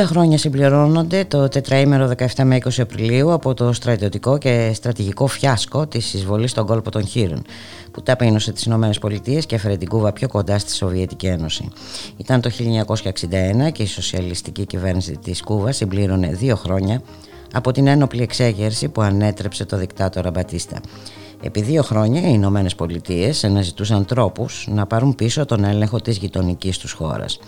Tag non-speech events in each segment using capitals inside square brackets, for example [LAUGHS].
Χρόνια συμπληρώνονται το τετραήμερο 17 με 20 Απριλίου από το στρατιωτικό και στρατηγικό φιάσκο της εισβολής στον κόλπο των Χείρων που ταπείνωσε τις Ηνωμένες Πολιτείες και έφερε την Κούβα πιο κοντά στη Σοβιετική Ένωση. Ήταν το 1961 και η σοσιαλιστική κυβέρνηση της Κούβας συμπλήρωνε δύο χρόνια από την ένοπλη εξέγερση που ανέτρεψε το δικτάτορα Μπατίστα. Επί δύο χρόνια οι Ηνωμένες Πολιτείες αναζητούσαν τρόπους να πάρουν πίσω τον έλεγχο της γειτονικής τους χώρας.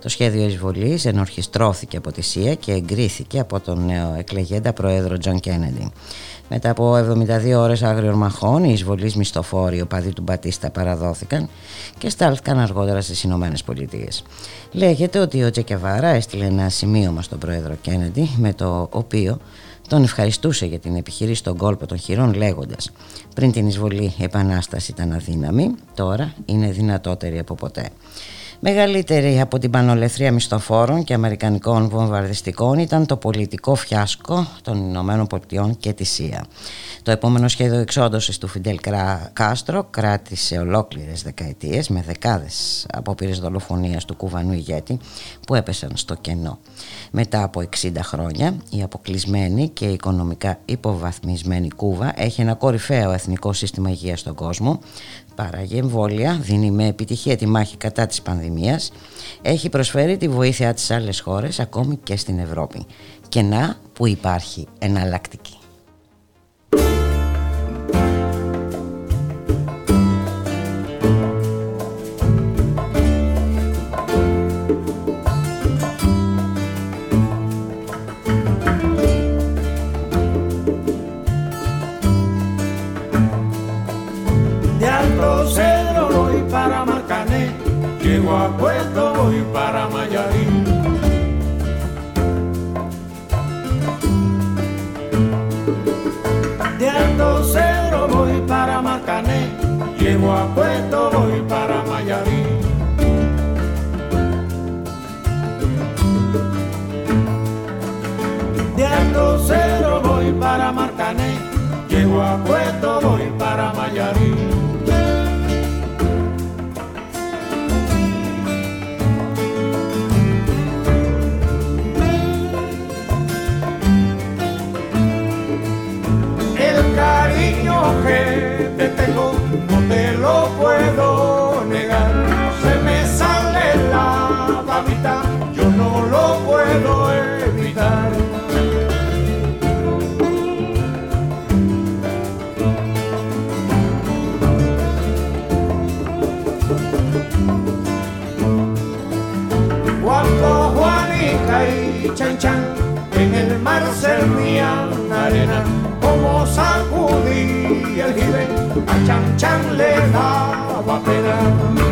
Το σχέδιο εισβολής ενορχιστρώθηκε από τη CIA και εγκρίθηκε από τον νεοεκλεγέντα πρόεδρο Τζον Κέννεντι. Μετά από 72 ώρες άγριων μαχών, οι εισβολείς μισθοφόροι οπαδοί του Μπατίστα παραδόθηκαν και στάλθηκαν αργότερα στις Ηνωμένες Πολιτείες. Λέγεται ότι ο Τσεκεβάρα έστειλε ένα σημείωμα στον πρόεδρο Κέννεντι με το οποίο τον ευχαριστούσε για την επιχειρήση στον κόλπο των χειρών λέγοντας «Πριν την εισβολή η επανάσταση ήταν αδύναμη, τώρα είναι δυνατότερη από ποτέ». Μεγαλύτερη από την πανολεθρία μισθοφόρων και αμερικανικών βομβαρδιστικών ήταν το πολιτικό φιάσκο των Ηνωμένων Πολιτειών και τη ΣΥΑ. Το επόμενο σχέδιο εξόντωσης του Φιντέλ Κάστρο κράτησε ολόκληρες δεκαετίες με δεκάδες απόπειρες δολοφονίας του κουβανού ηγέτη που έπεσαν στο κενό. Μετά από 60 χρόνια η αποκλεισμένη και οικονομικά υποβαθμισμένη Κούβα έχει ένα κορυφαίο εθνικό σύστημα υγείας στον κόσμο παράγει εμβόλια, δίνει με επιτυχία τη μάχη κατά της πανδημίας, έχει προσφέρει τη βοήθεια της άλλες χώρες, ακόμη και στην Ευρώπη. Και να που υπάρχει εναλλακτική. Para Marcané, llego a Puerto voy para Mayarí. que Chan Chan en el mar servían arena como sacudí el jibe, a Chan Chan le daba pena.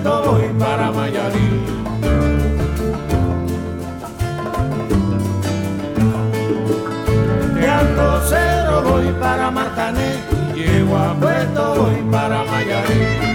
esto voy para Mayarín. De Alcocero voy para Martané, llego a Puerto voy para Mayarín.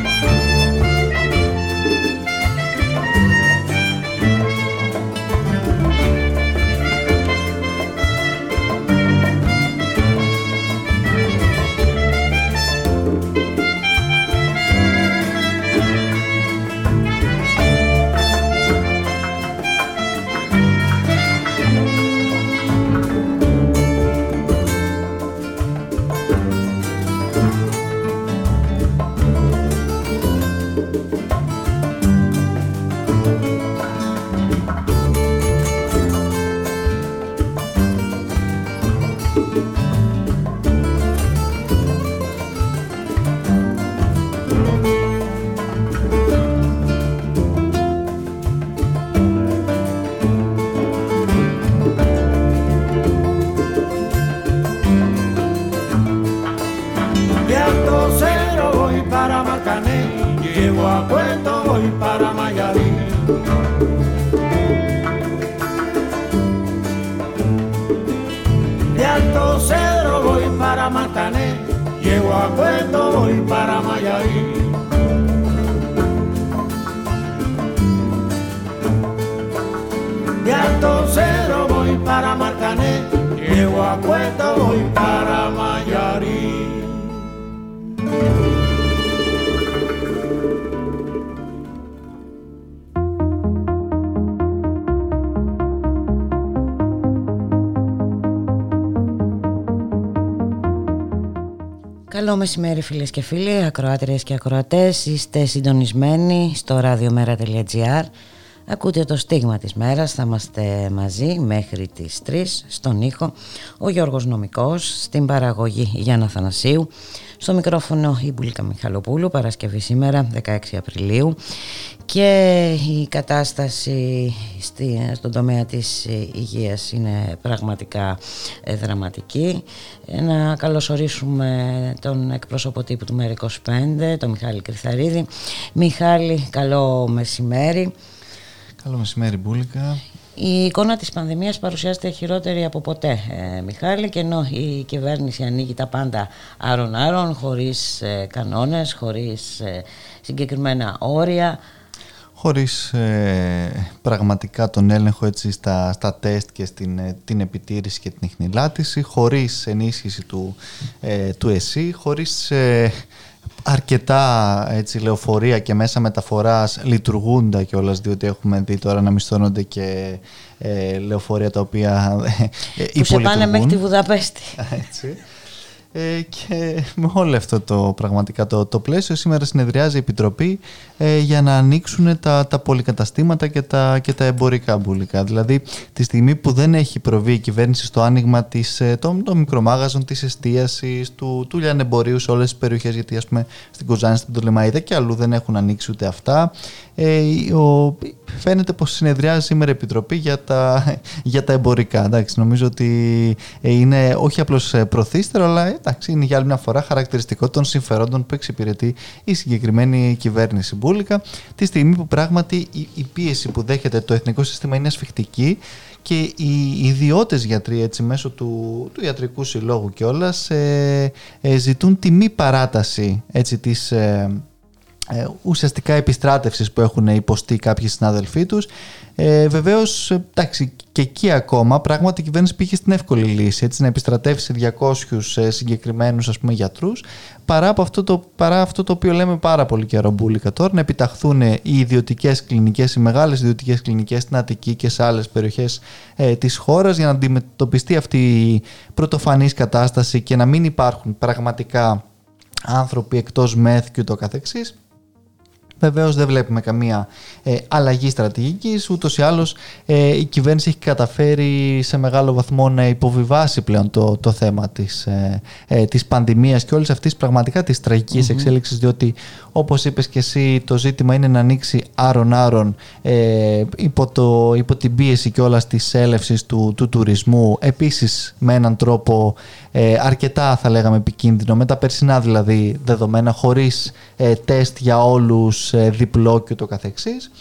Mayarí. De Alto Cedro voy para Matané, llego a Cueto voy para Mayarí. De Alto Cedro voy para Marcané, llego a Cueto voy para Mayarí. Μεσημέρι φίλες και φίλοι, ακροάτριες και ακροατές, είστε συντονισμένοι στο radiomera.gr Ακούτε το στίγμα της μέρας, θα είμαστε μαζί μέχρι τις 3 στον ήχο ο Γιώργος Νομικός, στην παραγωγή Γιάννα Θανασίου, στο μικρόφωνο η Μπουλίκα Μιχαλοπούλου, Παρασκευή σήμερα 16 Απριλίου και η κατάσταση στον τομέα της υγείας είναι πραγματικά ε, δραματική. Να καλωσορίσουμε τον εκπρόσωπο τύπου του ΜΕΡ25, τον Μιχάλη Κρυθαρίδη. Μιχάλη, καλό μεσημέρι. Καλό μεσημέρι Μπούλικα. Η εικόνα της πανδημίας παρουσιάζεται χειρότερη από ποτέ, ε, Μιχάλη, και ενώ η κυβέρνηση ανοίγει τα πάντα άρον-άρον, χωρίς ε, κανόνες, χωρίς ε, συγκεκριμένα όρια. Χωρίς ε, πραγματικά τον έλεγχο έτσι, στα, στα τεστ και στην, την επιτήρηση και την ιχνηλάτηση, χωρίς ενίσχυση του, του ΕΣΥ, χωρίς αρκετά έτσι, λεωφορεία και μέσα μεταφοράς λειτουργούντα κιόλας διότι έχουμε δει τώρα να μισθώνονται και ε, λεωφορεία τα οποία ε, Που σε πάνε μέχρι τη Βουδαπέστη. [LAUGHS] Έτσι. Ε, και με όλο αυτό το πραγματικά το, το πλαίσιο σήμερα συνεδριάζει η Επιτροπή ε, για να ανοίξουν τα, τα πολυκαταστήματα και τα, και τα εμπορικά μπουλικά. Δηλαδή τη στιγμή που δεν έχει προβεί η κυβέρνηση στο άνοιγμα της, ε, των, των μικρομάγαζων, της εστίασης, του, του λιανεμπορίου σε όλες τις περιοχές γιατί ας πούμε στην Κοζάνη, στην Τολεμαίδα και αλλού δεν έχουν ανοίξει ούτε αυτά. Ε, ο, φαίνεται πως συνεδριάζει σήμερα η Επιτροπή για τα, για τα εμπορικά. Εντάξει, νομίζω ότι είναι όχι απλώς προθύστερο αλλά εντάξει, είναι για άλλη μια φορά χαρακτηριστικό των συμφερόντων που εξυπηρετεί η συγκεκριμένη κυβέρνηση Μπούλικα τη στιγμή που πράγματι η, πίεση που δέχεται το εθνικό σύστημα είναι ασφιχτική και οι ιδιώτες γιατροί έτσι, μέσω του, του ιατρικού συλλόγου κιόλας ε, ε, ζητούν τη μη παράταση έτσι, της, ε, ε, ουσιαστικά επιστράτευσης που έχουν υποστεί κάποιοι συνάδελφοί τους. Ε, Βεβαίως, εντάξει, και εκεί ακόμα πράγματι η κυβέρνηση πήγε στην εύκολη λύση έτσι, να επιστρατεύσει 200 ε, συγκεκριμένους γιατρούς, παρά, από αυτό το, παρά αυτό το οποίο λέμε πάρα πολύ καιρό μπουλικα τώρα, να επιταχθούν οι ιδιωτικές κλινικές, οι μεγάλες ιδιωτικές κλινικές στην Αττική και σε άλλες περιοχές ε, της χώρας για να αντιμετωπιστεί αυτή η πρωτοφανής κατάσταση και να μην υπάρχουν πραγματικά άνθρωποι εκτός μεθ και ούτω καθεξής Βεβαίως δεν βλέπουμε καμία ε, αλλαγή στρατηγικής. Ούτως ή άλλως ε, η κυβέρνηση έχει καταφέρει σε μεγάλο βαθμό να υποβιβάσει πλέον το, το θέμα της ε, ε, της πανδημίας και όλης αυτής πραγματικά της τραγικής mm-hmm. εξέλιξης. Διότι, όπως είπες και εσύ, το ζήτημα είναι να ανοίξει άρον-άρον ε, υπό, το, υπό την πίεση και όλα της έλευσης του, του τουρισμού. Επίσης με έναν τρόπο ε, αρκετά θα λέγαμε επικίνδυνο, με τα περσινά δηλαδή δεδομένα, χωρίς ε, τεστ για όλους, ε, διπλό και το καθεξής.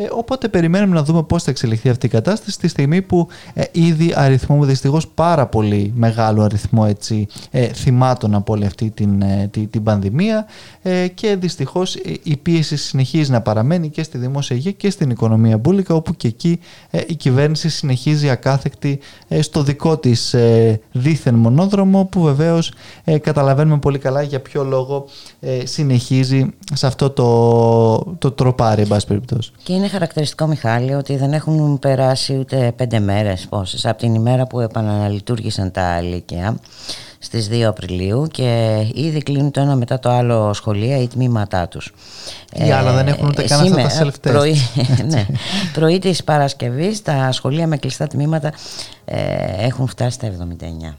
Ε, οπότε περιμένουμε να δούμε πώς θα εξελιχθεί αυτή η κατάσταση τη στιγμή που ε, ήδη αριθμούμε δυστυχώς πάρα πολύ μεγάλο αριθμό έτσι, ε, θυμάτων από όλη αυτή την, ε, την, την πανδημία ε, και δυστυχώς η πίεση συνεχίζει να παραμένει και στη δημόσια υγεία και στην οικονομία μπουλικα όπου και εκεί η κυβέρνηση συνεχίζει ακάθεκτη στο δικό της δίθεν μονόδρομο που βεβαίως καταλαβαίνουμε πολύ καλά για ποιο λόγο συνεχίζει σε αυτό το, το τροπάρι εν πάση περιπτώσει. Και είναι χαρακτηριστικό Μιχάλη ότι δεν έχουν περάσει ούτε πέντε μέρες πόσες από την ημέρα που επαναλειτουργήσαν τα λύκεια στις 2 Απριλίου και ήδη κλείνουν το ένα μετά το άλλο σχολεία ή τμήματά τους. Οι άλλα δεν έχουν ούτε καν αυτά τα self-test. Πρωί, [LAUGHS] ναι, πρωί της Παρασκευής τα σχολεία με κλειστά τμήματα ε, έχουν φτάσει στα 79.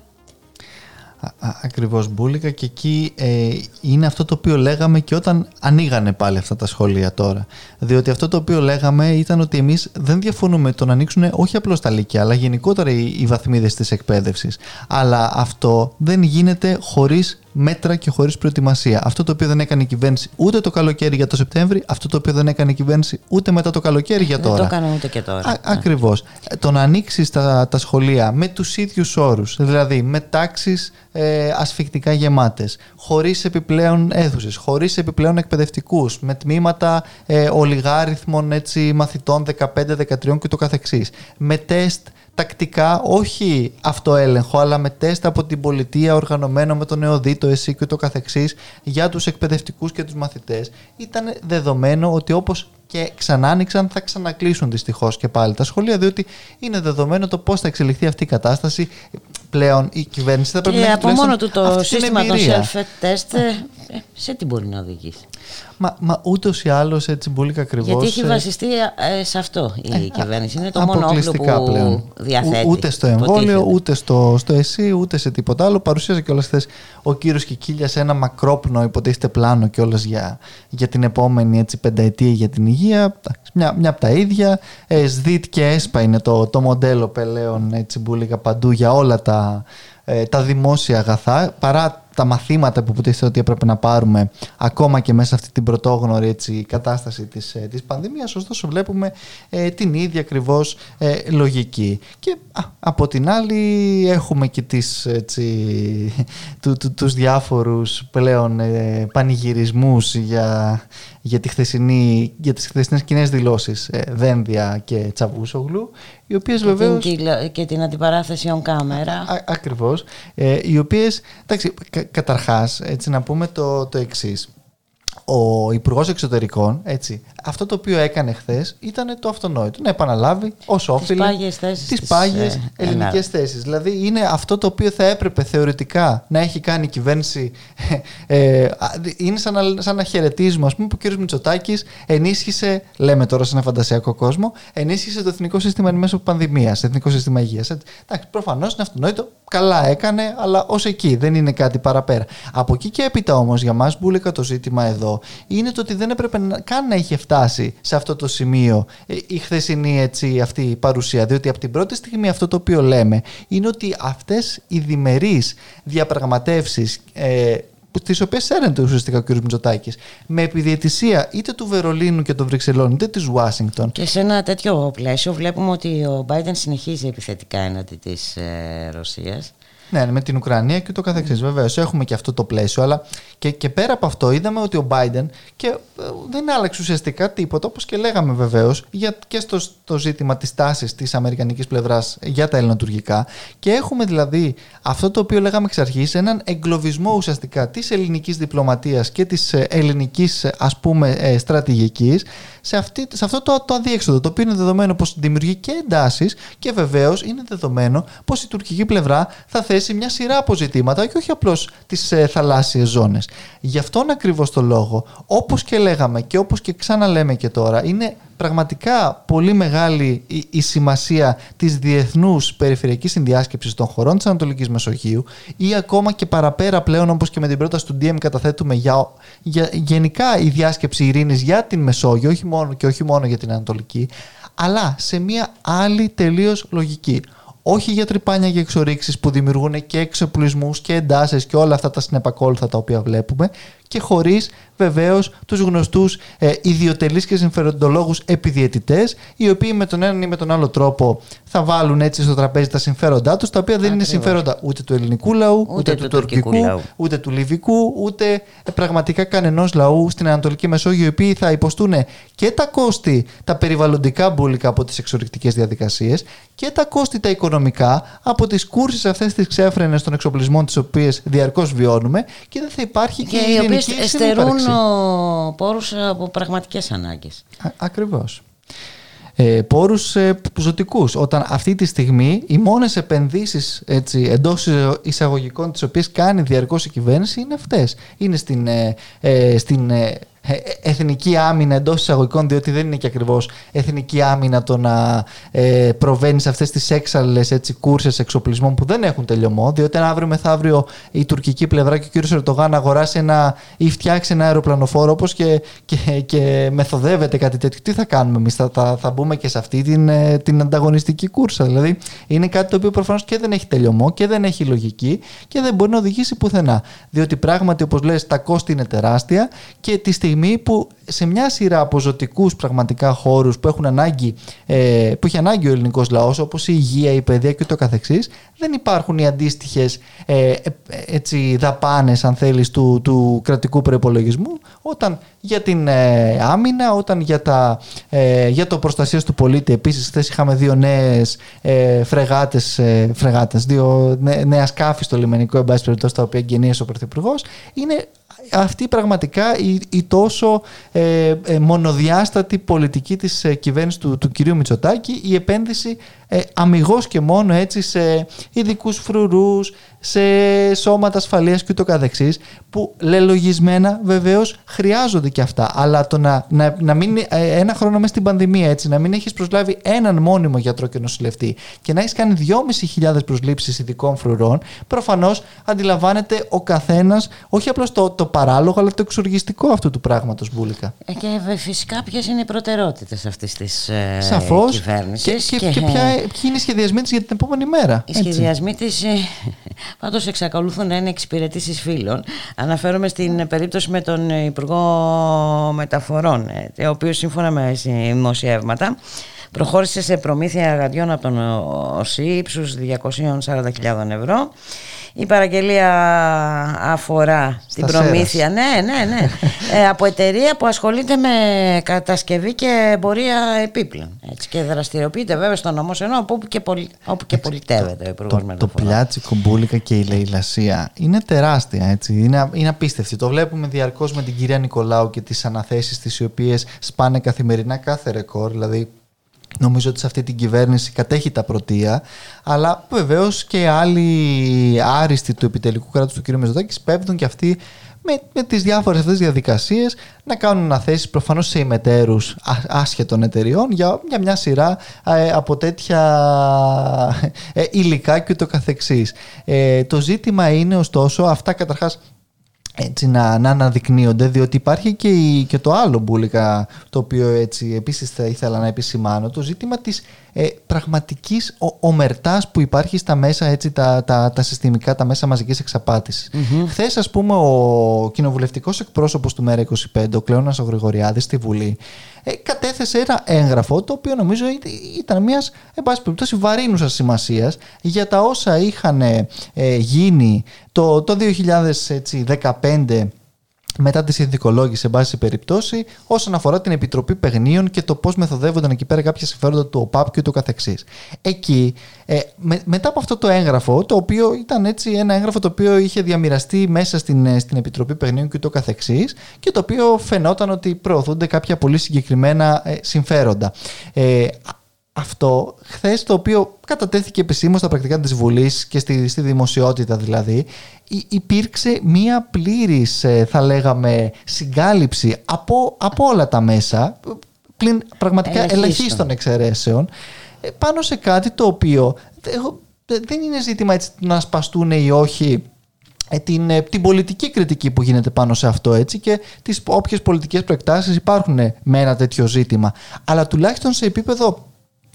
Ακριβώς Μπούλικα και εκεί ε, είναι αυτό το οποίο λέγαμε και όταν ανοίγανε πάλι αυτά τα σχολεία τώρα. Διότι αυτό το οποίο λέγαμε ήταν ότι εμείς δεν διαφωνούμε το να ανοίξουν όχι απλώς τα λύκεια αλλά γενικότερα οι, οι βαθμίδες της εκπαίδευσης. Αλλά αυτό δεν γίνεται χωρίς μέτρα και χωρίς προετοιμασία. Αυτό το οποίο δεν έκανε η κυβέρνηση ούτε το καλοκαίρι για το Σεπτέμβρη, αυτό το οποίο δεν έκανε η κυβέρνηση ούτε μετά το καλοκαίρι για τώρα. Δεν το έκανε ούτε και τώρα. Ακριβώς. Το να ανοίξεις τα, τα σχολεία με τους ίδιους όρους, δηλαδή με τάξεις ε, ασφικτικά γεμάτες, χωρίς επιπλέον αίθουσες, χωρίς επιπλέον εκπαιδευτικούς, με τμήματα ε, ολιγάριθμων έτσι, μαθητών 15, 13 και το καθεξής. Με τεστ τακτικά, όχι αυτοέλεγχο, αλλά με τεστ από την πολιτεία οργανωμένο με τον ΕΟΔΗ, το ΕΣΥ και το καθεξής για τους εκπαιδευτικούς και τους μαθητές. Ήταν δεδομένο ότι όπως και ξανά άνοιξαν, θα ξανακλείσουν δυστυχώς και πάλι τα σχολεία, διότι είναι δεδομένο το πώς θα εξελιχθεί αυτή η κατάσταση. Πλέον η κυβέρνηση θα πρέπει και να έχει από μόνο του το σύστημα των self-test ε, σε τι μπορεί να οδηγήσει. Μα, μα ούτως ή άλλως έτσι μπουλίκα ακριβώς. Γιατί έχει βασιστεί ε, σε αυτό η ε, κυβέρνηση. Είναι το μόνο όπλο που πλέον. διαθέτει. Ούτε στο εμβόλιο, ούτε στο, στο ΕΣΥ, ούτε σε τίποτα άλλο. Παρουσίασε κιόλας χθες ο κύριος Κικίλια σε ένα μακρόπνο, υποτίθεται πλάνο κιόλας για, για την επόμενη έτσι, πενταετία για την υγεία. Μια, μια από τα ίδια. Ε, ΣΔΙΤ και ΕΣΠΑ είναι το, το μοντέλο πελέον έτσι μπουλίκα παντού για όλα τα, ε, τα δημόσια αγαθά. Παρά τα μαθήματα που υποτίθεται ότι έπρεπε να πάρουμε ακόμα και μέσα σε αυτή την πρωτόγνωρη έτσι, κατάσταση της, ε, της πανδημίας. Ωστόσο βλέπουμε ε, την ίδια ακριβώς ε, λογική. Και από την άλλη έχουμε και τις, έτσι, του, του, τους διάφορους πλέον ε, πανηγυρισμούς για, για, τη χθεσινή, για τις χθεσινές κοινές δηλώσεις ε, Δένδια και Τσαβούσογλου οι οποίες και βεβαίως... Την, και την αντιπαράθεση on camera. ακριβώς. Ε, οι οποίες, εντάξει, καταρχάς, έτσι να πούμε το, το εξής ο Υπουργός Εξωτερικών, έτσι, αυτό το οποίο έκανε χθες ήταν το αυτονόητο. Να επαναλάβει ως όφιλε τις πάγιες ε, ελληνικές θέσεις. Δηλαδή είναι αυτό το οποίο θα έπρεπε θεωρητικά να έχει κάνει η κυβέρνηση. Ε, είναι σαν να, σαν να χαιρετίζουμε, ας πούμε, που ο κ. Μητσοτάκης ενίσχυσε, λέμε τώρα σε ένα φαντασιακό κόσμο, ενίσχυσε το εθνικό σύστημα εν μέσω πανδημίας, εθνικό σύστημα υγείας. Προφανώς είναι αυτονόητο, καλά έκανε, αλλά ως εκεί δεν είναι κάτι παραπέρα. Από εκεί και έπειτα όμως για μας, Μπούλικα, το ζήτημα εδώ είναι το ότι δεν έπρεπε να, καν να είχε φτάσει σε αυτό το σημείο ε, η χθεσινή έτσι, αυτή η παρουσία. Διότι από την πρώτη στιγμή αυτό το οποίο λέμε είναι ότι αυτές οι διμερείς διαπραγματεύσεις. Ε, τις οποίες έρενε ουσιαστικά ο κ. Μητσοτάκης, με επιδιαιτησία είτε του Βερολίνου και των Βρυξελών είτε της Ουάσιγκτον. Και σε ένα τέτοιο πλαίσιο βλέπουμε ότι ο Biden συνεχίζει επιθετικά έναντι της ε, Ρωσίας. Ναι, με την Ουκρανία και το καθεξής. Βεβαίως έχουμε και αυτό το πλαίσιο. Αλλά και, και πέρα από αυτό είδαμε ότι ο Biden και ε, δεν άλλαξε ουσιαστικά τίποτα, όπως και λέγαμε βεβαίως, και στο, στο ζήτημα της τάσης της αμερικανικής πλευράς για τα ελληνοτουργικά. Και έχουμε δηλαδή αυτό το οποίο λέγαμε εξ αρχής, έναν εγκλωβισμό ουσιαστικά της ελληνικής διπλωματίας και της ε, ελληνικής ας πούμε στρατηγικής σε, αυτή, σε αυτό το, το αδίέξοδο, το οποίο είναι δεδομένο πως δημιουργεί και εντάσεις και βεβαίως είναι δεδομένο πως η τουρκική πλευρά θα θέσει μια σειρά αποζητήματα και όχι απλώς τις ε, θαλάσσιες ζώνες. Γι' αυτόν ακριβώς το λόγο, όπως και λέγαμε και όπως και ξαναλέμε και τώρα, είναι πραγματικά πολύ μεγάλη η, σημασία της διεθνούς περιφερειακής συνδιάσκεψης των χωρών της Ανατολικής Μεσογείου ή ακόμα και παραπέρα πλέον όπως και με την πρόταση του DM καταθέτουμε για, για γενικά η διάσκεψη ειρήνης για την Μεσόγειο όχι μόνο, και όχι μόνο για την Ανατολική αλλά σε μια άλλη τελείως λογική. Όχι για τρυπάνια και εξορίξεις που δημιουργούν και εξοπλισμούς και εντάσεις και όλα αυτά τα συνεπακόλουθα τα οποία βλέπουμε και χωρίς βεβαίως τους γνωστούς ε, ιδιωτελείς και συμφεροντολόγους επιδιαιτητές οι οποίοι με τον έναν ή με τον άλλο τρόπο θα βάλουν έτσι στο τραπέζι τα συμφέροντά τους τα οποία δεν είναι συμφέροντα ούτε του ελληνικού λαού, ούτε, ούτε του, του τουρκικού, λαού. ούτε του λιβικού, ούτε ε, πραγματικά κανενός λαού στην Ανατολική Μεσόγειο οι οποίοι θα υποστούν και τα κόστη τα περιβαλλοντικά μπουλικα από τις εξορρυκτικές διαδικασίες και τα κόστη τα οικονομικά από τις κούρσεις αυτές τις ξέφρενες των εξοπλισμών τις οποίες διαρκώς βιώνουμε και δεν θα υπάρχει και, και εστερούν πόρους από πραγματικές ανάγκες. Α, ακριβώς. Ε, πόρους ε, ζωτικούς. Όταν αυτή τη στιγμή οι μόνες επενδύσεις έτσι, εντός εισαγωγικών τις οποίες κάνει διαρκώς η κυβέρνηση είναι αυτές. Είναι στην, ε, ε στην ε, ε, εθνική άμυνα εντός εισαγωγικών, διότι δεν είναι και ακριβώς εθνική άμυνα το να ε, προβαίνεις σε αυτές τις έξαλλες κούρσες εξοπλισμών που δεν έχουν τελειωμό. Διότι αν αύριο μεθαύριο η τουρκική πλευρά και ο κ. Ερντογάν αγοράσει ένα ή φτιάξει ένα αεροπλανοφόρο όπως και, και, και μεθοδεύεται κάτι τέτοιο, τι θα κάνουμε εμείς, θα, θα, θα μπούμε και σε αυτή την, ε, την ανταγωνιστική κούρσα. Δηλαδή είναι κάτι το οποίο προφανώς και δεν έχει τελειωμό και δεν έχει λογική και δεν μπορεί να οδηγήσει πουθενά. Διότι πράγματι, όπως λες, τα κόστη είναι τεράστια και τη στιγμή που σε μια σειρά από ζωτικούς πραγματικά χώρους που, έχουν ανάγκη, ε, που έχει ανάγκη ο ελληνικός λαός, όπως η υγεία, η παιδεία και το καθεξής, δεν υπάρχουν οι αντίστοιχες ε, ε, δαπάνες, αν θέλεις, του, του κρατικού προπολογισμού, όταν για την ε, άμυνα, όταν για, τα, ε, για το προστασίας του πολίτη. Επίσης, χθες είχαμε δύο νέες ε, φρεγάτες, ε, φρεγάτες, δύο νέα σκάφη στο λιμενικό, εν πάση περιπτώσει, τα οποία εγγενίασε ο Πρωθυπουργός. Είναι αυτή πραγματικά η, η τόσο ε, ε, μονοδιάστατη πολιτική της ε, κυβέρνησης του, του κυρίου Μητσοτάκη, η επένδυση ε, αμυγός και μόνο έτσι σε ειδικούς φρουρούς, σε σώματα ασφαλείας και ούτω καθεξής, που λελογισμένα βεβαίως χρειάζονται και αυτά. Αλλά το να, να, να μην, ε, ένα χρόνο μέσα στην πανδημία έτσι, να μην έχεις προσλάβει έναν μόνιμο γιατρό και νοσηλευτή και να έχεις κάνει 2.500 προσλήψεις ειδικών φρουρών, προφανώς αντιλαμβάνεται ο καθένας όχι απλώς το, το παράλογο, αλλά το εξοργιστικό αυτού του πράγματος, Μπούλικα. Ε, και φυσικά ποιες είναι οι προτεραιότητες αυτής της ε, Σαφώς. κυβέρνησης. Και, και, και ποια, ποιοι είναι οι σχεδιασμοί της για την επόμενη μέρα. Οι σχεδιασμοί της ε, πάντως εξακολουθούν να είναι εξυπηρετήσεις φίλων. Αναφέρομαι στην περίπτωση με τον Υπουργό Μεταφορών, ε, ο οποίος σύμφωνα με δημοσιεύματα προχώρησε σε προμήθεια γαντιών από τον ΟΣΥ ύψους 240.000 ευρώ η παραγγελία αφορά την προμήθεια ναι, ναι, ναι. [LAUGHS] ε, από εταιρεία που ασχολείται με κατασκευή και εμπορία επίπλων. Έτσι, και δραστηριοποιείται βέβαια στον νόμο ενώ όπου και, πολι... όπου και πολιτεύεται ο Υπουργό Το, το πλιάτσι, μπούλικα και η λαϊλασία είναι τεράστια. Έτσι. Είναι, είναι απίστευτη. Το βλέπουμε διαρκώς με την κυρία Νικολάου και τις αναθέσεις τη, οι οποίες σπάνε καθημερινά κάθε ρεκόρ. Δηλαδή Νομίζω ότι σε αυτή την κυβέρνηση κατέχει τα πρωτεία, αλλά βεβαίως και άλλοι άριστοι του επιτελικού κράτους του κ. Μεζοδάκη σπέβδουν και αυτοί με, με τις διάφορες αυτές διαδικασίες να κάνουν αναθέσεις προφανώς σε ημετέρους άσχετων εταιριών για, για μια σειρά ε, από τέτοια ε, υλικά και το καθεξής. Ε, το ζήτημα είναι ωστόσο αυτά καταρχάς έτσι να, να αναδεικνύονται διότι υπάρχει και, και το άλλο μπουλικα το οποίο έτσι επίσης θα ήθελα να επισημάνω το ζήτημα της ε, πραγματικής ο, ομερτάς που υπάρχει στα μέσα έτσι τα, τα, τα συστημικά, τα μέσα μαζικής εξαπάτησης. Mm-hmm. Χθες ας πούμε ο κοινοβουλευτικός εκπρόσωπος του ΜΕΡΑ25 ο Κλέωνας ο Γρηγοριάδης στη Βουλή ε, κατέθεσε ένα έγγραφο το οποίο νομίζω ήταν μιας εν πάση περιπτώσει βαρύνουσας σημασίας για τα όσα είχαν ε, γίνει το, το 2015 μετά τη συνθηκολόγηση, σε πάση περιπτώσει, όσον αφορά την Επιτροπή Παιγνίων και το πώς μεθοδεύονταν εκεί πέρα κάποια συμφέροντα του ΟΠΑΠ και το καθεξής. Εκεί, ε, με, μετά από αυτό το έγγραφο, το οποίο ήταν έτσι ένα έγγραφο το οποίο είχε διαμοιραστεί μέσα στην, ε, στην Επιτροπή Παιγνίων και το καθεξής και το οποίο φαινόταν ότι προωθούνται κάποια πολύ συγκεκριμένα ε, συμφέροντα. Ε, αυτό χθες το οποίο κατατέθηκε επισήμως στα πρακτικά της Βουλής και στη, στη δημοσιότητα δηλαδή υπήρξε μία πλήρης ε, θα λέγαμε συγκάλυψη από, από όλα τα μέσα πλην πραγματικά ελαχίστων. εξαιρέσεων ε, πάνω σε κάτι το οποίο δεν είναι ζήτημα έτσι να σπαστούν ή όχι ε, την, την πολιτική κριτική που γίνεται πάνω σε αυτό έτσι και τις όποιες πολιτικές προεκτάσεις υπάρχουν με ένα τέτοιο ζήτημα. Αλλά τουλάχιστον σε επίπεδο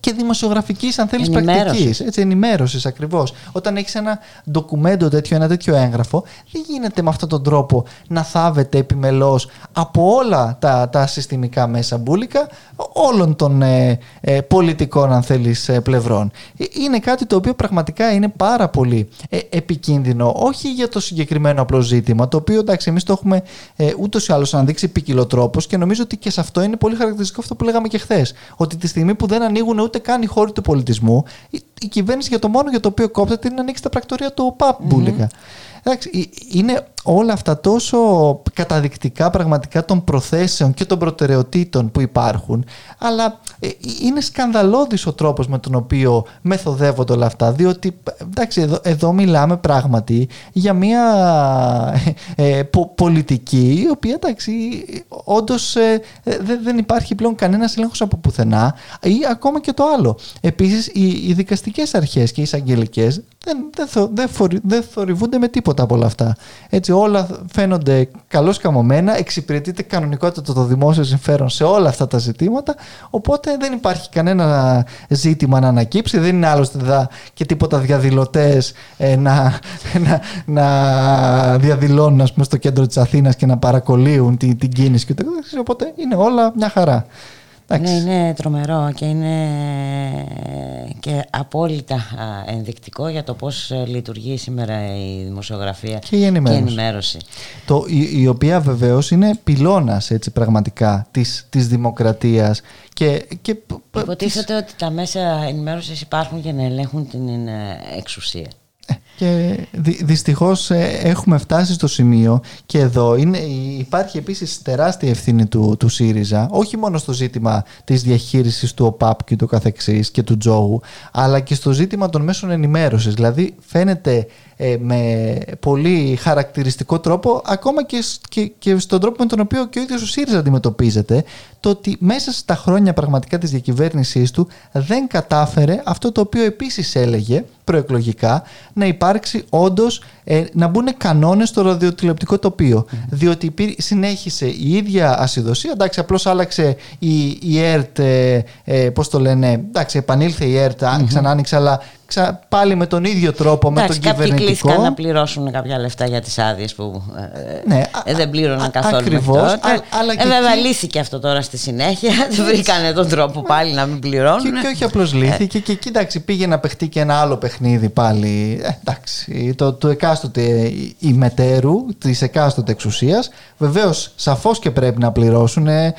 και δημοσιογραφικής, αν θέλεις, πρακτικής. Έτσι, ενημέρωσης ακριβώς. Όταν έχεις ένα ντοκουμέντο τέτοιο, ένα τέτοιο έγγραφο, δεν γίνεται με αυτόν τον τρόπο να θάβεται επιμελώς από όλα τα, τα συστημικά μέσα μπουλικα όλων των ε, ε, πολιτικών, αν θέλεις, ε, πλευρών. Ε, είναι κάτι το οποίο πραγματικά είναι πάρα πολύ επικίνδυνο, όχι για το συγκεκριμένο απλό ζήτημα, το οποίο εντάξει, εμείς το έχουμε ε, ούτως ή άλλως αναδείξει ποικιλοτρόπως και νομίζω ότι και σε αυτό είναι πολύ χαρακτηριστικό αυτό που λέγαμε και χθες. Ότι τη στιγμή που δεν ανοίγουν ούτε καν οι χώροι του πολιτισμού, η, η κυβέρνηση για το μόνο για το οποίο κόπτεται είναι να ανοίξει τα πρακτορία του ΟΠΑΠ, mm-hmm. Εντάξει, είναι όλα αυτά τόσο καταδεικτικά πραγματικά των προθέσεων και των προτεραιοτήτων που υπάρχουν αλλά ε, είναι σκανδαλώδης ο τρόπος με τον οποίο μεθοδεύονται όλα αυτά διότι εντάξει εδώ, εδώ μιλάμε πράγματι για μια ε, πολιτική η οποία εντάξει όντως ε, δεν υπάρχει πλέον κανένας έλεγχος από πουθενά ή ακόμα και το άλλο. Επίσης οι, οι δικαστικές αρχές και οι εισαγγελικές δεν, δεν, δεν, θορυβούνται με τίποτα από όλα αυτά. Έτσι όλα φαίνονται καλώς καμωμένα, εξυπηρετείται κανονικότητα το δημόσιο συμφέρον σε όλα αυτά τα ζητήματα, οπότε δεν υπάρχει κανένα ζήτημα να ανακύψει, δεν είναι άλλωστε και τίποτα διαδηλωτές ε, να, [LAUGHS] να, να διαδηλώνουν πούμε, στο κέντρο της Αθήνας και να παρακολύουν την, την κίνηση και το οπότε είναι όλα μια χαρά. Ναι, είναι τρομερό και είναι και απόλυτα ενδεικτικό για το πώς ε, λειτουργεί σήμερα η δημοσιογραφία και η ενημέρωση. Το, η, οποία βεβαίως είναι πυλώνας έτσι, πραγματικά της, της δημοκρατίας και, και, Υποτίθεται ότι τα μέσα ενημέρωσης υπάρχουν για να ελέγχουν την ε, εξουσία. Και δυ, δυστυχώς ε, έχουμε φτάσει στο σημείο και εδώ είναι, υπάρχει επίσης τεράστια ευθύνη του, του ΣΥΡΙΖΑ όχι μόνο στο ζήτημα της διαχείρισης του ΟΠΑΠ και του καθεξής και του Τζόου αλλά και στο ζήτημα των μέσων ενημέρωσης. Δηλαδή φαίνεται ε, με πολύ χαρακτηριστικό τρόπο ακόμα και, και, και στον τρόπο με τον οποίο και ο ίδιος ο ΣΥΡΙΖΑ αντιμετωπίζεται το ότι μέσα στα χρόνια πραγματικά της διακυβέρνησής του δεν κατάφερε αυτό το οποίο επίσης έλεγε προεκλογικά να υπάρξει όντως ε, να μπουν κανόνες στο ραδιοτηλεοπτικό τοπίο. Διότι συνέχισε η ίδια ασυδοσία, εντάξει απλώς άλλαξε η, η ΕΡΤ, ε, ε, πώς το λένε, εντάξει επανήλθε η ΕΡΤ, mm-hmm. ξανά άνοιξε αλλά ξα, πάλι με τον ίδιο τρόπο με τον κυβερνητικό. Κάποιοι κλείστηκαν να πληρώσουν κάποια λεφτά για τις άδειες που ε, ναι, ε, δεν πλήρωναν καθόλου ακριβώς, αλλά και ε, βέβαια εκεί... λύθηκε αυτό τώρα στη συνέχεια, [LAUGHS] δεν βρήκανε τον τρόπο πάλι να μην πληρώνουν. Και, και όχι απλώς λύθηκε και κοίταξε πήγε να παιχτεί και ένα άλλο παιχνίδι πάλι, ε, εντάξει, το, το εκάστοτε ημετέρου της εκάστοτε εξουσίας, βεβαίως σαφώς και πρέπει να πληρώσουν, ε,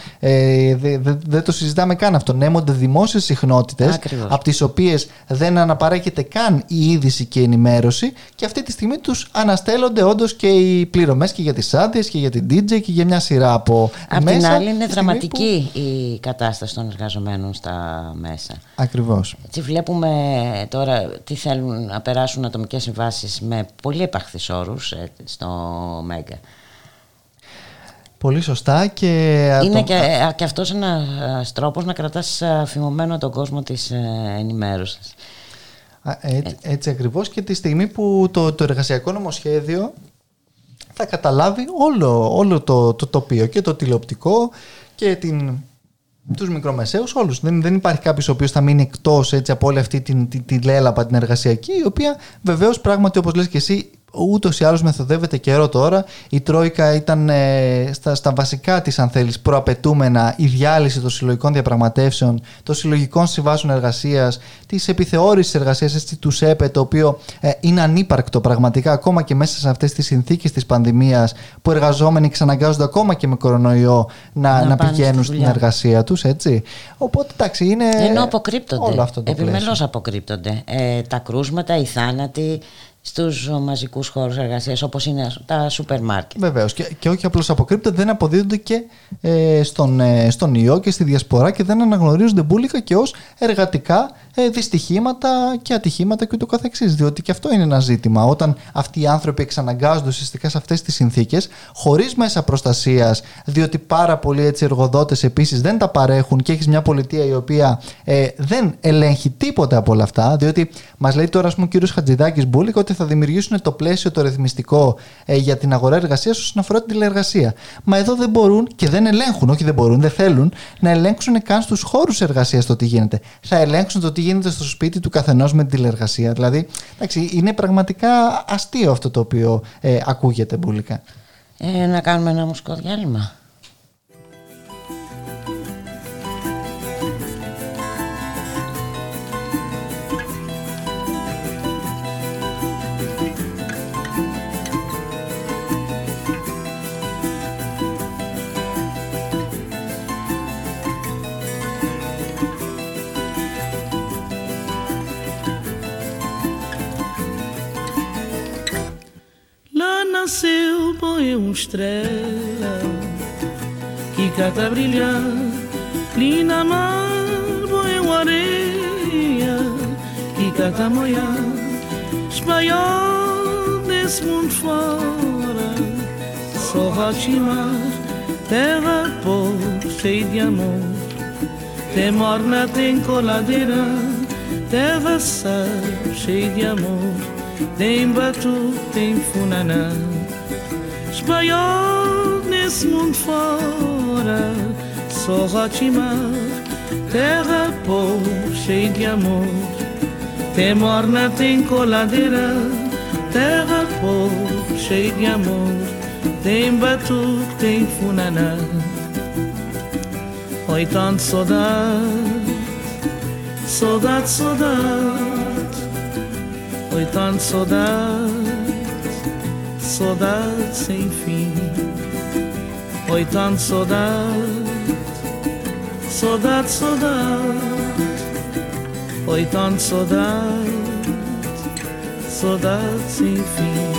δεν δε, δε το συζητάμε καν αυτό, νέμονται δημόσιες συχνότητες από τις οποίες δεν αναπαράγει παρέχεται καν η είδηση και η ενημέρωση και αυτή τη στιγμή τους αναστέλλονται όντως και οι πληρωμές και για τις άδειες και για την DJ και για μια σειρά από Απ' μέσα. Απ' την άλλη είναι δραματική που... η κατάσταση των εργαζομένων στα μέσα. Ακριβώς. Έτσι βλέπουμε τώρα τι θέλουν να περάσουν ατομικές συμβάσεις με πολύ επαχθείς όρους ε, στο Μέγκα. Πολύ σωστά και... Είναι και, και αυτός ένας τρόπος να κρατάς αφημωμένο τον κόσμο της ε, ενημέρωσης. Έτσι, έτσι ακριβώς και τη στιγμή που το, το εργασιακό νομοσχέδιο θα καταλάβει όλο, όλο το, το τοπίο και το τηλεοπτικό και την, τους μικρομεσαίους όλους. Δεν, δεν υπάρχει κάποιος ο οποίος θα μείνει εκτός έτσι, από όλη αυτή την, τη, τη λέλαπα την εργασιακή η οποία βεβαίως πράγματι όπως λες και εσύ ούτως ή άλλως μεθοδεύεται καιρό τώρα. Η Τρόικα ήταν ε, στα, στα βασικά της, αν θέλεις, προαπαιτούμενα η διάλυση των συλλογικών διαπραγματεύσεων, των συλλογικών συμβάσεων εργασίας, της επιθεώρησης εργασίας, του ΣΕΠΕ, το οποίο ε, είναι ανύπαρκτο πραγματικά ακόμα και μέσα σε αυτές τις συνθήκες της πανδημίας που εργαζόμενοι εξαναγκάζονται ακόμα και με κορονοϊό να, να, να πηγαίνουν στην εργασία τους. Οπότε εντάξει, είναι. Ενώ αποκρύπτονται. Όλο αυτό το Επιμελώς αποκρύπτονται. Ε, τα κρούσματα, οι θάνατοι στους μαζικούς χώρους εργασίας όπως είναι τα σούπερ μάρκετ. Βεβαίως και, και όχι απλώς αποκρύπτονται, δεν αποδίδονται και ε, στον, ε, στον ιό και στη διασπορά και δεν αναγνωρίζονται μπουλικα και ως εργατικά ε, δυστυχήματα και ατυχήματα και ούτω καθεξής. Διότι και αυτό είναι ένα ζήτημα. Όταν αυτοί οι άνθρωποι εξαναγκάζονται ουσιαστικά σε αυτές τις συνθήκες χωρίς μέσα προστασίας, διότι πάρα πολλοί έτσι εργοδότες επίσης δεν τα παρέχουν και έχεις μια πολιτεία η οποία ε, δεν ελέγχει τίποτα από όλα αυτά, διότι μας λέει τώρα πούμε, ο κύριος Χατζηδάκης Μπούλικ ότι θα δημιουργήσουν το πλαίσιο το ρυθμιστικό ε, για την αγορά εργασίας όσον αφορά την τηλεεργασία. Μα εδώ δεν μπορούν και δεν ελέγχουν, όχι δεν μπορούν, δεν θέλουν να ελέγξουν καν στους χώρους εργασίας το τι γίνεται. Θα ελέγξουν το τι γίνεται στο σπίτι του καθενός με την τηλεεργασία. Δηλαδή, εντάξει, είναι πραγματικά αστείο αυτό το οποίο ε, ακούγεται μπουλικά. Ε, να κάνουμε ένα μουσικό διάλειμμα. nasceu põe uma estrela que cata brilhar, clina mar põe uma areia que cata moia espalhar desse mundo fora, só vatimar, terra por cheia de amor, tem morna, tem coladeira, tem vassar cheia de amor. Tem batu, tem funaná espanhol nesse mundo fora, só Rochimar, terra pobre, cheia de amor, tem morna, tem coladeira, terra pobre, cheia de amor, tem batuque, tem funaná. Oi, tanto saudade, saudade, saudade. Oi, tanto saudade, saudade sem fim. Oi, tanto saudade, saudade, saudade. Oi, tanto saudade, saudade sem fim.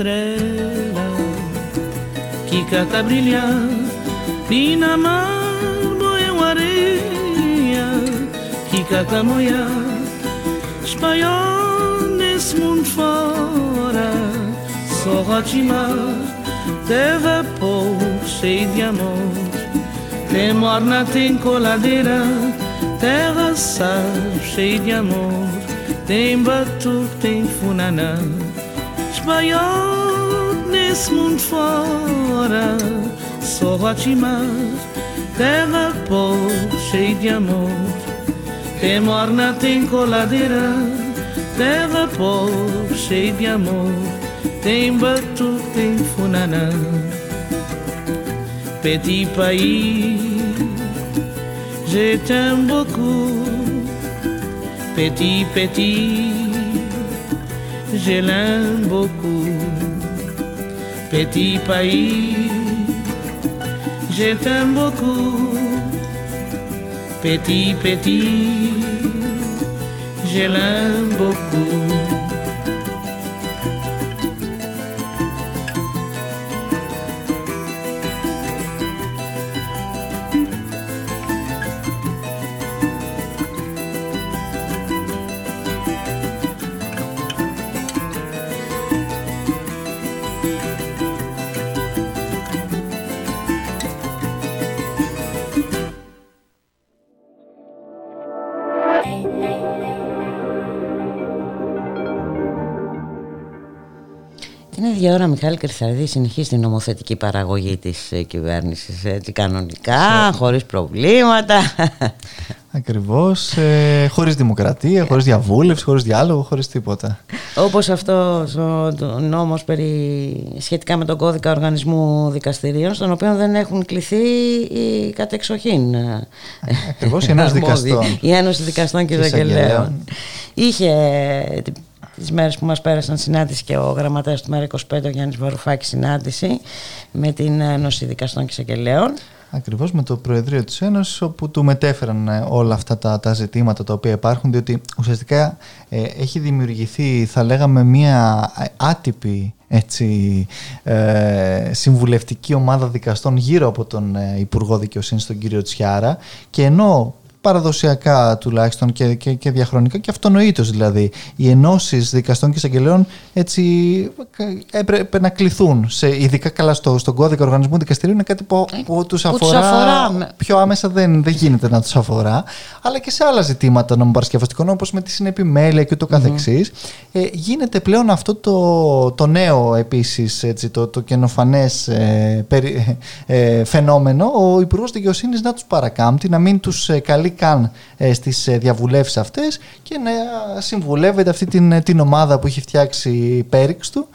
Estrela que cata brilhar, na mar boia uma areia que cata moiar, espanhol nesse mundo fora, só Rotimar, terra pobre, cheia de amor, tem morna, tem coladeira, terra sal, cheia de amor, tem batuque, tem funaná, espanhol nesse mundo fora, só Rotimar, terra pobre, cheia de amor, tem morna, tem coladeira, terra pobre, cheia de amor, tem batuque, tem funaná. Petit pays, je t'aime beaucoup. Petit, petit, je l'aime beaucoup. Petit pays, je t'aime beaucoup. Petit, petit, je l'aime beaucoup. Μιχάλη Κρυθαρδή συνεχίζει την νομοθετική παραγωγή της ε, κυβέρνησης έτσι κανονικά, χωρίς προβλήματα. [LAUGHS] Ακριβώς, ε, χωρίς δημοκρατία, χωρίς διαβούλευση, χωρίς διάλογο, χωρίς τίποτα. Όπως αυτός ο το νόμος περί, σχετικά με τον κώδικα οργανισμού δικαστηρίων, στον οποίο δεν έχουν κληθεί οι κατεξοχήν. ε, Ακριβώς, η Ένωση αρμόδιοι. Δικαστών. Η Ένωση Δικαστών και Και Εισαγγελέων. Εισαγγελέων. Είχε ε, τι- τις μέρες που μας πέρασαν συνάντηση και ο γραμματέας του ΜΕΡΑ25 ο Γιάννης Βαρουφάκη συνάντηση με την Ένωση Δικαστών και Εισαγγελέων. Ακριβώς με το Προεδρείο της Ένωσης όπου του μετέφεραν ε, όλα αυτά τα, τα ζητήματα τα οποία υπάρχουν διότι ουσιαστικά ε, έχει δημιουργηθεί θα λέγαμε μια ε, άτυπη έτσι, ε, συμβουλευτική ομάδα δικαστών γύρω από τον ε, Υπουργό Δικαιοσύνης τον κύριο Τσιάρα και ενώ παραδοσιακά τουλάχιστον και, και, και διαχρονικά και αυτονοήτως δηλαδή. Οι ενώσεις δικαστών και εισαγγελέων έτσι έπρεπε να κληθούν σε, ειδικά καλά στο, στον κώδικα οργανισμού δικαστηρίου είναι κάτι που, που τους Ε, που τους αφορά, αφορά με- πιο άμεσα δεν, δεν γίνεται να τους αφορά αλλά και σε άλλα ζητήματα νομοπαρασκευαστικών όπως με τη συνεπιμέλεια και ούτω καθεξής. Ε, γίνεται πλέον αυτό το, το νέο επίσης έτσι, το, το καινοφανές ε, περι- ε, φαινόμενο ο Υπουργός Δικαιοσύνης να τους παρακάμπτει να μην τους ε, καλεί καν ε, στις ε, διαβουλεύσεις αυτές και να συμβουλεύεται αυτή την, την ομάδα που έχει φτιάξει η Πέριξ του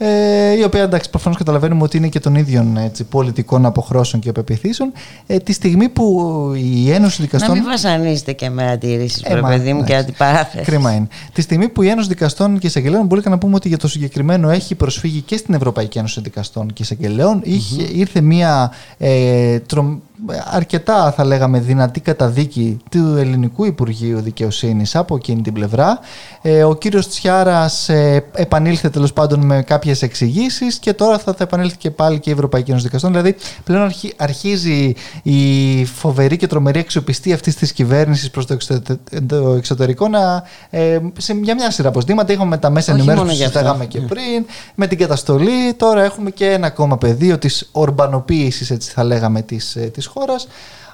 ε, η οποία εντάξει προφανώς καταλαβαίνουμε ότι είναι και των ίδιων έτσι, πολιτικών αποχρώσεων και πεπιθήσεων, ε, τη στιγμή που η Ένωση Δικαστών. Να μην βασανίζετε και με αντιρρήσεις, Ε, μα, παιδί μου, και εντάξει. αντιπαράθεση. Κρίμα είναι. Τη στιγμή που η Ένωση Δικαστών και Εισαγγελέων, μπορεί και να πούμε ότι για το συγκεκριμένο έχει προσφύγει και στην Ευρωπαϊκή Ένωση Δικαστών και εισαγγελεων είχε, ήρθε μια ε, τρο- αρκετά θα λέγαμε δυνατή καταδίκη του Ελληνικού Υπουργείου Δικαιοσύνης από εκείνη την πλευρά. Ε, ο κύριος Τσιάρας ε, επανήλθε τέλος πάντων με κάποιες εξηγήσεις και τώρα θα, θα επανέλθει και πάλι και η Ευρωπαϊκή Ένωση Δικαστών. Δηλαδή πλέον αρχι- αρχίζει η φοβερή και τρομερή αξιοπιστία αυτής της κυβέρνησης προς το, εξωτε- το εξωτερικό να, ε, σε μια, μια σειρά αποστήματα. Είχαμε τα μέσα Όχι ενημέρωσης μόνο που γι' αυτό. συζητάγαμε και πριν, με την καταστολή. Τώρα έχουμε και ένα ακόμα πεδίο της ορμπανοποίησης, έτσι θα λέγαμε, της, ε, της χώρας.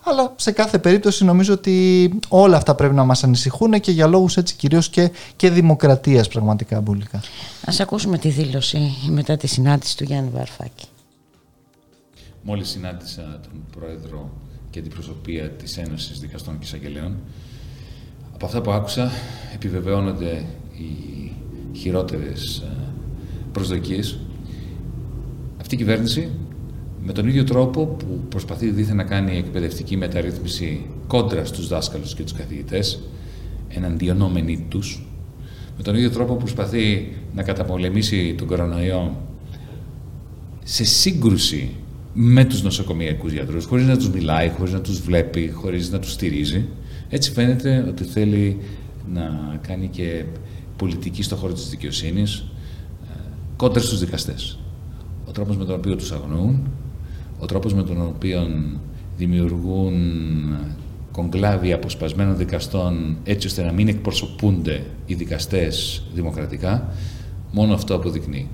Αλλά σε κάθε περίπτωση νομίζω ότι όλα αυτά πρέπει να μας ανησυχούν και για λόγους έτσι κυρίως και, και δημοκρατίας πραγματικά μπουλικά. Ας ακούσουμε τη δήλωση μετά τη συνάντηση του Γιάννη Βαρφάκη. Μόλις συνάντησα τον Πρόεδρο και την προσωπία της Ένωσης Δικαστών και Εισαγγελέων, από αυτά που άκουσα επιβεβαιώνονται οι χειρότερες ε, προσδοκίες. Αυτή η κυβέρνηση, με τον ίδιο τρόπο που προσπαθεί δίθεν να κάνει εκπαιδευτική μεταρρύθμιση κόντρα στους δάσκαλους και τους καθηγητές, εναντιονόμενοι τους, με τον ίδιο τρόπο που προσπαθεί να καταπολεμήσει τον κορονοϊό σε σύγκρουση με τους νοσοκομιακούς γιατρούς, χωρίς να τους μιλάει, χωρίς να τους βλέπει, χωρίς να τους στηρίζει. Έτσι φαίνεται ότι θέλει να κάνει και πολιτική στο χώρο της δικαιοσύνης ε, κόντρα στους δικαστές. Ο τρόπος με τον οποίο τους αγνοούν, ο τρόπος με τον οποίο δημιουργούν κογκλάβοι αποσπασμένων δικαστών έτσι ώστε να μην εκπροσωπούνται οι δικαστές δημοκρατικά, μόνο αυτό αποδεικνύει.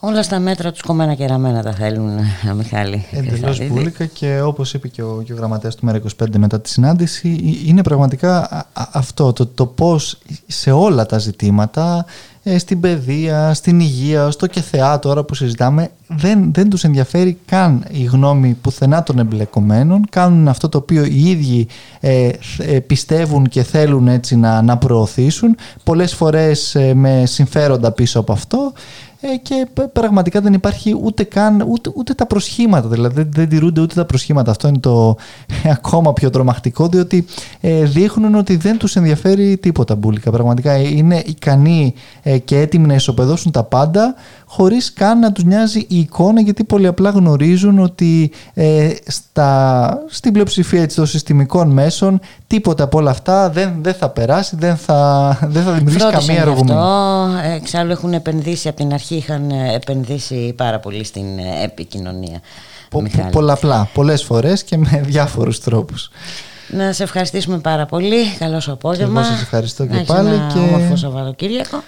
Όλα στα μέτρα τους κομμένα και ραμμένα τα θέλουν, ε, Μιχάλη. Εντελώς Χριστοδουλίδη. πουλικα και όπως είπε και ο, και ο γραμματέας του ΜΕΡΑ25 μετά τη συνάντηση, ε, είναι πραγματικά α- α- αυτό το, το πώς σε όλα τα ζητήματα, ε, στην παιδεία, στην υγεία, στο και θεά τώρα που συζητάμε, δεν, δεν τους ενδιαφέρει καν η γνώμη πουθενά των εμπλεκομένων. Κάνουν αυτό το οποίο οι ίδιοι ε, θ- ε, πιστεύουν και θέλουν έτσι να, να προωθήσουν. Πολλές φορές ε, με συμφέροντα πίσω από αυτό ε, και π- πραγματικά δεν υπάρχει ούτε καν ούτε, ούτε τα προσχήματα δηλαδή δεν, δεν τηρούνται ούτε τα προσχήματα. Αυτό είναι το ε, ακόμα πιο τρομακτικό διότι ε, δείχνουν ότι δεν τους ενδιαφέρει τίποτα μπουλικα πραγματικά ε, είναι ικανοί ε, και έτοιμοι να ισοπεδώσουν τα πάντα χωρίς καν να τους νοιάζει η εικόνα γιατί πολύ απλά γνωρίζουν ότι ε, στα, στην πλειοψηφία έτσι, των συστημικών μέσων τίποτα από όλα αυτά δεν, δεν θα περάσει δεν θα, δεν θα δημιουργήσει Φρόντισαν καμία γι' αργομένη. αυτό. Εξάλλου έχουν επενδύσει από την αρχή, είχαν ε, επενδύσει πάρα πολύ στην ε, επικοινωνία. Πο- Μιχάλη. πολλαπλά, πολλές φορές και με [LAUGHS] διάφορους τρόπους. Να σε ευχαριστήσουμε πάρα πολύ. Καλό σου απόγευμα. εγώ σας ευχαριστώ και Να έχεις πάλι Ένα και- όμορφο Σαββατοκύριακο.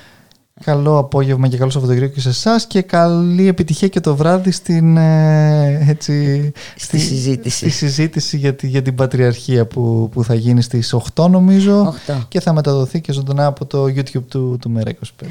Καλό απόγευμα και καλό Σαββατοκύριακο και σε εσάς και καλή επιτυχία και το βράδυ στην, ε, έτσι, στη, συζήτηση. στη για, την Πατριαρχία που, που θα γίνει στις 8 νομίζω και θα μεταδοθεί και ζωντανά από το YouTube του, του Μέρα 25.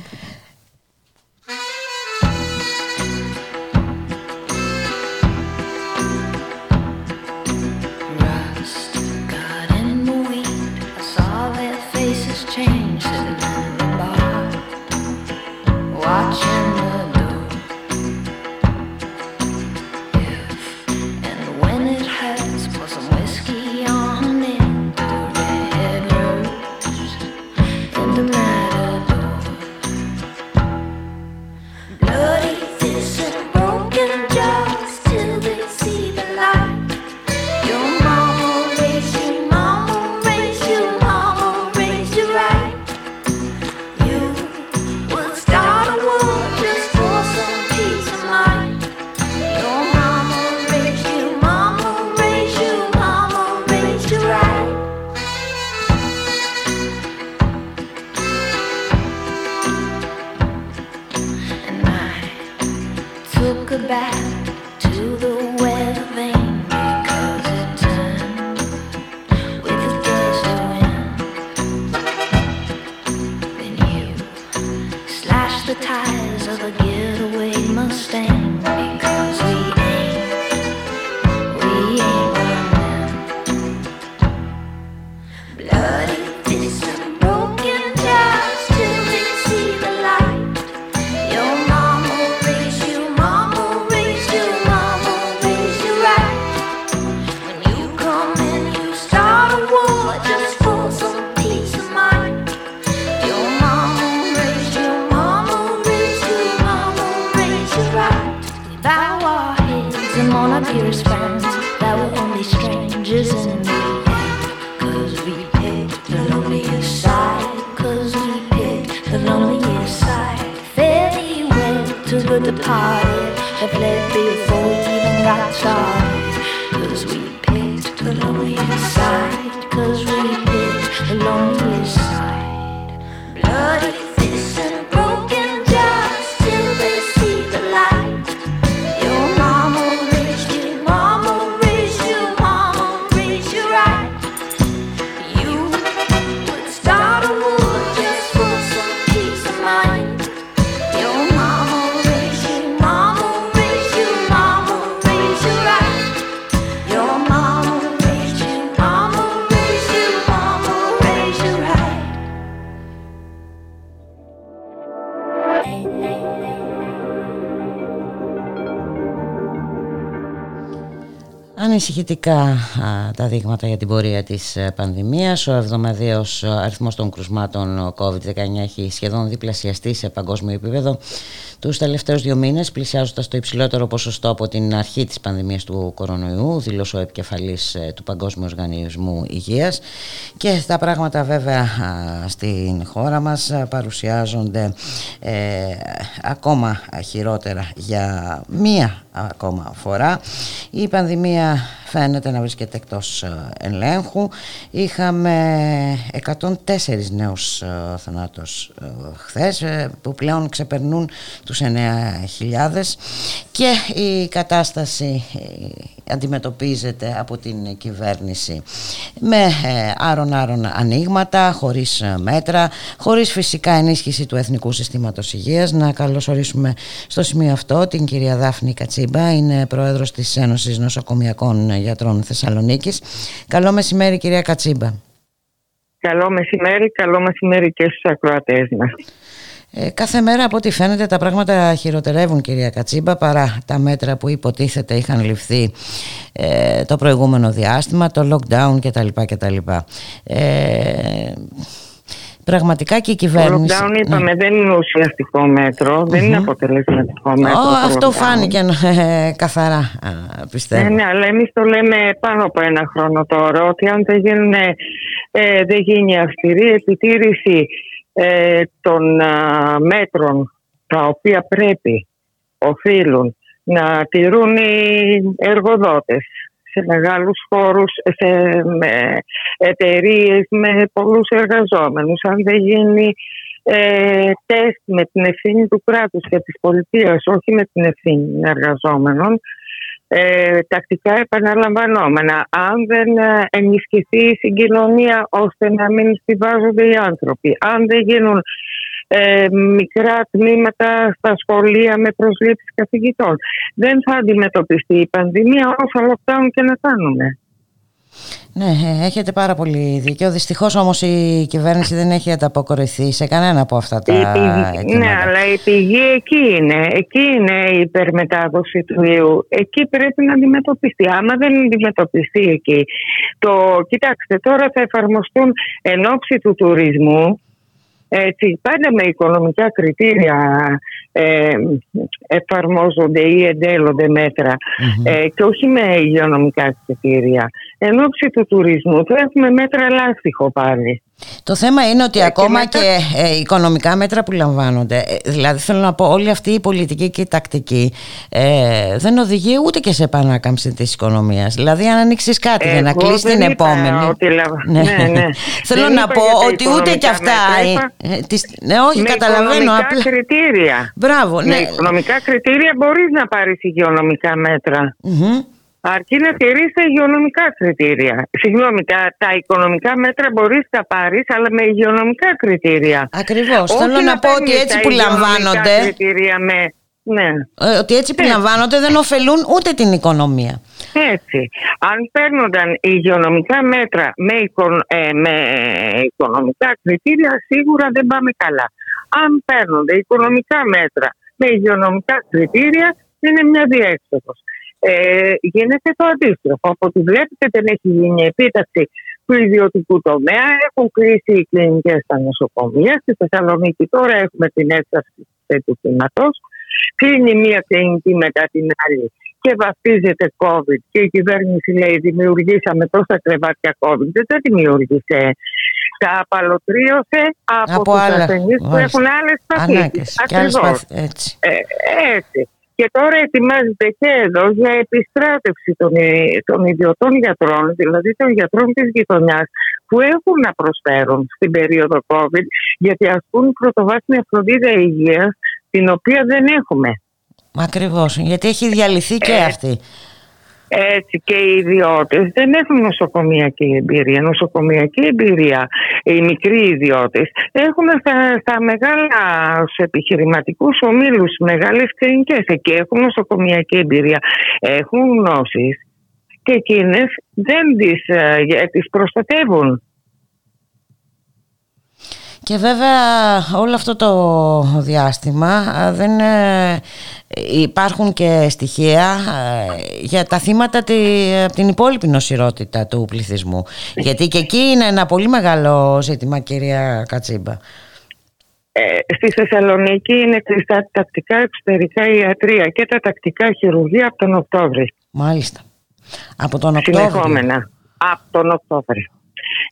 To the departed. Have fled before we even got started. Cause we picked the loneliest side. Cause we picked the loneliest side. Bloody Ανησυχητικά α, τα δείγματα για την πορεία της ε, πανδημίας. Ο εβδομαδιαίος ε, αριθμός των κρουσμάτων COVID-19 έχει σχεδόν διπλασιαστεί σε παγκόσμιο επίπεδο τους τελευταίους δύο μήνες, πλησιάζοντας το υψηλότερο ποσοστό από την αρχή της πανδημίας του κορονοϊού, δήλωσε ο επικεφαλής ε, του Παγκόσμιου Οργανισμού Υγείας. Και τα πράγματα βέβαια α, στην χώρα μας α, παρουσιάζονται ε, ακόμα χειρότερα για μία ακόμα φορά. Η πανδημία φαίνεται να βρίσκεται εκτός ε, ελέγχου. Είχαμε 104 νέους ε, θανάτους ε, χθες ε, που πλέον ξεπερνούν τους 9.000 και η κατάσταση ε, αντιμετωπίζεται από την κυβέρνηση με άρον-άρον ανοίγματα, χωρίς ε, μέτρα, χωρίς φυσικά ενίσχυση του Εθνικού Συστήματος Υγείας. Να καλωσορίσουμε στο σημείο αυτό την κυρία Δάφνη Κατσίμπα, είναι πρόεδρος της Ένωσης Νοσοκομιακών Γιατρών Θεσσαλονίκης. Καλό μεσημέρι κυρία Κατσίμπα. Καλό μεσημέρι, καλό μεσημέρι και στους ακροατές μας. Ε, κάθε μέρα από ό,τι φαίνεται τα πράγματα χειροτερεύουν κυρία Κατσίμπα παρά τα μέτρα που υποτίθεται είχαν ληφθεί ε, το προηγούμενο διάστημα, το lockdown κτλ. κτλ. Ε, πραγματικά και η Το κυβέρνηση... lockdown Ναι. είπαμε δεν είναι ουσιαστικό μέτρο, δεν είναι αποτελεσματικό μέτρο. Ω, το αυτό lockdown. φάνηκε ε, [LAUGHS] καθαρά α, πιστεύω. Ναι, ναι, αλλά εμείς το λέμε πάνω από ένα χρόνο τώρα, ότι αν δεν, γίνουν, ε, δεν γίνει αυστηρή επιτήρηση ε, των α, μέτρων τα οποία πρέπει, οφείλουν να τηρούν οι εργοδότες σε μεγάλους χώρους, σε εταιρείες με πολλούς εργαζόμενους. Αν δεν γίνει ε, τεστ με την ευθύνη του κράτους και της πολιτείας, όχι με την ευθύνη των εργαζόμενων, ε, τακτικά επαναλαμβανόμενα. Αν δεν ε, ενισχυθεί η συγκοινωνία ώστε να μην στηβάζονται οι άνθρωποι, αν δεν γίνουν ε, μικρά τμήματα στα σχολεία με προσλήψεις καθηγητών, δεν θα αντιμετωπιστεί η πανδημία όσο lockdown και να κάνουμε. Ναι, ε, έχετε πάρα πολύ δίκιο. Δυστυχώς όμως η κυβέρνηση δεν έχει ανταποκριθεί σε κανένα από αυτά τα Η πηγή- αιτήματα. ναι, αλλά η πηγή εκεί είναι. Εκεί είναι η υπερμετάδοση του ιού. Εκεί πρέπει να αντιμετωπιστεί. Άμα δεν αντιμετωπιστεί εκεί. Το, κοιτάξτε, τώρα θα εφαρμοστούν εν ώψη του τουρισμού έτσι, πάντα με οικονομικά κριτήρια ε, εφαρμόζονται ή εντέλονται μέτρα ε, και όχι με υγειονομικά κριτήρια. Εν ώψη του τουρισμού θα έχουμε μέτρα ελάστιχο πάλι. Το θέμα είναι ότι Ε, και ακόμα μετά- και ε, οικονομικά μέτρα που λαμβάνονται, ε, δηλαδή θέλω να πω όλη αυτή η πολιτική και η τακτική ε, δεν οδηγεί ούτε και σε επανάκαμψη της οικονομίας. Δηλαδή αν ανοίξεις κάτι για να Εγώ κλείσει δεν την είπα επόμενη. ότι λαβα- [LAUGHS] Ναι. ναι, ναι. θέλω Δεν να είπα πω για τα ότι ούτε και οικονομικά αυτά... μέτρα, ε, είπα ε, τις- ναι, όχι, με καταλαβαίνω. οικονομικά Απλά... κριτήρια. Μπράβο, Με ναι. οικονομικά κριτήρια μπορείς να πάρεις υγειονομικά μέτρα. Μμμ. Αρκεί να τηρείς τα υγειονομικά κριτήρια. Συγγνώμη, τα, τα οικονομικά μέτρα μπορείς να πάρεις, αλλά με υγειονομικά κριτήρια. Ακριβώς. Όχι Θέλω να πω ότι παίρνεις έτσι τα που υγειονομικά λαμβάνονται, κριτήρια με... Ναι. ε, ότι έτσι που Ναι. λαμβάνονται δεν ωφελούν ούτε την οικονομία. Έτσι. Αν παίρνονταν υγειονομικά μέτρα με, οικο- ε, με οικονομικά κριτήρια, σίγουρα δεν πάμε καλά. Αν παίρνονται οικονομικά μέτρα με υγειονομικά κριτήρια, είναι μια διέξοδος. Ε, γίνεται το αντίστροφο. Από ό,τι βλέπετε δεν έχει γίνει επίταξη του ιδιωτικού τομέα. Έχουν κλείσει οι κλινικές στα νοσοκομεία. Στη Θεσσαλονίκη τώρα έχουμε την έξαρση του θέτου κλίματος. Κλείνει μία κλινική μετά την άλλη και βαφτίζεται COVID και η κυβέρνηση λέει δημιουργήσαμε τόσα κρεβάτια COVID. Δεν τα δημιούργησε. Τα απαλωτρίωσε από, Από τους άλλα, ασθενείς που μάλιστα. έχουν άλλες παθήσεις. Ανάγκες και άλλες Ακριβώς. παθ- Έτσι. Ε, έτσι. Και τώρα ετοιμάζεται και εδώ για επιστράτευση των, ε, των ιδιωτών γιατρών, δηλαδή των γιατρών της γειτονιάς, που έχουν να προσφέρουν στην περίοδο COVID, γιατί ασκούν πρωτοβάθμια φροντίδα υγείας, την οποία δεν έχουμε. Ακριβώς, γιατί έχει διαλυθεί και Ε, αυτή. Έτσι και οι ιδιώτες δεν έχουν νοσοκομιακή εμπειρία. Νοσοκομιακή εμπειρία, οι μικροί ιδιώτες έχουν στα, στα μεγάλα στους επιχειρηματικούς ομίλους, μεγάλες κλινικές. Εκεί έχουν νοσοκομιακή εμπειρία. Έχουν γνώσεις και εκείνες δεν τις, ε, για- τις προστατεύουν. Και βέβαια όλο αυτό το διάστημα α, δεν ε, υπάρχουν και στοιχεία ε, για τα θύματα τη- από την υπόλοιπη νοσηρότητα του πληθυσμού. Γιατί και εκεί είναι ένα πολύ μεγάλο ζήτημα κυρία Κατσίμπα. Ε, στη Θεσσαλονίκη είναι κλειστά τα τακτικά εξωτερικά ιατρία και τα τακτικά χειρουργία από τον Οκτώβρη. Μάλιστα. Από τον Οκτώβριο. συνεχόμενα από τον Οκτώβριο.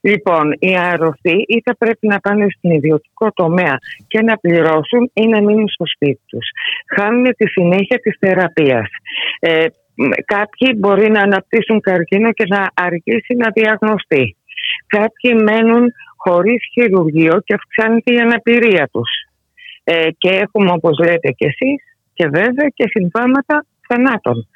Λοιπόν, οι άρρωστοι ή θα πρέπει να πάνε στην ιδιωτικό τομέα και να πληρώσουν ή να μείνουν στο σπίτι τους. Χάνουν τη συνέχεια της θεραπείας. Ε, μ, κάποιοι μπορεί να αναπτύσσουν καρκίνο και να αργήσει να διαγνωστεί. Κάποιοι μένουν χωρίς χειρουργείο και αυξάνεται η αναπηρία τους. Ε, και έχουμε όπως λέτε και εσείς και βέβαια και συμβάματα θανάτων.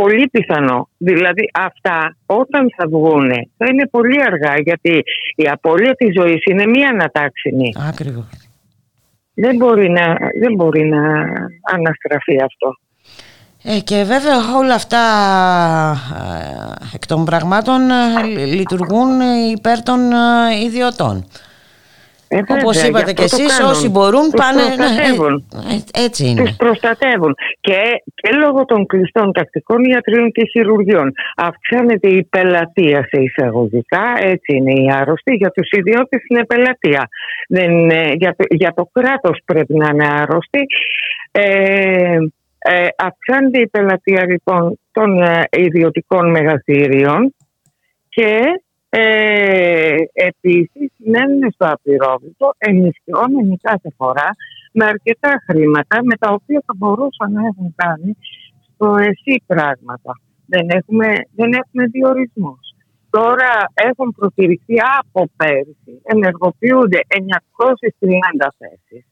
Πολύ πιθανό. Δηλαδή αυτά όταν θα βγούνε θα είναι πολύ αργά γιατί η απώλεια της ζωής είναι μία ανατάξινη. Ακριβώς. Δεν μπορεί να, δεν μπορεί να αναστραφεί αυτό. Ε, και βέβαια όλα αυτά ε, εκ των πραγμάτων ε, λει- λειτουργούν υπέρ των ε, ιδιωτών. Ε, Όπως βέβαια, είπατε γι' και αυτό το εσείς κάνουν. όσοι μπορούν Τους πάνε... ναι, προστατεύουν. ε, ε, έτσι είναι. Τους προστατεύουν. Και, και λόγω των κλειστών τακτικών ιατρίων και χειρουργείων αυξάνεται η πελατεία σε εισαγωγικά. Έτσι είναι οι άρρωστοι. Για τους ιδιώτες είναι πελατεία. Δεν, είναι- για, το, για το κράτος πρέπει να είναι άρρωστοι. Ε, ε, αυξάνεται η πελατεία λοιπόν των ε, ιδιωτικών μεγαθύριων και ε, επίσης μένουν στο απειρόβλητο ενισχυόμενοι κάθε φορά με αρκετά χρήματα με τα οποία θα μπορούσαν να έχουν κάνει στο εσύ πράγματα. Δεν έχουμε, δεν έχουμε διορισμούς. Τώρα έχουν προκηρυχθεί από πέρσι, ενεργοποιούνται 930 θέσεις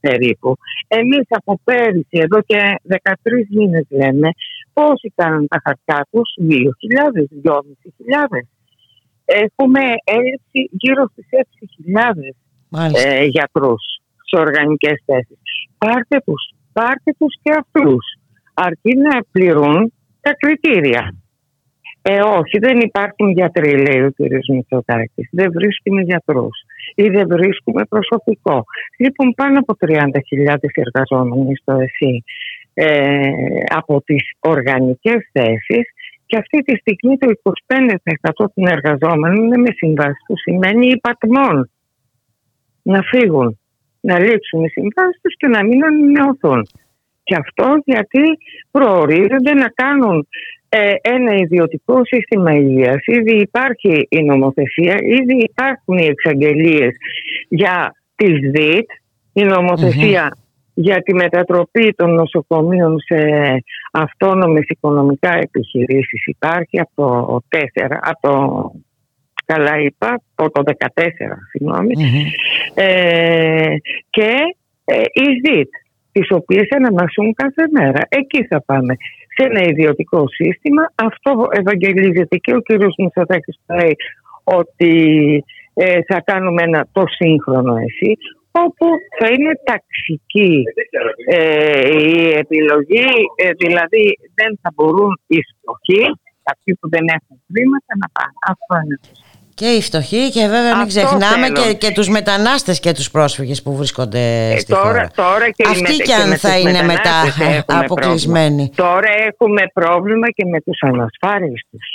περίπου. Εμείς από πέρυσι, εδώ και 13 μήνες λέμε, πόσοι κάνουν τα χαρτιά τους, 2.000, 2.500. Έχουμε έλλειψη γύρω στις 6.000 Μάλιστα. ε, γιατρούς σε οργανικές θέσεις. Πάρτε τους, πάρτε τους και αυτούς, αρκεί να πληρούν τα κριτήρια. Ε, όχι, δεν υπάρχουν γιατροί, λέει ο κ. Μητσοτάκης. Δεν βρίσκουμε γιατρούς ή δεν βρίσκουμε προσωπικό. Λοιπόν, πάνω από 30.000 εργαζόμενοι στο ΕΣΥ ε, από τις οργανικές θέσεις και αυτή τη στιγμή το 25% των εργαζόμενων είναι με συμβάσεις που σημαίνει υπατμών. Να φύγουν, να λήξουν οι συμβάσεις τους και να μην ανανεωθούν. Και αυτό γιατί προορίζονται να κάνουν ε, ένα ιδιωτικό σύστημα υγείας. Ήδη υπάρχει η νομοθεσία, ήδη υπάρχουν οι εξαγγελίες για τις ΔΙΤ, η νομοθεσια για τη μετατροπή των νοσοκομείων σε αυτόνομες οικονομικά επιχειρήσεις υπάρχει από το 4, από το καλά είπα, από το 14, συγγνώμη, Μμμ. ε, και ε, οι ΔΙΤ, τις οποίες αναμασούν κάθε μέρα. Εκεί θα πάμε. Σε ένα ιδιωτικό σύστημα. Αυτό ευαγγελίζεται και ο κύριος Μητσοτάκης λέει ότι ε, θα κάνουμε ένα το σύγχρονο εσύ όπου θα είναι ταξική ε, η επιλογή, ε, δηλαδή δεν θα μπορούν οι φτωχοί, αυτοί που δεν έχουν χρήματα να πάνε. Αυτό είναι το Και οι φτωχοί και βέβαια μην Αυτό ξεχνάμε θέλω. και, και τους μετανάστες και τους πρόσφυγες που βρίσκονται Ε, στη τώρα, χώρα. τώρα και Αυτοί με, κι αν με θα τους είναι μετά μετανάστες έχουμε αποκλεισμένοι. πρόβλημα. Τώρα έχουμε πρόβλημα και με τους ανασφάλιστους.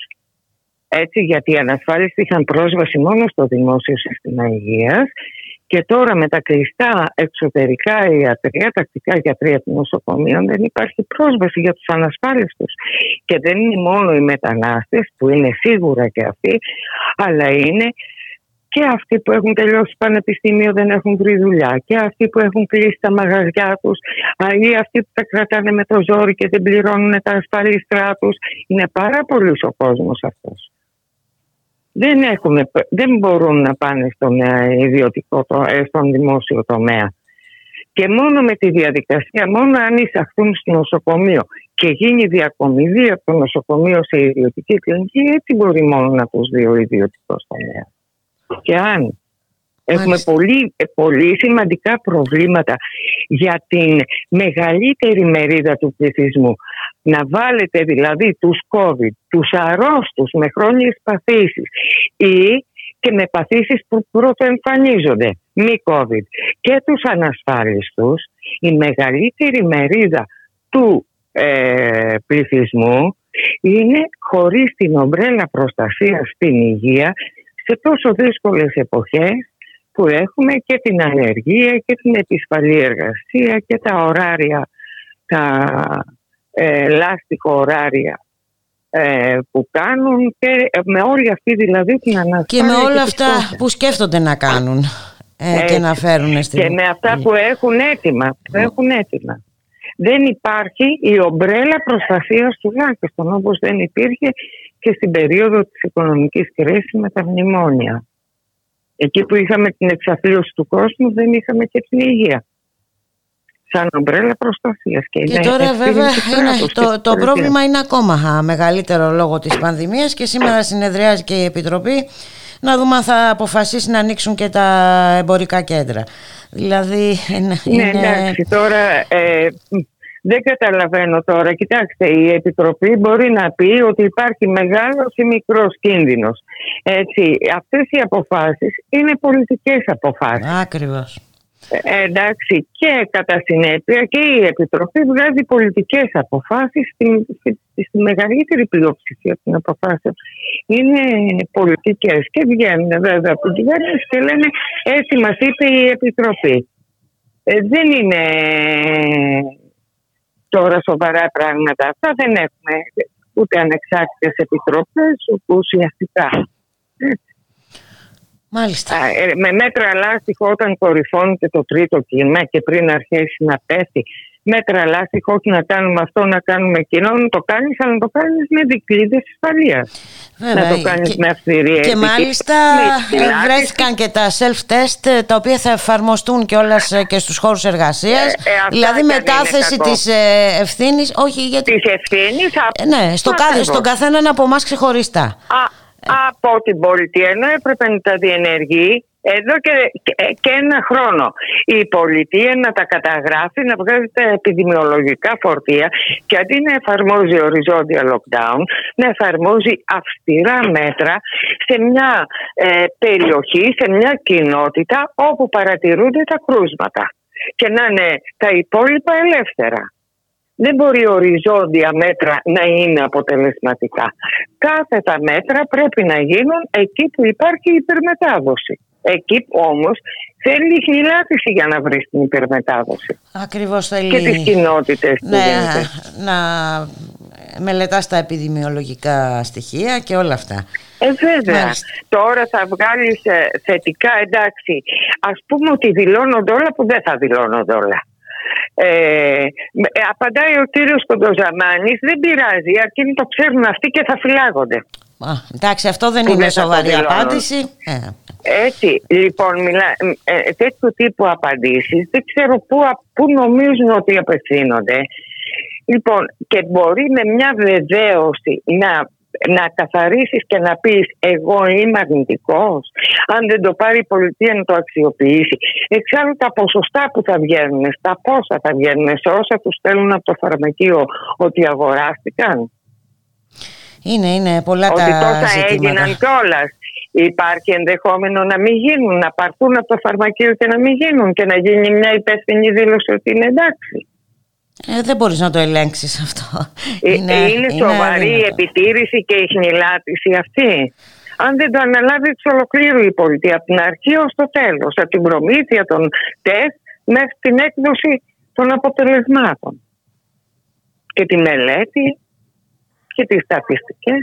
Έτσι, γιατί οι ανασφάλιστοι είχαν πρόσβαση μόνο στο δημόσιο σύστημα υγείας Και τώρα με τα κλειστά εξωτερικά ιατρία, τακτικά γιατρία των νοσοκομείων δεν υπάρχει πρόσβαση για τους ανασφάλιστους. Και δεν είναι μόνο οι μετανάστες που είναι σίγουρα και αυτοί, αλλά είναι και αυτοί που έχουν τελειώσει πανεπιστήμιο δεν έχουν βρει δουλειά και αυτοί που έχουν κλείσει τα μαγαζιά τους α, ή αυτοί που τα κρατάνε με το ζόρι και δεν πληρώνουν τα ασφαλίστρά τους. Είναι πάρα πολύ ο κόσμος αυτός. Δεν, έχουμε, δεν μπορούν να πάνε στον ε, ιδιωτικό, το- ε, στον δημόσιο τομέα. Και μόνο με τη διαδικασία, μόνο αν εισαχθούν στο νοσοκομείο και γίνει διακομιδή από το νοσοκομείο σε ιδιωτική κλινική, έτσι μπορεί μόνο να τους δει ο ιδιωτικός τομέας. Και αν έχουμε Μάλιστα. πολύ, ε, πολύ σημαντικά προβλήματα για την μεγαλύτερη μερίδα του πληθυσμού. Να βάλετε δηλαδή τους COVID, τους αρρώστους με χρόνιες παθήσεις ή και με παθήσεις που πρωτοεμφανίζονται, μη COVID και τους ανασφάλιστους, η μεγαλύτερη μερίδα του ε, πληθυσμού είναι χωρίς την ομπρέλα προστασίας στην υγεία σε τόσο δύσκολες εποχές που έχουμε και την ανεργία και την επισφαλή εργασία και τα ωράρια, τα ε, λάστιχο ωράρια ε, που κάνουν και με όλη αυτή δηλαδή την ανασφάλεια Και με όλα τη αυτά φτώχεια. που σκέφτονται να κάνουν ε, και Έτσι. να φέρουν στην... Και με αυτά που έχουν έτοιμα. Που έχουν έτοιμα. Δεν υπάρχει η ομπρέλα προστασίας τουλάχιστον όπως δεν υπήρχε και στην περίοδο της οικονομικής κρίσης με τα μνημόνια. Εκεί που είχαμε την εξαθλίωση του κόσμου δεν είχαμε και την υγεία. Σαν ομπρέλα προστασίας. Και, Και είναι τώρα ευθύνη βέβαια του είναι, κράτους και το, της το πολιτείας. πρόβλημα είναι ακόμα α, μεγαλύτερο λόγω της πανδημίας και σήμερα συνεδριάζει και η Επιτροπή να δούμε αν θα αποφασίσει να ανοίξουν και τα εμπορικά κέντρα. Δηλαδή είναι... Ναι, εντάξει, τώρα ε, δεν καταλαβαίνω τώρα. Κοιτάξτε, η Επιτροπή μπορεί να πει ότι υπάρχει μεγάλος ή μικρός κίνδυνος. Έτσι, αυτές οι αποφάσεις είναι πολιτικές αποφάσεις. Ακριβώς. Ε, εντάξει, και κατά συνέπεια και η Επιτροπή βγάζει πολιτικές αποφάσεις στη, στη, στη μεγαλύτερη πλειοψηφία των αποφάσεων. Είναι πολιτικές και βγαίνουν βέβαια από την κυβέρνηση και λένε έτσι μας είπε η Επιτροπή. Ε, δεν είναι τώρα σοβαρά πράγματα αυτά. Δεν έχουμε ούτε ανεξάρτητες επιτροπές ούτε ουσιαστικά. Μάλιστα. Α, ε, με μέτρα λάστιχο όταν κορυφώνεται το τρίτο κύμα και πριν αρχίσει να πέφτει μέτρα λάστιχο όχι να κάνουμε αυτό να κάνουμε εκείνο να το κάνεις αλλά να το κάνεις με δικλείδες ασφαλείας Βέβαια, να το κάνεις και- με αυστηρή Και ηθική, μάλιστα με ε, φυλάκιση. βρέθηκαν και τα self-test ε, τα οποία θα εφαρμοστούν και και στους χώρους εργασίας. Ε, ε, αυτά δηλαδή κι αν είναι μετάθεση κακό. της ε, ευθύνης, όχι γιατί... της ευθύνης Ε, ναι, στο κάθε, στον καθέναν από εμάς ξεχωριστά. Α, από την πολιτεία ενώ έπρεπε να τα διενεργεί εδώ και, και, και ένα χρόνο η πολιτεία να τα καταγράφει, να βγάζει τα επιδημιολογικά φορτία και αντί να εφαρμόζει οριζόντια lockdown, να εφαρμόζει αυστηρά μέτρα σε μια ε, περιοχή, σε μια κοινότητα όπου παρατηρούνται τα κρούσματα και να είναι τα υπόλοιπα ελεύθερα. Δεν μπορεί οριζόντια μέτρα να είναι αποτελεσματικά. Κάθε τα μέτρα πρέπει να γίνουν εκεί που υπάρχει υπερμετάδοση. Εκεί όμως θέλει χιλιάτιση για να βρεις την υπερμετάδοση. Ακριβώς θέλει... Και τις κοινότητες που ναι, γίνεται. να μελετάς τα επιδημιολογικά στοιχεία και όλα αυτά. Ε, βέβαια. Μάλιστα. Τώρα θα βγάλεις ε, θετικά, εντάξει. Ας πούμε ότι δηλώνονται όλα που δεν θα δηλώνονται όλα. Ε, με- ε, απαντάει ο κύριος Κοντοζαμάνης, δεν πειράζει, αρκεί να το ξέρουν αυτοί και θα φυλάγονται. Α, εντάξει, αυτό δεν Που είναι δεν θα το σοβαρή δηλώνουν. απάντηση. Ε, Έτσι, λοιπόν, μιλά, ε, τέτοιου τύπου απαντήσεις δεν ξέρω πού, α- πού νομίζουν ότι απευθύνονται. Λοιπόν, και μπορεί με μια βεβαίωση να, να καθαρίσεις και να πεις εγώ είμαι αρνητικός, αν δεν το πάρει η πολιτεία να το αξιοποιήσει. Εξάλλου τα ποσοστά που θα βγαίνουν, στα πόσα θα βγαίνουν, σε όσα τους στέλνουν από το φαρμακείο ότι αγοράστηκαν. Είναι, είναι πολλά ότι τα τόσα ζητήματα. έγιναν κιόλας. Υπάρχει ενδεχόμενο να μην γίνουν, να πάρθουν από το φαρμακείο και να μην γίνουν και να γίνει μια υπεύθυνη δήλωση ότι είναι εντάξει. Ε, δεν μπορείς να το ελέγξεις αυτό. Ε, ε, είναι, σοβαρή η αδύνατο. επιτήρηση και η χνηλάτιση αυτή. αν δεν το αναλάβει εξ ολοκλήρου η πολιτεία από την αρχή ως το τέλος, από την προμήθεια των τεστ μέχρι την έκδοση των αποτελεσμάτων και τη μελέτη και τις στατιστικές.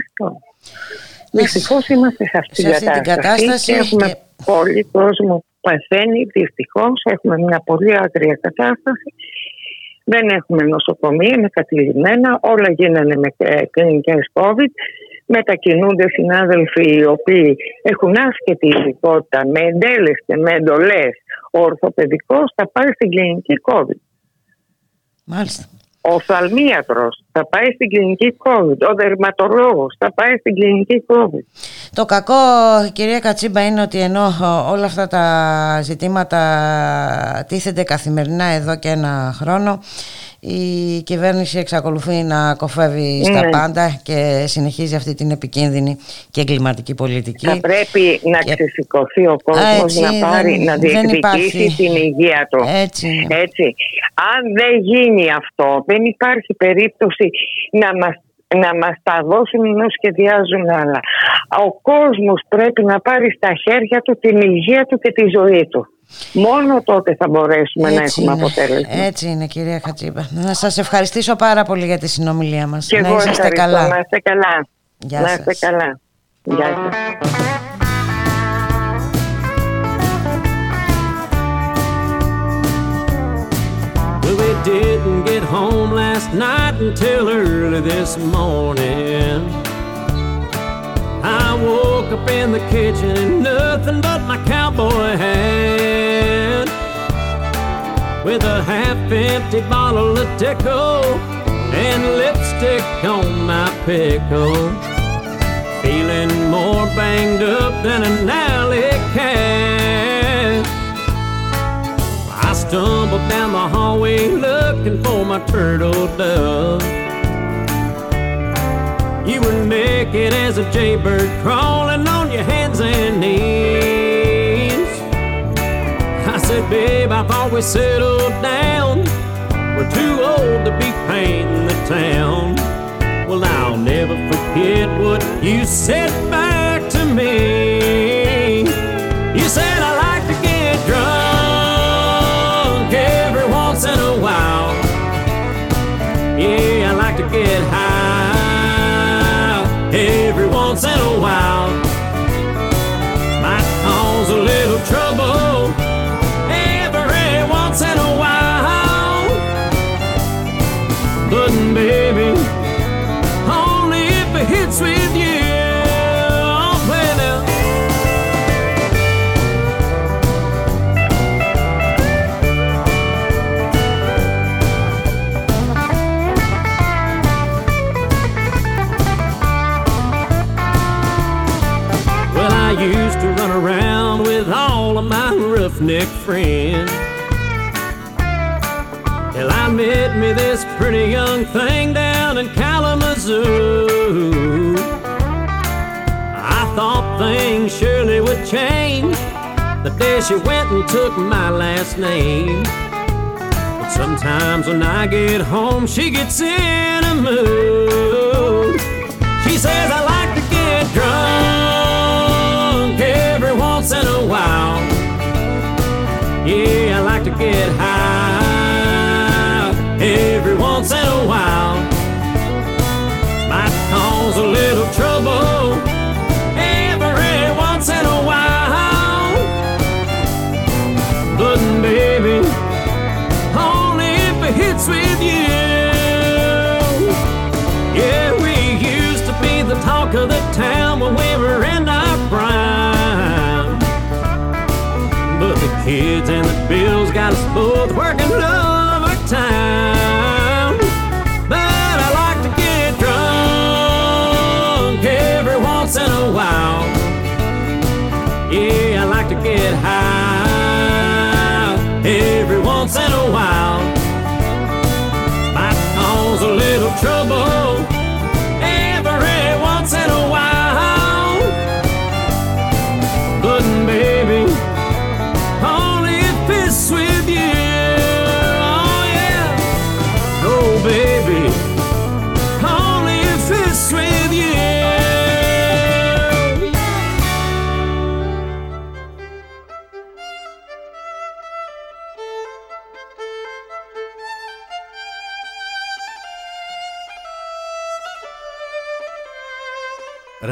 Δυστυχώς είμαστε σε αυτή, σε αυτή την κατάσταση και έχουμε και- πολύ κόσμο που παθαίνει. Δυστυχώς έχουμε μια πολύ άκρια κατάσταση. Δεν έχουμε νοσοκομεία, είναι κατηλημένα. Όλα γίνανε με κλινικές COVID. Μετακινούνται συνάδελφοι οι οποίοι έχουν άσχετη ειδικότητα με εντέλεσθε, και με εντολές. Ο ορθοπαιδικός θα πάει στην κλινική COVID. Μάλιστα. Ο οφθαλμίατρος θα πάει στην κλινική COVID. Ο δερματολόγος θα πάει στην κλινική COVID. Το κακό, κυρία Κατσίμπα, είναι ότι ενώ ε, όλα αυτά τα ζητήματα τίθενται καθημερινά εδώ και ένα χρόνο, η κυβέρνηση εξακολουθεί να κοφεύει στα Ναι. πάντα και συνεχίζει αυτή την επικίνδυνη και εγκληματική πολιτική. Θα πρέπει να Και- ξεσηκωθεί ο κόσμος Έτσι, να πάρει, δεν- να δεν διεκδικήσει υπάρχει. την υγεία του. Έτσι είναι. Έτσι. Αν δεν γίνει αυτό, δεν υπάρχει περίπτωση να μας να μας τα δώσουν ενώ σχεδιάζουν άλλα. Ο κόσμος πρέπει να πάρει στα χέρια του την υγεία του και τη ζωή του. Μόνο τότε θα μπορέσουμε να Έτσι έχουμε είναι. αποτέλεσμα. Έτσι είναι κυρία Κατσίμπα. Να σας ευχαριστήσω πάρα πολύ για τη συνομιλία μας. Και να εγώ είσαστε ευχαριστώ. καλά. Να είστε καλά. Γεια να σας. είστε καλά. Γεια σας. Didn't get home last night until early this morning. I woke up in the kitchen and nothing but my cowboy hat. With a half empty bottle of Tickle and lipstick on my pickle. Feeling more banged up than an alley cat. Stumbled down the hallway looking for my turtle dove. You were naked as a jaybird crawling on your hands and knees. I said, babe, I thought we settled down. We're too old to be painting the town. Well, I'll never forget what you said back to me. My roughneck friends. Till I met me this pretty young thing down in Kalamazoo. I thought things surely would change the day she went and took my last name. But sometimes when I get home, she gets in a mood. She says I like to get drunk Yeah, I like to get high world. We're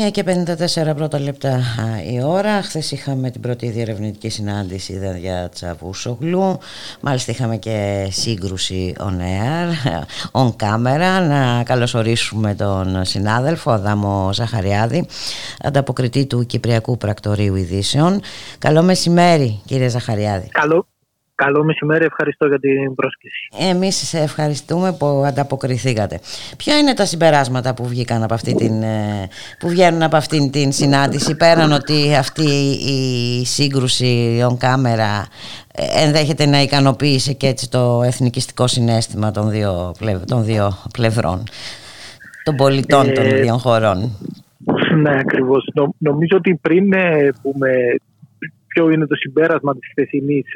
Μία και 54 πρώτα λεπτά α, η ώρα. Χθες είχαμε την πρώτη διερευνητική συνάντηση δε, για Τσαβούσογλου. Μάλιστα είχαμε και σύγκρουση on air, on camera. Να καλωσορίσουμε τον συνάδελφο Αδάμο Ζαχαριάδη, ανταποκριτή του Κυπριακού Πρακτορείου Ειδήσεων. Καλό μεσημέρι κύριε Ζαχαριάδη. Καλό, καλό μεσημέρι, ευχαριστώ για την πρόσκληση. Εμείς σε ευχαριστούμε που ανταποκριθήκατε. Ποια είναι τα συμπεράσματα που βγήκαν από αυτή την, ε, που βγαίνουν από αυτήν την συνάντηση πέραν ότι αυτή η σύγκρουση on camera ε, ενδέχεται να ικανοποίησε και έτσι το εθνικιστικό συνέστημα των δύο, πλευ- των δύο πλευρών των πολιτών των Ε, δύο χωρών; Ναι, ακριβώς. Νο- νομίζω ότι πριν ε, πούμε ποιο είναι το συμπέρασμα της χθεσινής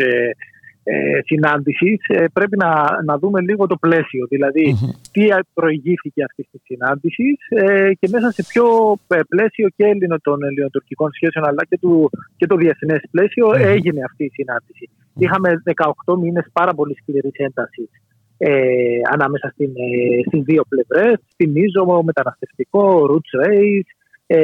ε, ε, συνάντησης, ε, πρέπει να, να δούμε λίγο το πλαίσιο. Δηλαδή, τι προηγήθηκε αυτή τη συνάντησης ε, και μέσα σε ποιο ε, πλαίσιο και έλληνο των ελληνοτουρκικών σχέσεων αλλά και, του, και το διεθνές πλαίσιο έγινε αυτή η συνάντηση. Είχαμε 18 μήνες πάρα πολύ σκληρής έντασης ε, ανάμεσα στην, ε, στις δύο πλευρές. Θυμίζω μεταναστευτικό, roots race, ε,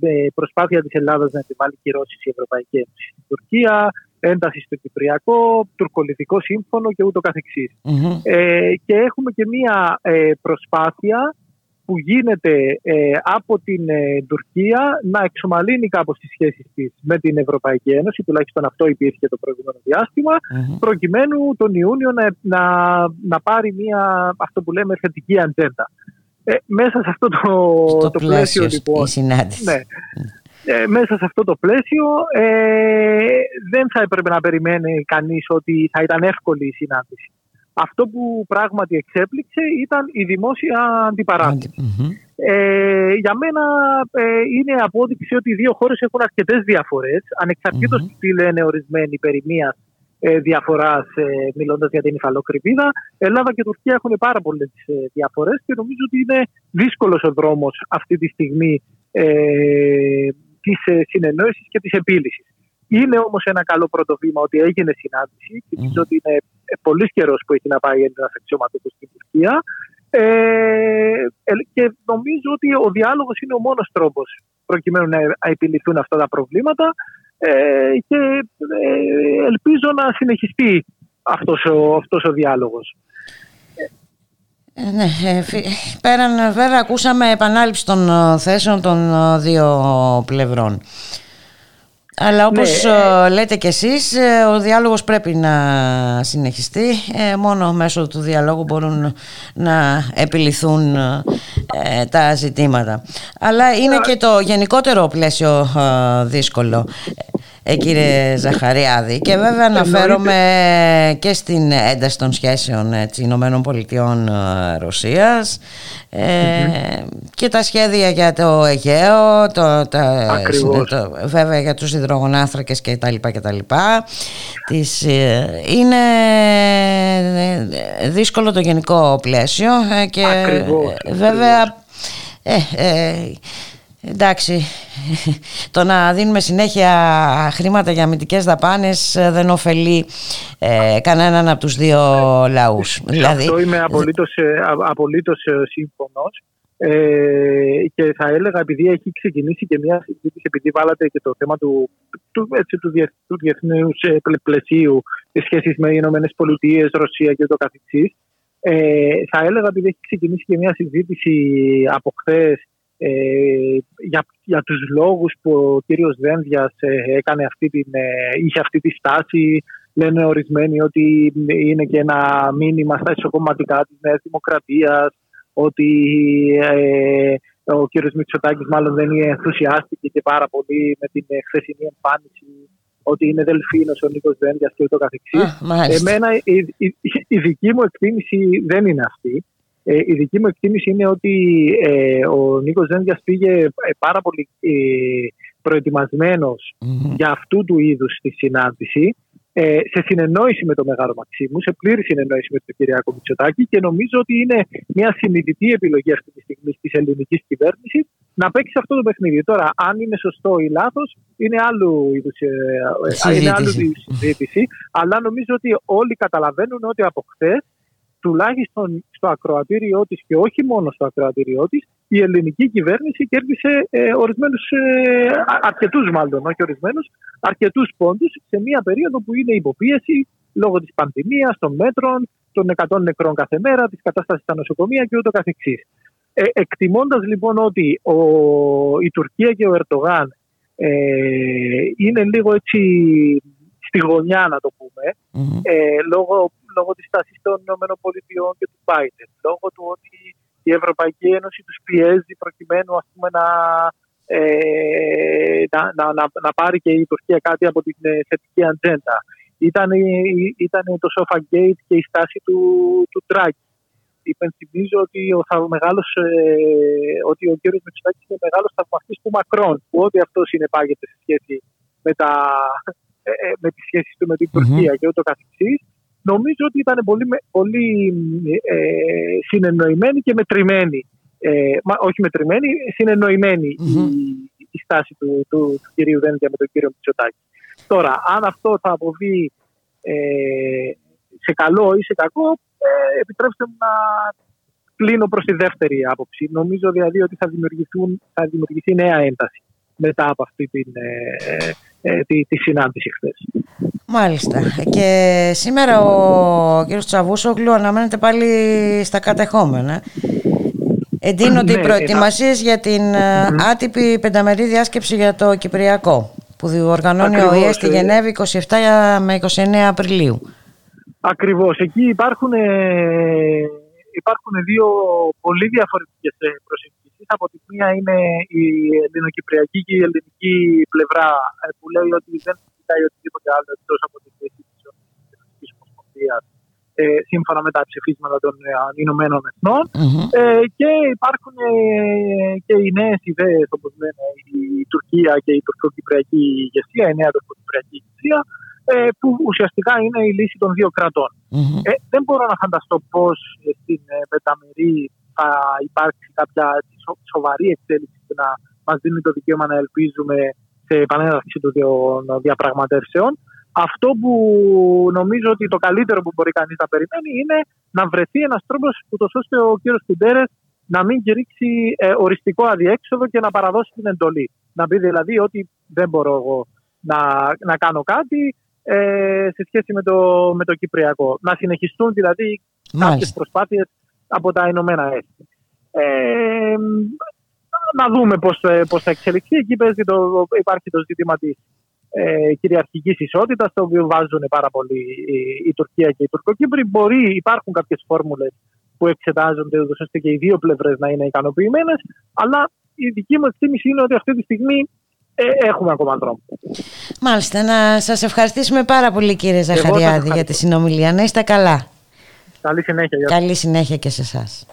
ε, προσπάθεια της Ελλάδας να επιβάλλει κυρώσεις η Ευρωπαϊκή Ένωση στην Τουρκία, ένταση στο Κυπριακό, τουρκολιτικό σύμφωνο και ούτω καθεξής. Μμμ. Ε, και έχουμε και μία ε, προσπάθεια που γίνεται ε, από την ε, Τουρκία να εξομαλύνει κάπως τις σχέσεις της με την Ευρωπαϊκή Ένωση, τουλάχιστον αυτό υπήρχε το προηγούμενο διάστημα, Μμμ. προκειμένου τον Ιούνιο να, να, να πάρει μία, αυτό που λέμε, θετική ατζέντα. Ε, μέσα σε αυτό το, Στο το πλαίσιο λοιπόν, η συνάντηση. ναι. Ε, μέσα σε αυτό το πλαίσιο ε, δεν θα έπρεπε να περιμένει κανείς ότι θα ήταν εύκολη η συνάντηση. Αυτό που πράγματι εξέπληξε ήταν η δημόσια αντιπαράθεση. Μμμ. Ε, για μένα ε, είναι απόδειξη ότι οι δύο χώρες έχουν αρκετές διαφορές, ανεξαρτήτως Μμμ. του τι λένε ορισμένοι περί μίας ε, διαφοράς ε, μιλώντας για την υφαλοκρηπίδα. Ελλάδα και Τουρκία έχουν πάρα πολλές ε, διαφορές και νομίζω ότι είναι δύσκολος ο δρόμος αυτή τη στιγμή ε, της ε, συνεννόησης και της επίλυσης. Είναι όμως ένα καλό πρώτο βήμα ότι έγινε συνάντηση και νομίζω ότι είναι ε, πολύς καιρός που έχει να πάει ένας αξιωματικός στην Τουρκία. Ε, ε, και νομίζω ότι ο διάλογος είναι ο μόνος τρόπος προκειμένου να ε- επιληθούν αυτά τα προβλήματα ε, και ε, ελπίζω να συνεχιστεί αυτός ο, αυτός ο διάλογος. Ε, Ναι, ε, φι- πέραν ε, βέβαια ακούσαμε επανάληψη των ε, θέσεων των ε, δύο πλευρών. Αλλά όπως Ναι, ε, λέτε κι εσείς, ε, ο διάλογος πρέπει να συνεχιστεί. Ε, Μόνο μέσω του διαλόγου μπορούν να επιληθούν ε, τα ζητήματα. Αλλά είναι και το γενικότερο πλαίσιο ε, δύσκολο, ε, κύριε Ζαχαριάδη. Και βέβαια αναφέρομαι και στην ένταση των σχέσεων έτσι, Ηνωμένων Πολιτειών ε, Ρωσίας ε, και τα σχέδια για το Αιγαίο, το, τα, Ακριβώς. το- βέβαια για τους υδρογονάθρακες και τα λοιπά και τα λοιπά. Τις, ε, είναι ε, δύσκολο το γενικό πλαίσιο ε, και Ακριβώς, ε, βέβαια ε, ε, εντάξει το να δίνουμε συνέχεια χρήματα για αμυντικές δαπάνες ε, δεν ωφελεί ε, κανέναν από τους δύο λαούς. Δηλαδή, Αυτό είμαι απολύτως, ε, α- απολύτως ε, σύμφωνος. Ε, και θα έλεγα επειδή έχει ξεκινήσει και μια συζήτηση επειδή βάλατε και το θέμα του, του, έτσι, του, διεθ, του διεθνούς ε, πλε- πλαισίου τις σχέσεις με οι Ηνωμένες Πολιτείες, Ρωσία και το καθεξής ε, θα έλεγα επειδή έχει ξεκινήσει και μια συζήτηση από χθες ε, για, για τους λόγους που ο κύριος Δένδιας ε, έκανε αυτή την, ε, είχε αυτή τη στάση λένε ορισμένοι ότι είναι και ένα μήνυμα στα ισοκομματικά της Νέας Δημοκρατίας ότι ε, ο κύριος Μητσοτάκης μάλλον δεν ενθουσιάστηκε και πάρα πολύ με την ε, χθεσινή εμφάνιση ότι είναι δελφίνος ο Νίκος Δένδιας και ούτω καθεξής. Α, μάλιστα. Εμένα η, η, η δική μου εκτίμηση δεν είναι αυτή. Ε, η δική μου εκτίμηση είναι ότι ε, ο Νίκος Δένδιας πήγε ε, πάρα πολύ ε, προετοιμασμένος Μμμ. για αυτού του είδους τη συνάντηση ε, σε συνεννόηση με τον Μεγάλο Μαξίμου, σε πλήρη συνεννόηση με τον Κυριάκο Μητσοτάκη και νομίζω ότι είναι μια συνειδητή επιλογή αυτή τη στιγμή της ελληνικής κυβέρνησης να παίξει αυτό το παιχνίδι. Τώρα, αν είναι σωστό ή λάθος, είναι άλλου είδους Συζήτηση. είναι άλλου είδους συζήτηση. Αλλά νομίζω ότι όλοι καταλαβαίνουν ότι από χθες, τουλάχιστον στο ακροατήριό της και όχι μόνο στο ακροατήριό της, η ελληνική κυβέρνηση κέρδισε ε, ορισμένους, ε, αρκετούς μάλλον, όχι ορισμένους, αρκετούς πόντους σε μια περίοδο που είναι υποπίεση λόγω της πανδημίας, των μέτρων, των 100 νεκρών κάθε μέρα, της κατάστασης στα νοσοκομεία και ούτω καθεξής. Ε, εκτιμώντας λοιπόν ότι ο, η Τουρκία και ο Ερντογάν ε, είναι λίγο έτσι στη γωνιά να το πούμε Μμμ. ε, λόγω, λόγω της τάσης των ΗΠΑ και του Biden λόγω του ότι η Ευρωπαϊκή Ένωση τους πιέζει προκειμένου ας πούμε, να, ε, να, να, να, να πάρει και η Τουρκία κάτι από την ε, θετική ατζέντα. Ήταν, η- ήταν το Sofa Gate και η στάση του, του Draghi υπενθυμίζω ότι ο, θα, μεγάλος, ε, ότι ο κύριος Μητσοτάκης είναι μεγάλος θαυμαστής του Μακρόν, που ό,τι αυτός συνεπάγεται σε σχέση με, τα, ε, ε, με τις σχέσεις του με την Μμμ. Τουρκία και ούτω καθεξής. Νομίζω ότι ήταν πολύ, με- πολύ ε, συνεννοημένη και μετρημένη. Ε, μα, όχι μετρημένη, συνεννοημένη Μμμ. η, η στάση του, του, του κυρίου Δένδια με τον κύριο Μητσοτάκη. Τώρα, αν αυτό θα αποβεί ε, σε καλό ή σε κακό, ε, επιτρέψτε μου να κλείνω προς τη δεύτερη άποψη. Νομίζω δηλαδή ότι θα, δημιουργηθούν, θα δημιουργηθεί νέα ένταση μετά από αυτή την, ε, ε, τη, τη συνάντηση χθες. Μάλιστα. Και σήμερα ο κύριος Τσαβούσογλου αναμένεται πάλι στα κατεχόμενα. Εντείνονται οι Ναι, προετοιμασίες για την ε, άτυπη πενταμερή διάσκεψη για το Κυπριακό που διοργανώνει ο Ακριβώς, ΙΕ στη ε. Γενέβη 27 με 29 Απριλίου. Ακριβώς. Εκεί υπάρχουν, ε, υπάρχουν δύο πολύ διαφορετικές ε, προσεγγίσεις. Από τη μία είναι η ελληνοκυπριακή και η ελληνική πλευρά ε, που λέει ότι δεν κοιτάει οτιδήποτε άλλο εκτός από τη θέση της Ελληνικής Ομοσπονδίας ε, σύμφωνα με τα ψηφίσματα των ε, Ηνωμένων Εθνών. Μμμ. Ε, και υπάρχουν ε, και οι νέες ιδέες, όπως λένε, η Τουρκία και η τουρκοκυπριακή ηγεσία, η νέα τουρκοκυπριακή ηγεσία, ε, που ουσιαστικά είναι η λύση των δύο κρατών. Μμμ. Ε, δεν μπορώ να φανταστώ πώς στην ε, Πεταμερή θα υπάρξει κάποια σο- σοβαρή εξέλιξη και να μας δίνει το δικαίωμα να ελπίζουμε σε επανέναρξη των δια- διαπραγματεύσεων. Αυτό που νομίζω ότι το καλύτερο που μπορεί κανείς να περιμένει είναι να βρεθεί ένας τρόπος ούτως ώστε ο κ. Κουντέρες να μην κηρύξει ε, οριστικό αδιέξοδο και να παραδώσει την εντολή. Να πει δηλαδή ότι δεν μπορώ εγώ να, να κάνω κάτι ε, σε σχέση με το, με το Κυπριακό. Να συνεχιστούν δηλαδή κάποιες Μάλιστα. Προσπάθειες από τα Ηνωμένα Έθνη. Ε, να δούμε πώς, ε, πώς θα εξελιχθεί. Εκεί παίζει το, υπάρχει το ζήτημα της ε, κυριαρχικής ισότητας, το οποίο βάζουν πάρα πολύ η, η Τουρκία και η Τουρκοκύπρη. Μπορεί, υπάρχουν κάποιες φόρμουλες που εξετάζονται ούτως ώστε και οι δύο πλευρές να είναι ικανοποιημένες, αλλά η δική μου εκτίμηση είναι ότι αυτή τη στιγμή ε, έχουμε ακόμα δρόμο. Μάλιστα. Να σας ευχαριστήσουμε πάρα πολύ κύριε σας Ζαχαριάδη ευχαριστώ. για τη συνομιλία. Να είστε καλά. Καλή συνέχεια. Γεια σας. Καλή συνέχεια και σε εσάς.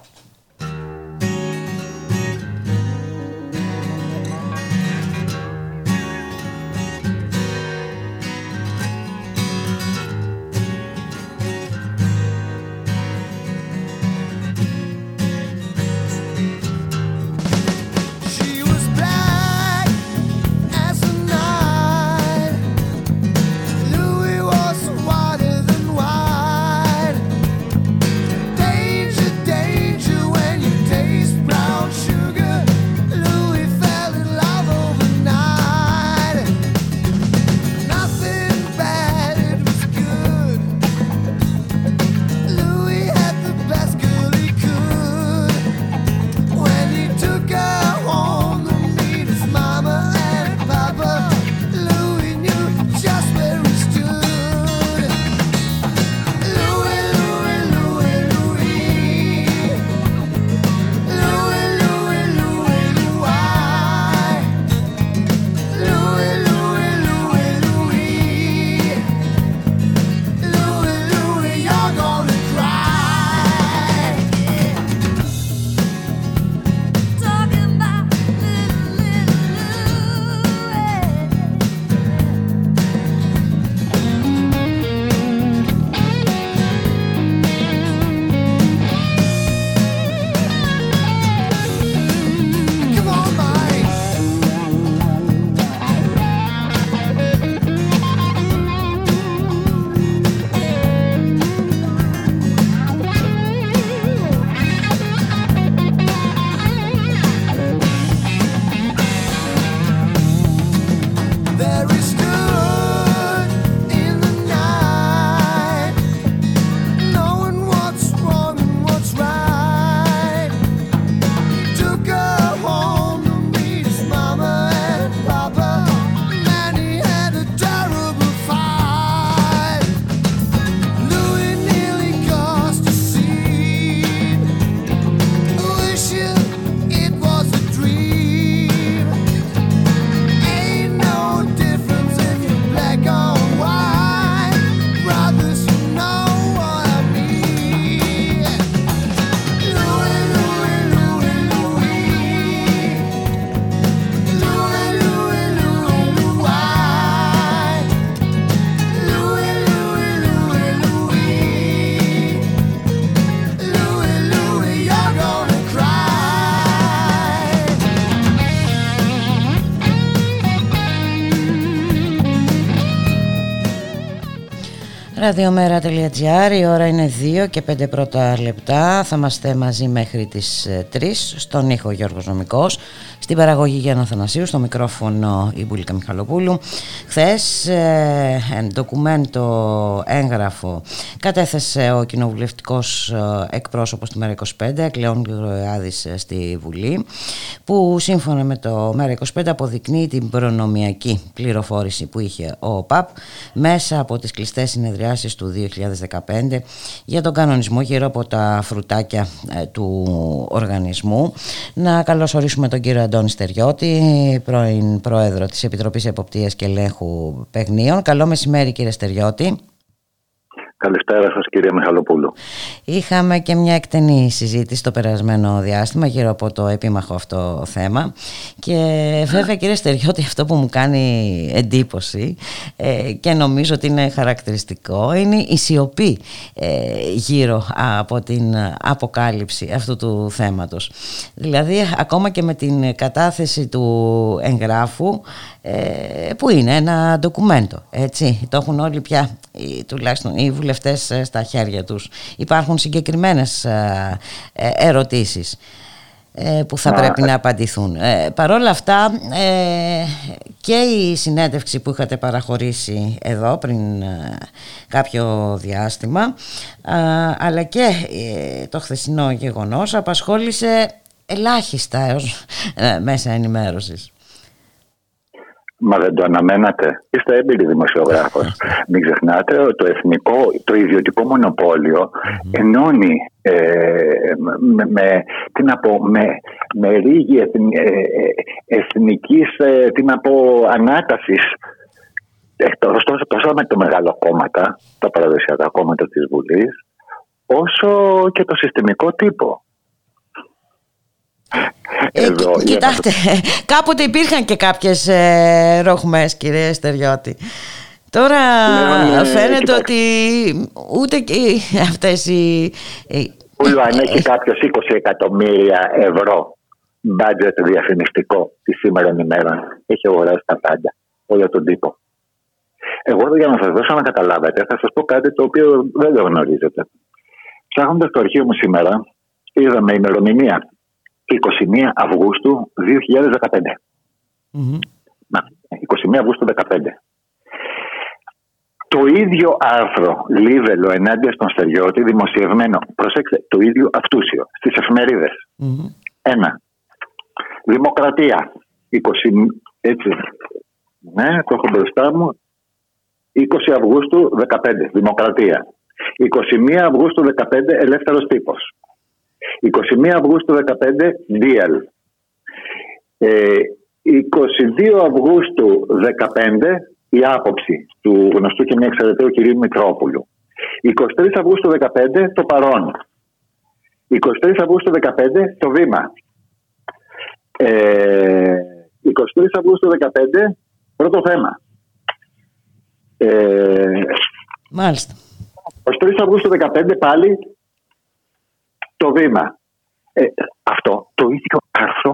Ραδιομέρα.gr, η ώρα είναι 2 και 5 πρώτα λεπτά. Θα είμαστε μαζί μέχρι τις 3 στον ήχο Γιώργος Νομικός, στην παραγωγή Γιάννα Θανασίου, στο μικρόφωνο η Μπουλίκα Μιχαλοπούλου. Χθες ε, ντοκουμέντο έγγραφο κατέθεσε ο κοινοβουλευτικός ε, εκπρόσωπος του ΜΕΡΑ25, Κλεόν Γροιάδης ε, στη Βουλή, που σύμφωνα με το ΜΕΡΑ25 αποδεικνύει την προνομιακή πληροφόρηση που είχε ο ΠΑΠ μέσα από τις κλειστές συνεδριάσεις του 2015 για τον κανονισμό γύρω από τα φρουτάκια ε, του οργανισμού. Να καλωσορίσουμε τον κύριο Αντώνη Στεριώτη, πρώην πρόεδρο της Επιτροπής Εποπτείας και Ελέγχου Παιγνίων. Καλό μεσημέρι κύριε Στεριώτη. Καλησπέρα σας κύριε Μιχαλοπούλου. Είχαμε και μια εκτενή συζήτηση το περασμένο διάστημα γύρω από το επίμαχο αυτό θέμα και βέβαια κύριε Στεριώτη αυτό που μου κάνει εντύπωση ε, και νομίζω ότι είναι χαρακτηριστικό είναι η σιωπή ε, γύρω από την αποκάλυψη αυτού του θέματος. Δηλαδή ακόμα και με την κατάθεση του εγγράφου ε, που είναι ένα ντοκουμέντο έτσι το έχουν όλοι πια τουλάχιστον οι βουλευτές ε, στα χέρια τους υπάρχουν συγκεκριμένες ε, ερωτήσεις που θα πρέπει να απαντηθούν. Ε, παρόλα αυτά και η συνέντευξη που είχατε παραχωρήσει εδώ πριν κάποιο διάστημα αλλά και το χθεσινό γεγονός απασχόλησε ελάχιστα έως μέσα ενημέρωσης. Μα δεν το αναμένατε. Είστε έμπειροι δημοσιογράφος. [LAUGHS] Μην ξεχνάτε ότι το εθνικό, το ιδιωτικό μονοπόλιο ενώνει ε, με, με, τι να πω, με, με ρίγη εθν, ε, εθνικής ε, τι να πω, ανάτασης τόσο, τόσο με το μεγάλο κόμματα, τα παραδοσιακά κόμματα της Βουλής, όσο και το συστημικό τύπο. Ε, Εδώ, κοιτάξτε, [LAUGHS] κάποτε υπήρχαν και κάποιες ε, ροχμές κύριε Στεριώτη. Τώρα ναι, ναι, φαίνεται ότι ούτε και αυτές οι... Ούλου αν έχει κάποιος 20 εκατομμύρια ευρώ μπάτζετ διαφημιστικό τη σήμερα ημέρα, έχει αγοράσει τα πάντα, όλο τον τύπο. Εγώ για να σας δώσω να καταλάβετε, θα σας πω κάτι το οποίο δεν το γνωρίζετε. Ψάχνοντας το αρχείο μου σήμερα, είδαμε ημερομηνία 21 Αυγούστου 2015. Mm-hmm. 21 Αυγούστου 2015. Το ίδιο άρθρο Λίβελο ενάντια στον Στεριώτη δημοσιευμένο, προσέξτε, το ίδιο αυτούσιο στις εφημερίδες. Ένα. Δημοκρατία. 20, έτσι. Ναι, το έχω μπροστά μου. 20 Αυγούστου 15. Δημοκρατία. 21 Αυγούστου 15 ελεύθερος τύπος. 21 Αυγούστου 15 Διαλ. 22 Αυγούστου 15 η άποψη του γνωστού και μια εξαιρετικού κυρίου Μητρόπουλου. 23 Αυγούστου 15 το παρόν. 23 Αυγούστου 15 το βήμα. Ε, 23 Αυγούστου 15 πρώτο θέμα. Ε, Μάλιστα. 23 Αυγούστου 15 πάλι το βήμα. Ε, αυτό το ίδιο άρθρο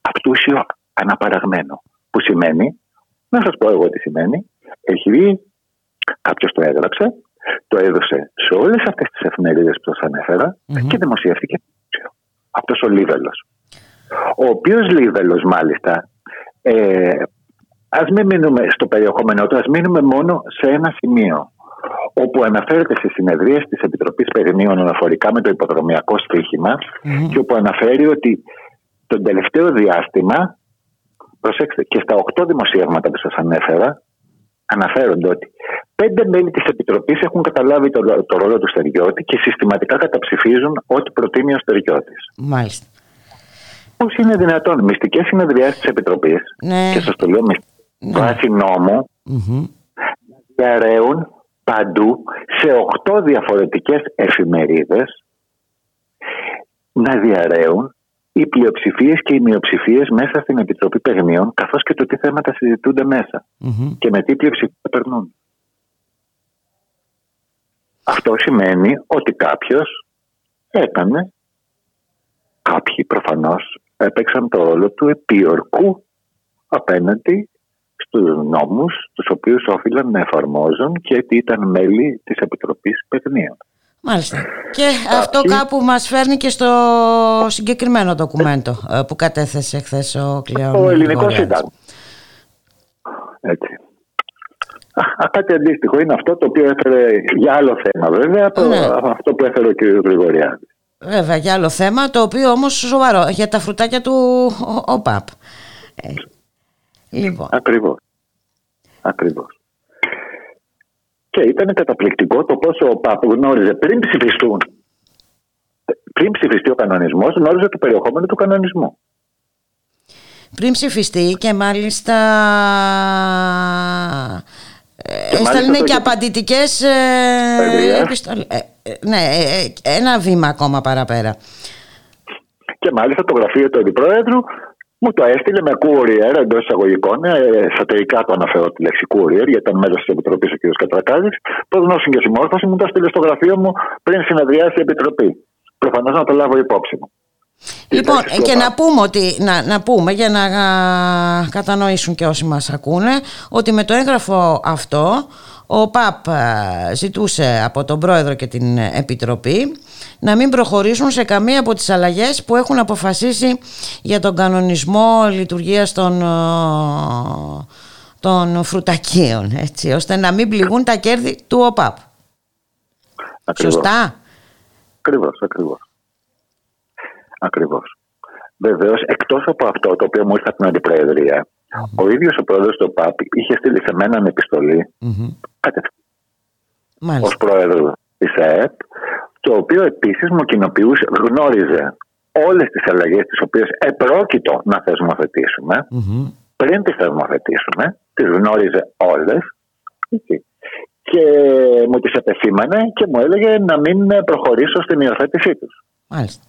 αυτούσιο αναπαραγμένο. Που σημαίνει, να σας πω εγώ τι σημαίνει, έχει βγει, κάποιος το έγραψε, το έδωσε σε όλες αυτές τις εφημερίδες που σας ανεφερα και δημοσιεύτηκε αυτός ο Λίβελος. Ο οποίος Λίβελος μάλιστα, ε, ας μην μείνουμε στο περιεχόμενό του, ας μείνουμε μόνο σε ένα σημείο όπου αναφέρεται στι συνεδρίες της Επιτροπής Περινίων αναφορικά με το υποδρομιακό και όπου αναφέρει ότι το τελευταίο διάστημα, προσέξτε, και στα οκτώ δημοσιεύματα που σας ανέφερα, αναφέρονται ότι πέντε μέλη της Επιτροπής έχουν καταλάβει το, το ρόλο του Στεριώτη και συστηματικά καταψηφίζουν ό,τι προτείνει ο Στεριώτης. Μάλιστα. Πώς είναι δυνατόν, μυστικές συνεδριάσεις της Επιτροπής, ναι. και σας το λέω με ναι. βάση νόμου, mm-hmm. διαρρέουν παντού σε οχτώ διαφορετικές εφημερίδες να διαρρέουν οι πλειοψηφίες και οι μειοψηφίες μέσα στην Επιτροπή Παιγνίων καθώς και το τι θέματα συζητούνται και με τι πλειοψηφία περνούν. Αυτό σημαίνει ότι κάποιος έκανε, κάποιοι προφανώς έπαιξαν το ρόλο του επίορκου απέναντι τους νόμους τους οποίους όφυλαν να εφαρμόζουν και ότι ήταν μέλη της Επιτροπής Παιγνίων. Μάλιστα. Και αυτό κάπου μας φέρνει και στο συγκεκριμένο ντοκουμέντο ε, που κατέθεσε χθες ο Κλέον. Ο ελληνικός Γρηγοριάδης. σύνταγμα. Έτσι. Α, Κάτι αντίστοιχο είναι αυτό το οποίο έφερε για άλλο θέμα βέβαια, το- Ναι. αυτό που έφερε ο κ. Γρηγοριάδης. Βέβαια, για άλλο θέμα, το οποίο όμως σοβαρό, για τα φρουτάκια του ο, ο ΠΑΠ. Ε, λοιπόν, Ακριβώς. Ακριβώς. Και ήταν καταπληκτικό το πόσο ο ΠΑΠ γνώριζε πριν ψηφιστούν, πριν ψηφιστεί ο κανονισμός, γνώριζε το περιεχόμενο του κανονισμού. πριν ψηφιστεί και μάλιστα ε, μάλιστα έστελνε το και έχει- απαντητικές ε, Παιδιά. επιστολές. Ε, ε, ναι, ε, ε, ένα βήμα ακόμα παραπέρα. Και μάλιστα το γραφείο του Αντιπρόεδρου μου το έστειλε με courier εντός εισαγωγικών. Ε, σατερικά το αναφέρω τη λέξη courier, γιατί ήταν μέλος της Επιτροπής ο κ. Κατρακάδης. Προ γνώση και συμμόρφωση μου το έστειλε στο γραφείο μου πριν συνεδριάσει η Επιτροπή. Προφανώς να το λάβω υπόψη μου. Λοιπόν, Εντάξει, και στο να ΠΑΠ. πούμε, ότι, να, να πούμε για να α, κατανοήσουν και όσοι μας ακούνε ότι με το έγγραφο αυτό ο ΠΑΠ α, ζητούσε από τον Πρόεδρο και την Επιτροπή να μην προχωρήσουν σε καμία από τις αλλαγές που έχουν αποφασίσει για τον κανονισμό λειτουργίας των, α, των φρουτακίων έτσι, ώστε να μην πληγούν τα κέρδη του ΟΠΑΠ. Ακριβώς. Σωστά. Ακριβώς, ακριβώς. Ακριβώς. Βεβαίως, εκτός από αυτό το οποίο μου ήρθε από την αντιπροεδρία, ο ίδιος ο πρόεδρος του ΠΑΠ είχε στείλει σε μένα μια επιστολή Μμμ. κατευθείαν ως Μάλιστα. πρόεδρο της ΑΕΠ, το οποίο επίσης μου κοινοποιούσε, γνώριζε όλες τις αλλαγές τις οποίες επρόκειτο να θεσμοθετήσουμε, Μμμ. πριν τις θεσμοθετήσουμε, τις γνώριζε όλες. Και μου τις επεσήμανε και μου έλεγε να μην προχωρήσω στην υιοθέτησή τους. Μάλιστα.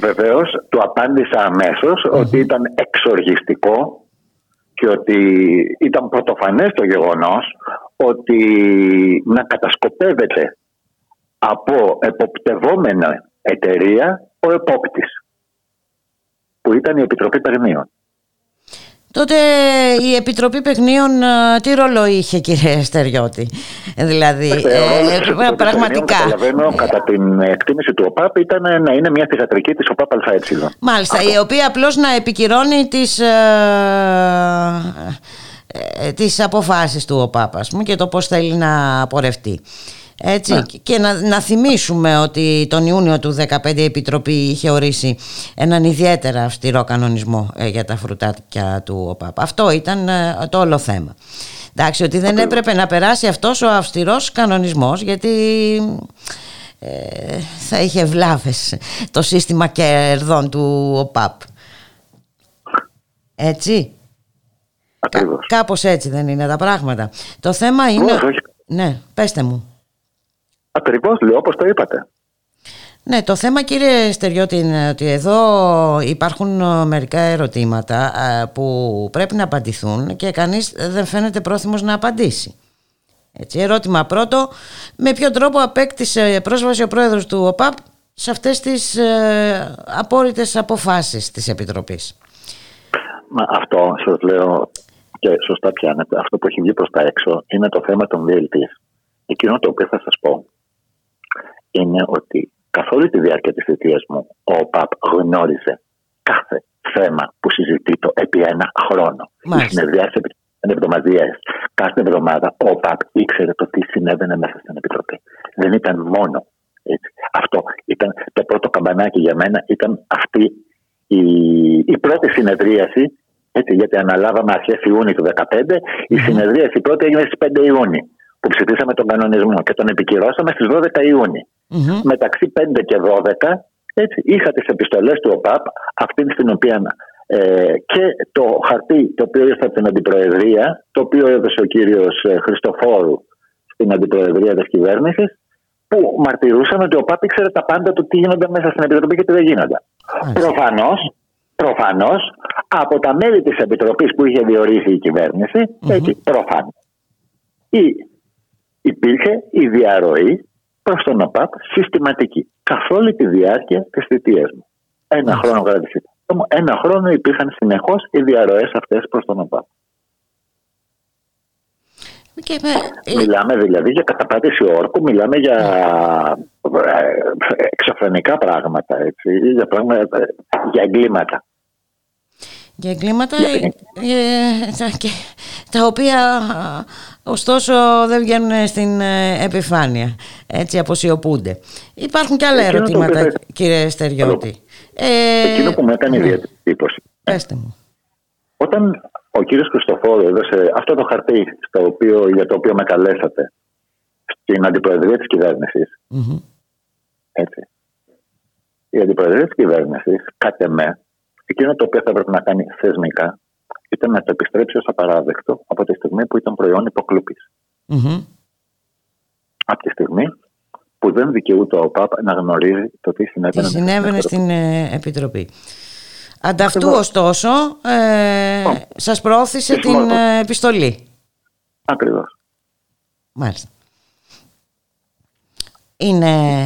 Βεβαίως, του απάντησα αμέσως ότι ήταν εξοργιστικό και ότι ήταν πρωτοφανές το γεγονός ότι να κατασκοπεύεται από εποπτευόμενα εταιρεία ο επόπτης που ήταν η Επιτροπή Περνίων. Τότε η Επιτροπή Παιχνίων ε, τι ρόλο είχε κύριε Στεριώτη; Δηλαδή Θεωρώ ε, ότι ε, το Επιτροπή πραγματικά Περνίων, Καταλαβαίνω κατά την εκτίμηση του ΟΠΑΠ ήταν να είναι μια θηγατρική της ΟΠΑΠ ΑΕ. Μάλιστα η οποία απλώς να επικυρώνει τις, ε, ε, τις αποφάσεις του ΟΠΑΠ ας πούμε, και το πώς θέλει να πορευτεί έτσι, Ναι. και να, να θυμίσουμε ότι τον Ιούνιο του 2015 η Επιτροπή είχε ορίσει έναν ιδιαίτερα αυστηρό κανονισμό ε, για τα φρουτάκια του ΟΠΑΠ. Αυτό ήταν ε, το όλο θέμα. Εντάξει, ότι δεν έπρεπε να περάσει αυτός ο αυστηρός κανονισμός γιατί ε, θα είχε βλάβες το σύστημα κερδών του ΟΠΑΠ. Έτσι. Ακριβώς. Κάπως έτσι δεν είναι τα πράγματα. Το θέμα είναι... Όχι, όχι. Ναι, πέστε μου. Ακριβώς λέω όπως το είπατε. Ναι, το θέμα κύριε Στεριώτη είναι ότι εδώ υπάρχουν ε, μερικά ερωτήματα ε, που πρέπει να απαντηθούν και κανείς δεν φαίνεται πρόθυμος να απαντήσει. Έτσι, ερώτημα πρώτο, με ποιο τρόπο απέκτησε πρόσβαση ο πρόεδρος του ΟΠΑΠ σε αυτές τις ε, απόρριτες αποφάσεις της Επιτροπής; Μα αυτό σας λέω και σωστά πιάνετε. Αυτό που έχει βγει προς τα έξω είναι το θέμα των VLTs. Εκείνο το οποίο θα σας πω είναι ότι καθ' όλη τη διάρκεια της θητείας μου ο ΟΠΑΠ γνώριζε κάθε θέμα που συζητείται επί ένα χρόνο. Μάλιστα. Οι συνεδριάσεις επί εβδομαδιαίες. Κάθε εβδομάδα ο ΟΠΑΠ ήξερε το τι συνέβαινε μέσα στην Επιτροπή. Δεν ήταν μόνο έτσι. Αυτό ήταν το πρώτο καμπανάκι για μένα ήταν αυτή η, η πρώτη συνεδρίαση έτσι, γιατί αναλάβαμε αρχές Ιούνιου του 2015 η συνεδρίαση η πρώτη έγινε στις 5 Ιούνιου που ψηφίσαμε τον κανονισμό και τον επικυρώσαμε στις 12 Ιούνιου. Μμμ. Μεταξύ 5 και 12 έτσι, είχα τις επιστολές του ΟΠΑΠ αυτή στην οποία ε, και το χαρτί το οποίο ήρθε από την Αντιπροεδρία το οποίο έδωσε ο κύριος ε, Χριστοφόρου στην Αντιπροεδρία της κυβέρνησης που μαρτυρούσαν ότι ο ΠΑΠ ήξερε τα πάντα του τι γίνονται μέσα στην Επιτροπή και τι δεν γίνονταν. Προφανώς, προφανώς από τα μέλη της Επιτροπής που είχε διορίσει η κυβέρνηση, έτσι, προφανώς, η- υπήρχε η διαρροή προς τον ΟΠΑΠ συστηματική καθ' όλη τη διάρκεια της θητείας μου. Ένα χρόνο κατά τη θητεία μου, ένα χρόνο υπήρχαν συνεχώς οι διαρροές αυτές προς τον ΟΠΑΠ. Και με- Μιλάμε δηλαδή για καταπάτηση όρκου, μιλάμε για ε, εξωφρενικά πράγματα, έτσι, για, πράγματα, για εγκλήματα. Για εγκλήματα ε, τα, και- τα οποία α, ωστόσο δεν βγαίνουν στην ε, επιφάνεια. Έτσι αποσιωπούνται. Υπάρχουν και άλλα Εκείνο το ερωτήματα οποίο θα- κύριε Στεριώτη. Ε, Εκείνο που μου έκανε ιδιαίτερη εντύπωση. πέστε μου. Όταν ο κύριος Χριστοφόρου έδωσε αυτό το χαρτί στο οποίο, για το οποίο με καλέσατε στην αντιπροεδρία της κυβέρνησης, Μμμ. έτσι, η αντιπροεδρία της κυβέρνησης, κάτε με, εκείνο το οποίο θα έπρεπε να κάνει θεσμικά, ήταν να το επιστρέψει ως απαράδεκτο από τη στιγμή που ήταν προϊόν υποκλούπης. Μμμ. Από τη στιγμή που δεν δικαιούται ο ΠΑΠ να γνωρίζει το τι συνέβαινε. τι συνέβαινε στην ε, Επιτροπή Ανταυτού ωστόσο ε, σας προώθησε Και την συμμορφώ- ε, επιστολή Ακριβώς. Μάλιστα. Είναι,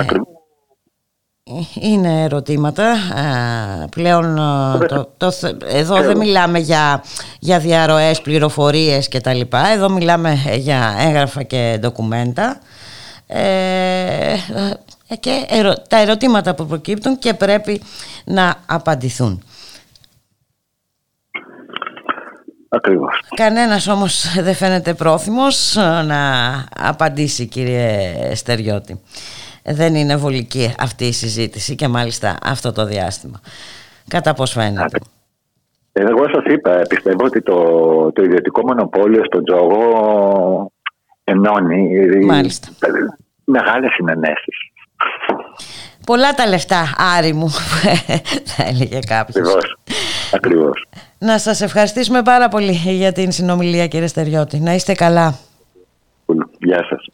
είναι ερωτήματα. Α, πλέον α, το, το, θε- εδώ δεν μιλάμε για, για διαρροές, πληροφορίες και τα λοιπά. Εδώ μιλάμε για έγγραφα και ντοκουμέντα. Ε, ε, και ερω- τα ερωτήματα που προκύπτουν και πρέπει να απαντηθούν. Ακριβώς. Κανένας όμως δεν φαίνεται πρόθυμος ε, να απαντήσει κύριε Στεριώτη. Δεν είναι βολική αυτή η συζήτηση και μάλιστα αυτό το διάστημα. Κατά πώς φαίνεται; Εγώ σας είπα, πιστεύω ότι το, το ιδιωτικό μονοπόλιο στον τζόγο ενώνει Μάλιστα. μεγάλες συνενέσεις. Πολλά τα λεφτά, Άρη μου, [LAUGHS] θα έλεγε κάποιος. Ακριβώς. Ακριβώς. Να σας ευχαριστήσουμε πάρα πολύ για την συνομιλία κύριε Στεριώτη. Να είστε καλά. Γεια σας.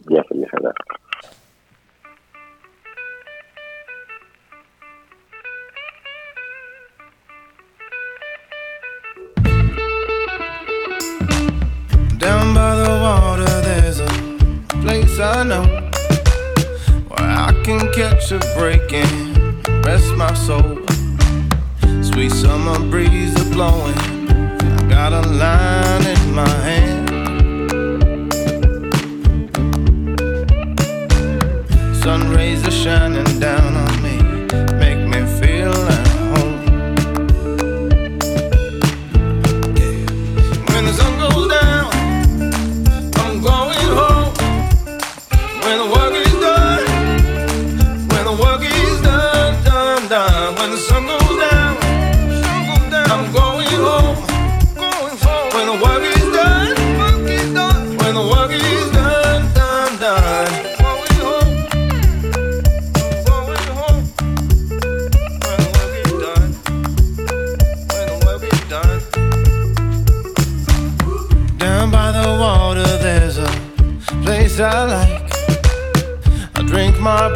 I know where I can catch a break and rest my soul. Sweet summer breeze is blowing. I got a line in my hand. Sun rays are shining down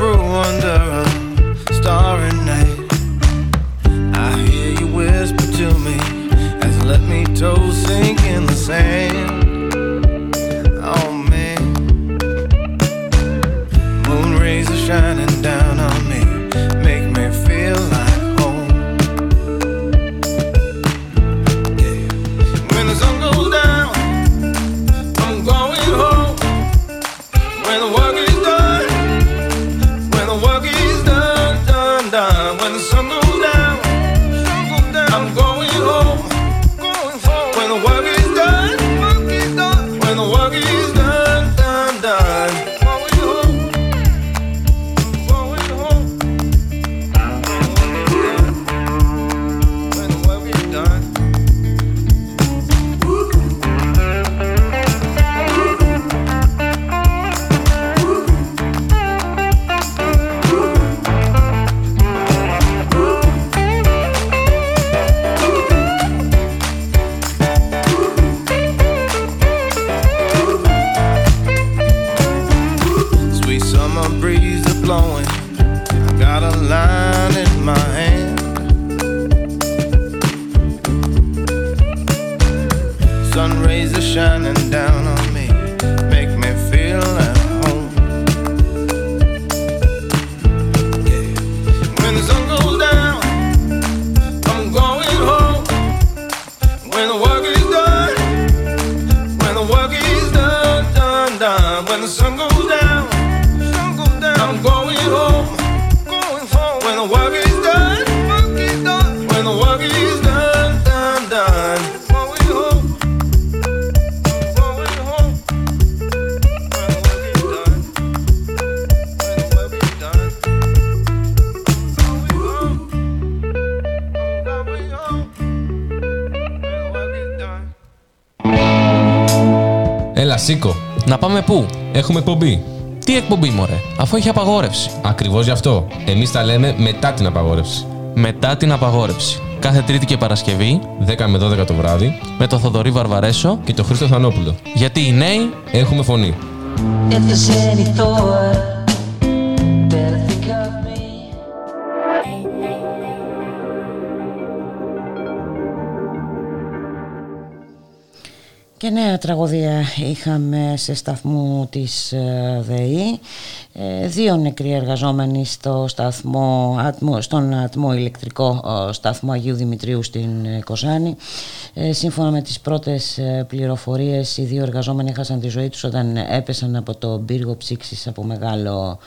brew under a starry night. I hear you whisper to me as let me toe sink in the sand. Πού; Έχουμε εκπομπή. Τι εκπομπή, μωρέ, αφού έχει απαγόρευση. Ακριβώς γι' αυτό. Εμείς τα λέμε μετά την απαγόρευση. Μετά την απαγόρευση. Κάθε Τρίτη και Παρασκευή 10 με 12 το βράδυ με το Θοδωρή Βαρβαρέσο, και το Χρήστο Θανόπουλο. γιατί οι νέοι Έχουμε φωνή. If Και νέα τραγωδία είχαμε σε σταθμό της ε, ΔΕΗ. Ε, Δύο νεκροί εργαζόμενοι στο σταθμό, ατμο- στον ατμό ηλεκτρικό ε, σταθμό Αγίου Δημητρίου στην ε, Κοζάνη. Ε, Σύμφωνα με τις πρώτες ε, πληροφορίες, οι δύο εργαζόμενοι έχασαν τη ζωή τους όταν έπεσαν από το πύργο ψήξης από μεγάλο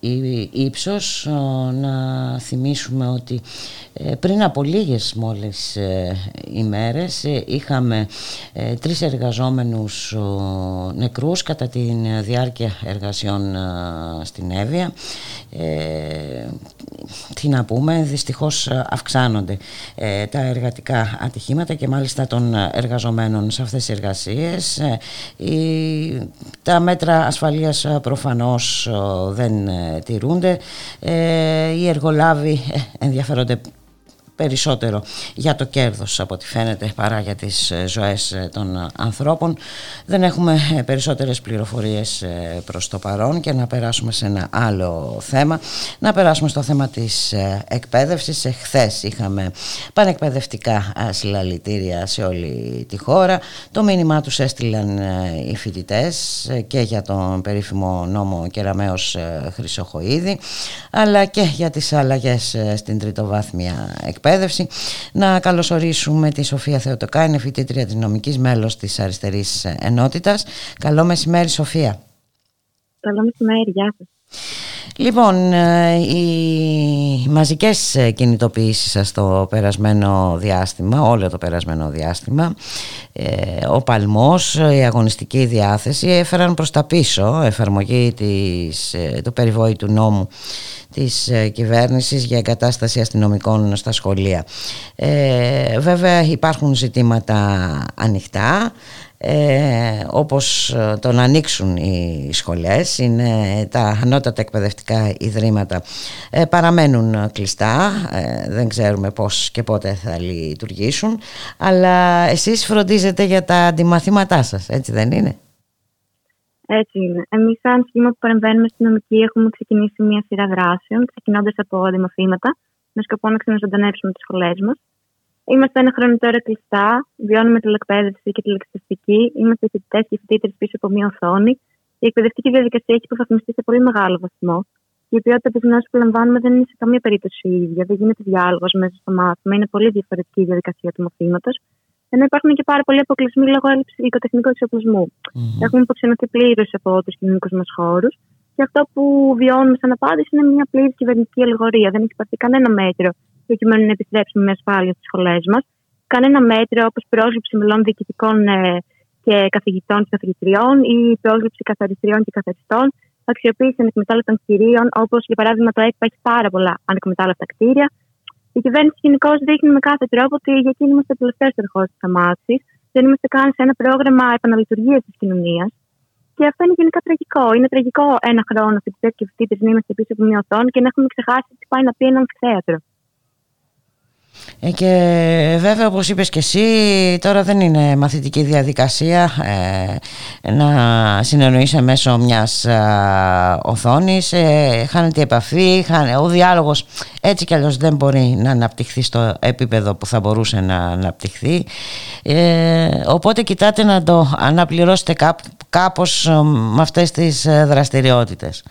ύ- ύψος. Ε, Να θυμίσουμε ότι ε, πριν από λίγες μόλις ε, ημέρες ε, είχαμε ε, τρεις εργαζόμενους ο, νεκρούς κατά τη διάρκεια εργασιών ε, στην Εύβοια. Ε, τι να πούμε, δυστυχώς ε, αυξάνονται ε, τα εργατικά ατυχήματα και μάλιστα των εργαζομένων σε αυτές τις εργασίες. Ε, η- τα μέτρα ασφαλείας ε, προφανώς ε, δεν ε, τηρούνται. Ε, οι εργολάβοι ε, ενδιαφέρονται περισσότερο για το κέρδος από ό,τι φαίνεται παρά για τις ε, ζωές ε, των ε, ανθρώπων. Δεν έχουμε ε, περισσότερες πληροφορίες ε, προς το παρόν και να περάσουμε σε ένα άλλο θέμα. Να περάσουμε στο θέμα της ε, εκπαίδευσης. Εχθές είχαμε πανεκπαιδευτικά ε, συλλαλητήρια σε όλη τη χώρα. Το μήνυμά τους έστειλαν ε, οι φοιτητές ε, και για τον περίφημο νόμο Κεραμέως ε, Χρυσοχοίδη αλλά και για τις αλλαγές ε, στην τριτοβάθμια εκπαίδευση. Να καλωσορίσουμε τη Σοφία Θεοτοκά, είναι φοιτήτρια της νομικής μέλος της Αριστερής Ενότητας. Καλό μεσημέρι Σοφία. Καλό μεσημέρι, γεια σας. Λοιπόν, ε, οι μαζικές ε, κινητοποιήσεις σας το περασμένο διάστημα, όλο το περασμένο διάστημα, ε, ο παλμός, η αγωνιστική διάθεση έφεραν προς τα πίσω εφαρμογή της, ε, του περιβόητου νόμου της ε, κυβέρνησης για εγκατάσταση αστυνομικών στα σχολεία. Ε, βέβαια υπάρχουν ζητήματα ανοιχτά ε, όπως ε, το να ανοίξουν οι σχολές είναι τα ανώτατα εκπαιδευτικά ιδρύματα ε, παραμένουν κλειστά ε, δεν ξέρουμε πώς και πότε θα λειτουργήσουν αλλά εσείς φροντίζετε για τα αντιμαθήματά σας έτσι δεν είναι; Έτσι είναι. Εμείς, σαν σχήμα που παρεμβαίνουμε στην νομική, έχουμε ξεκινήσει μια σειρά δράσεων, ξεκινώντας από αντιμαθήματα, με σκοπό να ξαναζωντανεύσουμε τις σχολές μας. Είμαστε ένα χρόνο τώρα κλειστά, βιώνουμε τηλεκπαίδευση και τηλεξεταστική, είμαστε φοιτητές και φοιτήτρε πίσω από μια οθόνη. Η εκπαιδευτική διαδικασία έχει υποβαθμιστεί σε πολύ μεγάλο βαθμό. Και η ποιότητα της γνώσης που λαμβάνουμε δεν είναι σε καμία περίπτωση η ίδια. Δεν γίνεται διάλογος μέσα στο μάθημα. Είναι πολύ διαφορετική η διαδικασία του μαθήματος. Ενώ υπάρχουν και πάρα πολλοί αποκλεισμοί λόγω έλλειψης υλικοτεχνικού εξοπλισμού. Έχουμε υποξενωθεί πλήρως από τους κοινωνικούς μας χώρους. Και αυτό που βιώνουμε σαν απάντηση είναι μια πλήρης κυβερνητική αλληγορία. Δεν έχει πάρθει κανένα μέτρο προκειμένου να επιστρέψουμε με ασφάλεια στις σχολές μας. Κανένα μέτρο όπως πρόσληψη μελών διοικητικών ε, και καθηγητών και καθηγητριών ή πρόσληψη καθαριστριών και καθαριστών. Αξιοποίησης ανεκμετάλλευτων κτηρίων, όπως για παράδειγμα το ΕΚΠΑ έχει πάρα πολλά ανεκμετάλλευτα κτίρια. Η κυβέρνηση γενικώς δείχνει με κάθε τρόπο ότι για εκείνη είμαστε τελευταίος ερχό τη αμάξη. Δεν είμαστε καν σε ένα πρόγραμμα επαναλειτουργίας της κοινωνίας. Και αυτό είναι γενικά τραγικό. Είναι τραγικό ένα χρόνο φοιτητέ και φοιτήτε να είμαστε πίσω από μια οθόνη και να έχουμε ξεχάσει τι πάει να πει ένα θέατρο. Ε, και βέβαια όπως είπες και εσύ τώρα δεν είναι μαθητική διαδικασία ε, να συνεννοείσαι μέσω μιας α, οθόνης ε, χάνεται η επαφή χάνε, ο διάλογος έτσι κι αλλιώς δεν μπορεί να αναπτυχθεί στο επίπεδο που θα μπορούσε να αναπτυχθεί. Ε, οπότε κοιτάτε να το αναπληρώσετε κάπ, κάπως ε, με αυτές τις ε, δραστηριότητες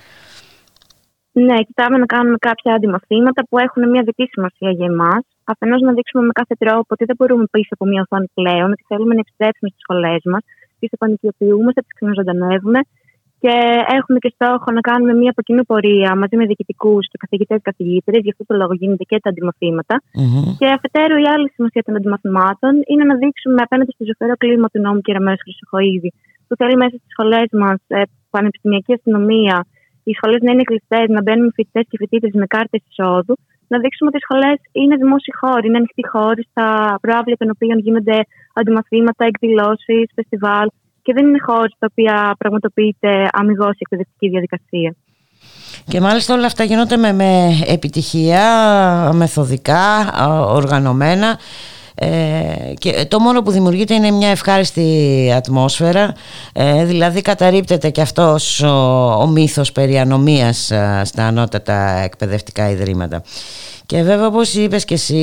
Ναι, κοιτάμε να κάνουμε κάποια αντιμαθήματα που έχουν μια δική σημασία για εμάς. Αφενός να δείξουμε με κάθε τρόπο ότι δεν μπορούμε πίσω από μια οθόνη πλέον, ότι θέλουμε να επιστρέψουμε στις σχολές μας, τις επανοικιοποιούμε, θα τις ξαναζωντανεύουμε Και έχουμε και στόχο να κάνουμε μια από κοινού πορεία μαζί με διοικητικούς και καθηγητές καθηγήτρε. Γι' αυτό το λόγο γίνεται και τα αντιμαθήματα. Και αφετέρου, η άλλη σημασία των αντιμαθημάτων είναι να δείξουμε απέναντι στο ζωφερό κλίμα του νόμου Κεραμέου Χρυσοχοίδη, που θέλει μέσα στις σχολές μας, ε, πανεπιστημιακή αστυνομία, οι σχολές να είναι κλειστές, να μπαίνουν φοιτητές και φοιτήτε με κάρτες εισόδου, να δείξουμε ότι οι σχολές είναι δημόσιοι χώροι, είναι ανοιχτοί χώροι στα προάβλια των οποίων γίνονται αντιμαθήματα, εκδηλώσεις, φεστιβάλ και δεν είναι χώροι στα οποία πραγματοποιείται αμυγός η εκπαιδευτική διαδικασία. Και μάλιστα όλα αυτά γίνονται με, με επιτυχία, μεθοδικά, οργανωμένα ε, και το μόνο που δημιουργείται είναι μια ευχάριστη ατμόσφαιρα ε, δηλαδή καταρρύπτεται και αυτός ο, ο μύθος περί ανομίας ε, στα ανώτατα εκπαιδευτικά ιδρύματα και βέβαια όπως είπες και εσύ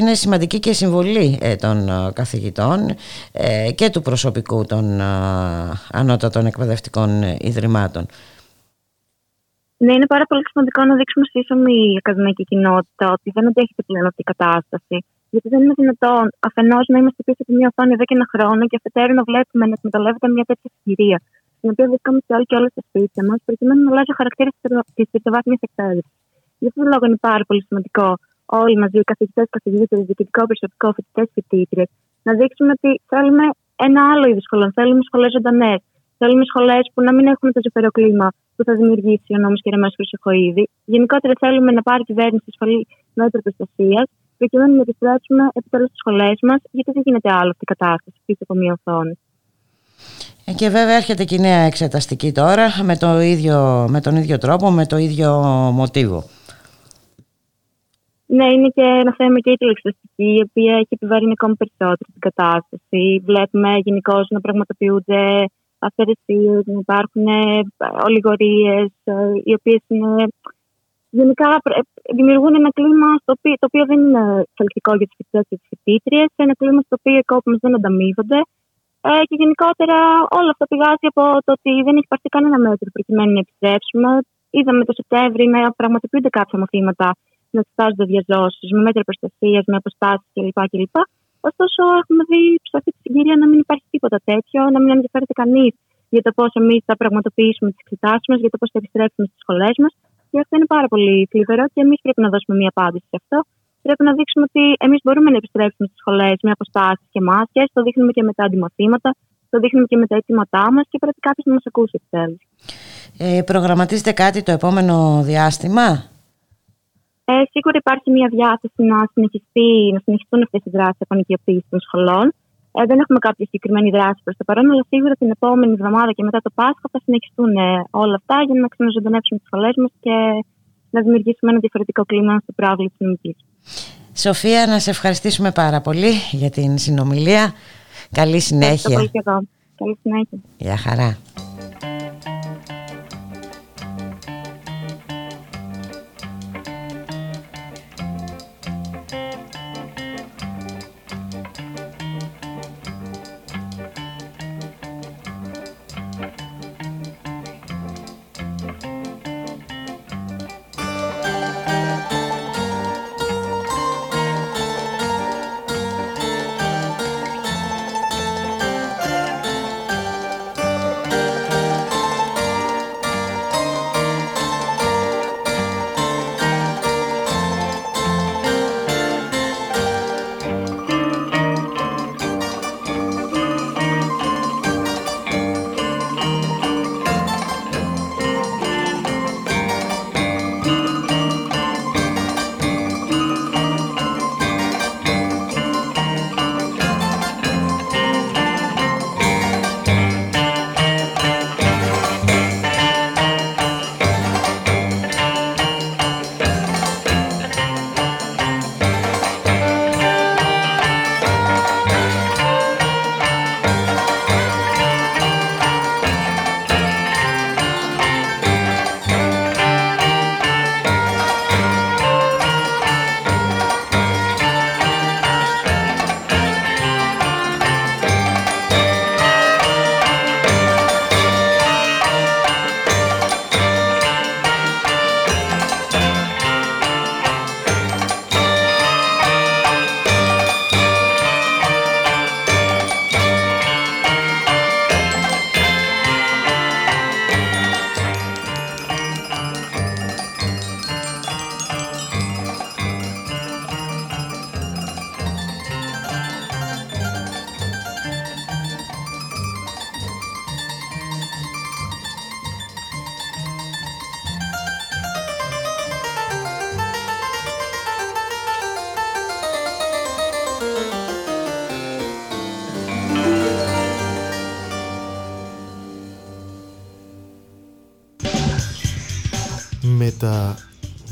είναι σημαντική και συμβολή ε, των ε, καθηγητών ε, και του προσωπικού των ανώτατων εκπαιδευτικών ιδρυμάτων. Ναι, είναι πάρα πολύ σημαντικό να δείξουμε σύσσωμη η ακαδημαϊκή κοινότητα ότι δεν αντέχεται πλέον αυτή η κατάσταση. Γιατί δεν είναι δυνατόν αφενός να είμαστε πίσω από μια οθόνη εδώ και ένα χρόνο και αφετέρου να βλέπουμε να εκμεταλλεύεται μια τέτοια ευκαιρία, στην οποία βρισκόμαστε όλοι και όλες στα σπίτια μας, προκειμένου να αλλάζει ο χαρακτήρας της τριτοβάθμια εκπαίδευσης. Γι' αυτόν τον λόγο είναι πάρα πολύ σημαντικό όλοι μαζί, καθηγητές, καθηγήτρε, διοικητικό προσωπικό, φοιτητές, φοιτήτριες, να δείξουμε ότι θέλουμε ένα άλλο είδος σχολών. Θέλουμε σχολές ζωντανές. Θέλουμε σχολές που να μην έχουν το ζωφερό κλίμα που θα δημιουργήσει ο νόμος Κεραμέο Χρυσοχοίδη. Γενικότερα θέλουμε να πάρει η κυβέρνηση ασφαλή μέτρα προστασίας, προκειμένου να επιστρέψουμε επιτέλους στις σχολές μας, γιατί δεν γίνεται άλλο αυτή η κατάσταση πίσω από μία οθόνη. Ε, και βέβαια έρχεται και η νέα εξεταστική τώρα με, το ίδιο, με τον ίδιο τρόπο, με το ίδιο μοτίβο. Ναι, είναι και ένα θέμα και η τηλεξεταστική, η οποία έχει επιβαρύνει ακόμη περισσότερο την κατάσταση. Βλέπουμε γενικώς να πραγματοποιούνται αυθαιρεσίε, να υπάρχουν ολιγορίες, ε, οι οποίες γενικά δημιουργούν ένα κλίμα στο οποίο, το οποίο δεν είναι θελκτικό για τις φοιτητές και τις φοιτήτριες, ένα κλίμα στο οποίο οι κόποι δεν ανταμείβονται. Ε, και γενικότερα όλα αυτά πηγάζει από το ότι δεν έχει πάρθει κανένα μέτρο προκειμένου να επιστρέψουμε. Είδαμε το Σεπτέμβρη να πραγματοποιούνται κάποια μαθήματα να εξετάζονται διαζώσεις με μέτρα προστασίας, με αποστάσεις κλπ. κλπ. Ωστόσο, έχουμε δει σε αυτή τη συγκυρία να μην υπάρχει τίποτα τέτοιο, να μην ενδιαφέρεται κανείς για το πώς εμείς θα πραγματοποιήσουμε τις εξετάσεις μας, για το πώς θα επιστρέψουμε στις σχολές μας. Και αυτό είναι πάρα πολύ θλιβερό και εμείς πρέπει να δώσουμε μία απάντηση σε αυτό. Πρέπει να δείξουμε ότι εμείς μπορούμε να επιστρέψουμε στις σχολές με αποστάσεις και μάσκε. Το δείχνουμε και με τα αντιμαθήματα, το δείχνουμε και με τα αιτήματά μας και πρέπει κάποιος να μας ακούσει επιτέλου. Ε, προγραμματίζετε κάτι το επόμενο διάστημα; Ε, σίγουρα υπάρχει μια διάθεση να, συνεχιστεί, να συνεχιστούν αυτές οι δράσεις απονοικιοποίηση των σχολών. Ε, δεν έχουμε κάποια συγκεκριμένη δράση προς το παρόν, αλλά σίγουρα την επόμενη εβδομάδα και μετά το Πάσχα θα συνεχιστούν ε, όλα αυτά για να ξαναζωντανέψουμε τις σχολέ μας και να δημιουργήσουμε ένα διαφορετικό κλίμα στο πρόβλημα της νομικής. Σοφία, να σε ευχαριστήσουμε πάρα πολύ για την συνομιλία. Καλή συνέχεια. Ευχαριστώ πολύ και εγώ. Καλή συνέχεια. Γεια χαρά.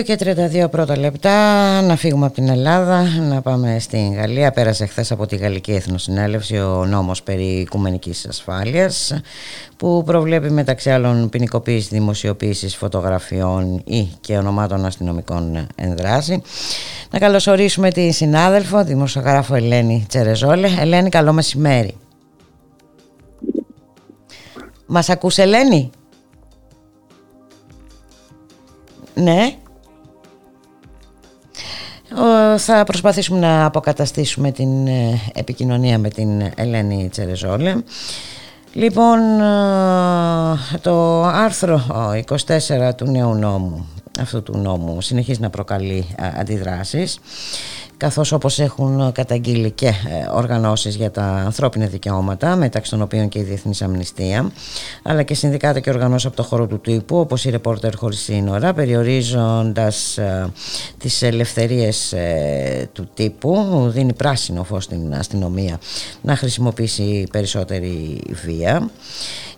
2 και 32 πρώτα λεπτά να φύγουμε από την Ελλάδα, να πάμε στην Γαλλία. Πέρασε χθες από τη Γαλλική Εθνοσυνέλευση ο νόμος περί οικουμενικής ασφάλειας που προβλέπει μεταξύ άλλων ποινικοποίηση δημοσιοποίησης φωτογραφιών ή και ονομάτων αστυνομικών ενδράση. Να καλωσορίσουμε τη συνάδελφο, δημοσιογράφο Ελένη Τσερεζόλε. Ελένη, καλό μεσημέρι. Μας ακούς Ελένη; Ναι. Ο, Θα προσπαθήσουμε να αποκαταστήσουμε την ε, επικοινωνία με την Ελένη Τσερεζόλε. Λοιπόν, ε, το άρθρο ε, 24 του νέου νόμου, αυτού του νόμου, συνεχίζει να προκαλεί ε, αντιδράσεις καθώς όπως έχουν καταγγείλει και ε, οργανώσεις για τα ανθρώπινα δικαιώματα μεταξύ των οποίων και η Διεθνής Αμνηστία αλλά και συνδικάτα και οργανώσεις από το χώρο του τύπου όπως η Ρεπόρτερ Χωρίς Σύνορα περιορίζοντας ε, τις ελευθερίες ε, του τύπου δίνει πράσινο φως στην αστυνομία να χρησιμοποιήσει περισσότερη βία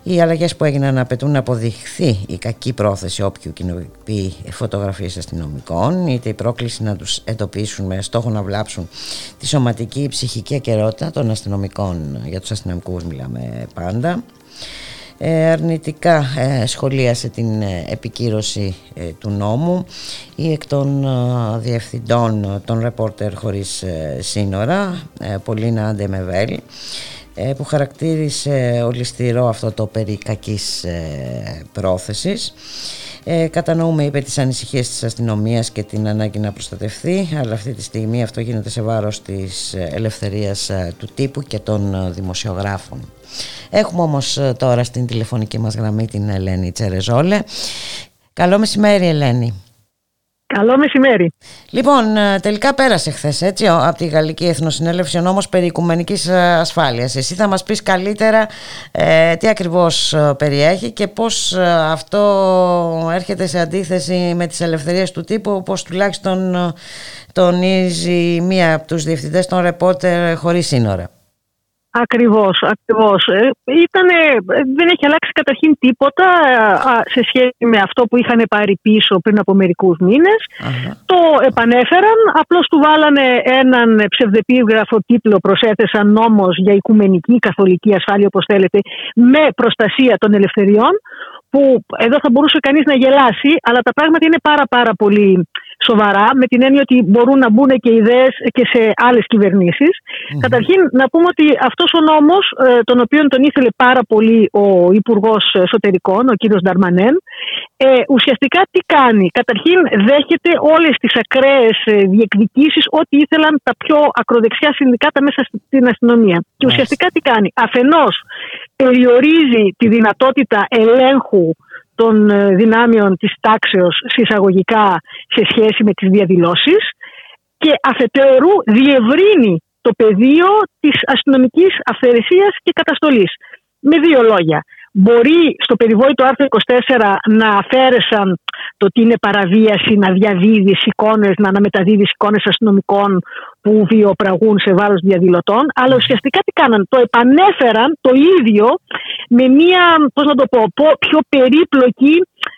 οι αλλαγές που έγιναν απαιτούν να αποδειχθεί η κακή πρόθεση όποιου κοινοποιεί φωτογραφίες αστυνομικών, είτε η πρόκληση να τους εντοπίσουν με στόχο να βλάψουν τη σωματική ή ψυχική ακαιρότητα των αστυνομικών. Για τους αστυνομικούς μιλάμε πάντα. Ε, αρνητικά ε, σχολίασε την ε, επικύρωση ε, του νόμου ή εκ των ε, διευθυντών των ρεπόρτερ χωρίς σύνορα, Πολίνα Αντεμεβέλ, ε, που χαρακτήρισε ολιστηρό αυτό το περί κακής ε, πρόθεσης. Ε, κατανοούμε, είπε, τις ανησυχίες της αστυνομίας και την ανάγκη να προστατευθεί, αλλά αυτή τη στιγμή αυτό γίνεται σε βάρος της ελευθερίας ε, του τύπου και των δημοσιογράφων. Έχουμε όμως τώρα στην τηλεφωνική μας γραμμή την Ελένη Τσερεζόλε. Καλό μεσημέρι Ελένη. Καλό μεσημέρι. Λοιπόν, ε, τελικά πέρασε χθες έτσι από τη Γαλλική Εθνοσυνέλευση ο νόμος περί οικουμενικής ε, ασφάλειας. Εσύ θα μας πεις καλύτερα ε, τι ακριβώς ε, περιέχει και πώς αυτό έρχεται σε αντίθεση με τις ελευθερίες του τύπου όπως τουλάχιστον τονίζει μία από τους διευθυντές των ρεπόρτερ χωρίς σύνορα. Ακριβώς, ακριβώς. Ε, ήτανε, δεν έχει αλλάξει καταρχήν τίποτα ε, σε σχέση με αυτό που είχαν πάρει πίσω πριν από μερικούς μήνες. Το επανέφεραν, απλώς του βάλανε έναν ψευδεπίγραφο τίτλο, προσέθεσαν νόμος για οικουμενική καθολική ασφάλεια, όπως θέλετε, με προστασία των ελευθεριών, που εδώ θα μπορούσε κανείς να γελάσει, αλλά τα πράγματα είναι πάρα πάρα πολύ σοβαρά, με την έννοια ότι μπορούν να μπουν και ιδέες και σε άλλες κυβερνήσεις. Καταρχήν να πούμε ότι αυτός ο νόμος, ε, τον οποίο τον ήθελε πάρα πολύ ο Υπουργός Εσωτερικών, ο κύριος Νταρμανέν, ε, ουσιαστικά τι κάνει; Καταρχήν δέχεται όλες τις ακραίες ε, διεκδικήσεις ό,τι ήθελαν τα πιο ακροδεξιά συνδικάτα μέσα στην αστυνομία. Και ουσιαστικά τι κάνει; Αφενός περιορίζει τη δυνατότητα ελέγχου των ε, δυνάμεων της τάξεως συσσαγωγικά σε σχέση με τις διαδηλώσεις και αφετέρου διευρύνει το πεδίο της αστυνομικής αυθαιρεσίας και καταστολής. Με δύο λόγια. Μπορεί στο περιβόητο άρθρο 24 να αφαίρεσαν το τι είναι παραβίαση, να διαδίδει εικόνες, να αναμεταδίδει εικόνες αστυνομικών που βιοπραγούν σε βάρος διαδηλωτών, αλλά ουσιαστικά τι κάναν, το επανέφεραν το ίδιο με μια, πώς να το πω, πιο περίπλοκη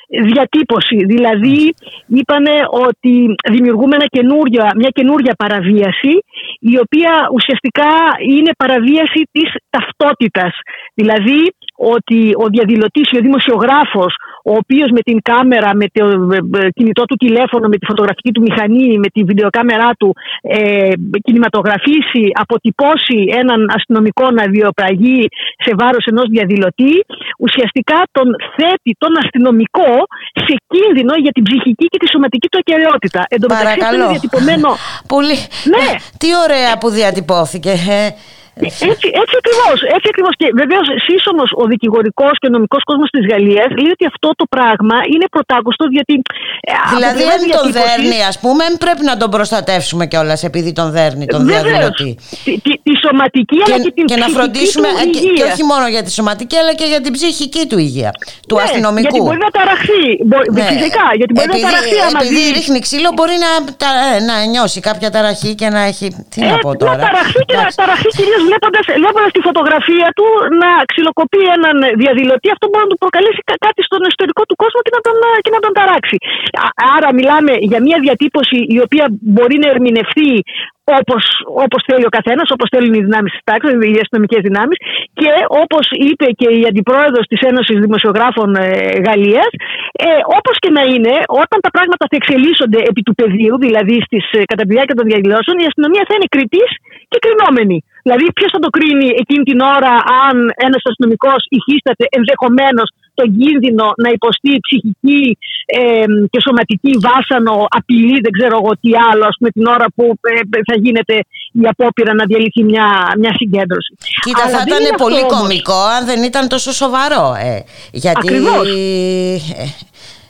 διατύπωση. Δηλαδή είπανε ότι δημιουργούμε ένα καινούρια, μια καινούρια παραβίαση η οποία ουσιαστικά είναι παραβίαση της ταυτότητας. Δηλαδή ότι ο διαδηλωτής ή ο δημοσιογράφος ο οποίος με την κάμερα, με το κινητό του τηλέφωνο, με τη φωτογραφική του μηχανή, με τη βιντεοκάμερά του ε, κινηματογραφήσει, αποτυπώσει έναν αστυνομικό να βιοπραγεί σε βάρος ενός διαδηλωτή, ουσιαστικά τον θέτει τον αστυνομικό σε κίνδυνο για την ψυχική και τη σωματική του ακαιρεότητα. Εν τω μεταξύ αυτό είναι διατυπωμένο... Πολύ... Ναι. Τι ωραία που διατυπώθηκε. Ε. Έτσι, έτσι ακριβώς. Έτσι ακριβώς. Και βεβαίως, σύσσωμος ο δικηγορικός και ο νομικός κόσμος της Γαλλίας λέει ότι αυτό το πράγμα είναι πρωτάκουστο, διότι. ε, από Δηλαδή πλευράς αν τον διατύπωσης- δέρνει ας πούμε πρέπει να τον προστατεύσουμε κιόλας επειδή τον δέρνει τον Βεβαίως. διαδηλωτή. Τη, τη, τη σωματική αλλά και την και να ψυχική φροντίσουμε του ε, και, υγείας. και όχι μόνο για τη σωματική αλλά και για την ψυχική του υγεία του Ναι, αστυνομικού. Γιατί μπορεί να ταραχθεί. Μπο- Ναι. Φυσικά, γιατί μπορεί επειδή, να ταραχθεί άμα επειδή δει- ρίχνει ξύλο μπορεί να, τα- ε, να νιώσει κάποια ταραχή και να έχει. Τι να Ε, πω τώρα; Να ταραχθεί και να Εντάξει. ταραχθεί κυρίως βλέποντα βλέποντας τη φωτογραφία του να ξυλοκοπεί έναν διαδηλωτή. Αυτό μπορεί να του προκαλέσει κα- κάτι στον εσωτερικό του κόσμο και να τον, και να τον ταράξει. Α- Άρα μιλάμε για μια διατύπωση η οποία μπορεί να ερμηνευτεί όπως, όπως θέλει ο καθένας, όπως θέλουν οι δυνάμεις της τάξης, οι αστυνομικές δυνάμεις και όπως είπε και η αντιπρόεδρος της Ένωσης Δημοσιογράφων ε, Γαλλίας, ε, όπως και να είναι, όταν τα πράγματα θα εξελίσσονται επί του πεδίου, δηλαδή στις, ε, κατά τη διάρκεια των διαδηλώσεων, η αστυνομία θα είναι κριτής και κρινόμενη. Δηλαδή, ποιος θα το κρίνει εκείνη την ώρα αν ένας αστυνομικός υφίσταται ενδεχομένως τον κίνδυνο να υποστεί ψυχική ε, και σωματική βάσανο, απειλή, δεν ξέρω εγώ τι άλλο, ας πούμε, την ώρα που ε, θα γίνεται η απόπειρα να διαλυθεί μια, μια συγκέντρωση. Κοίτα, Αλλά θα δεν ήταν είναι αυτό πολύ όμως. κωμικό αν δεν ήταν τόσο σοβαρό. Ε, γιατί Ακριβώς. ε,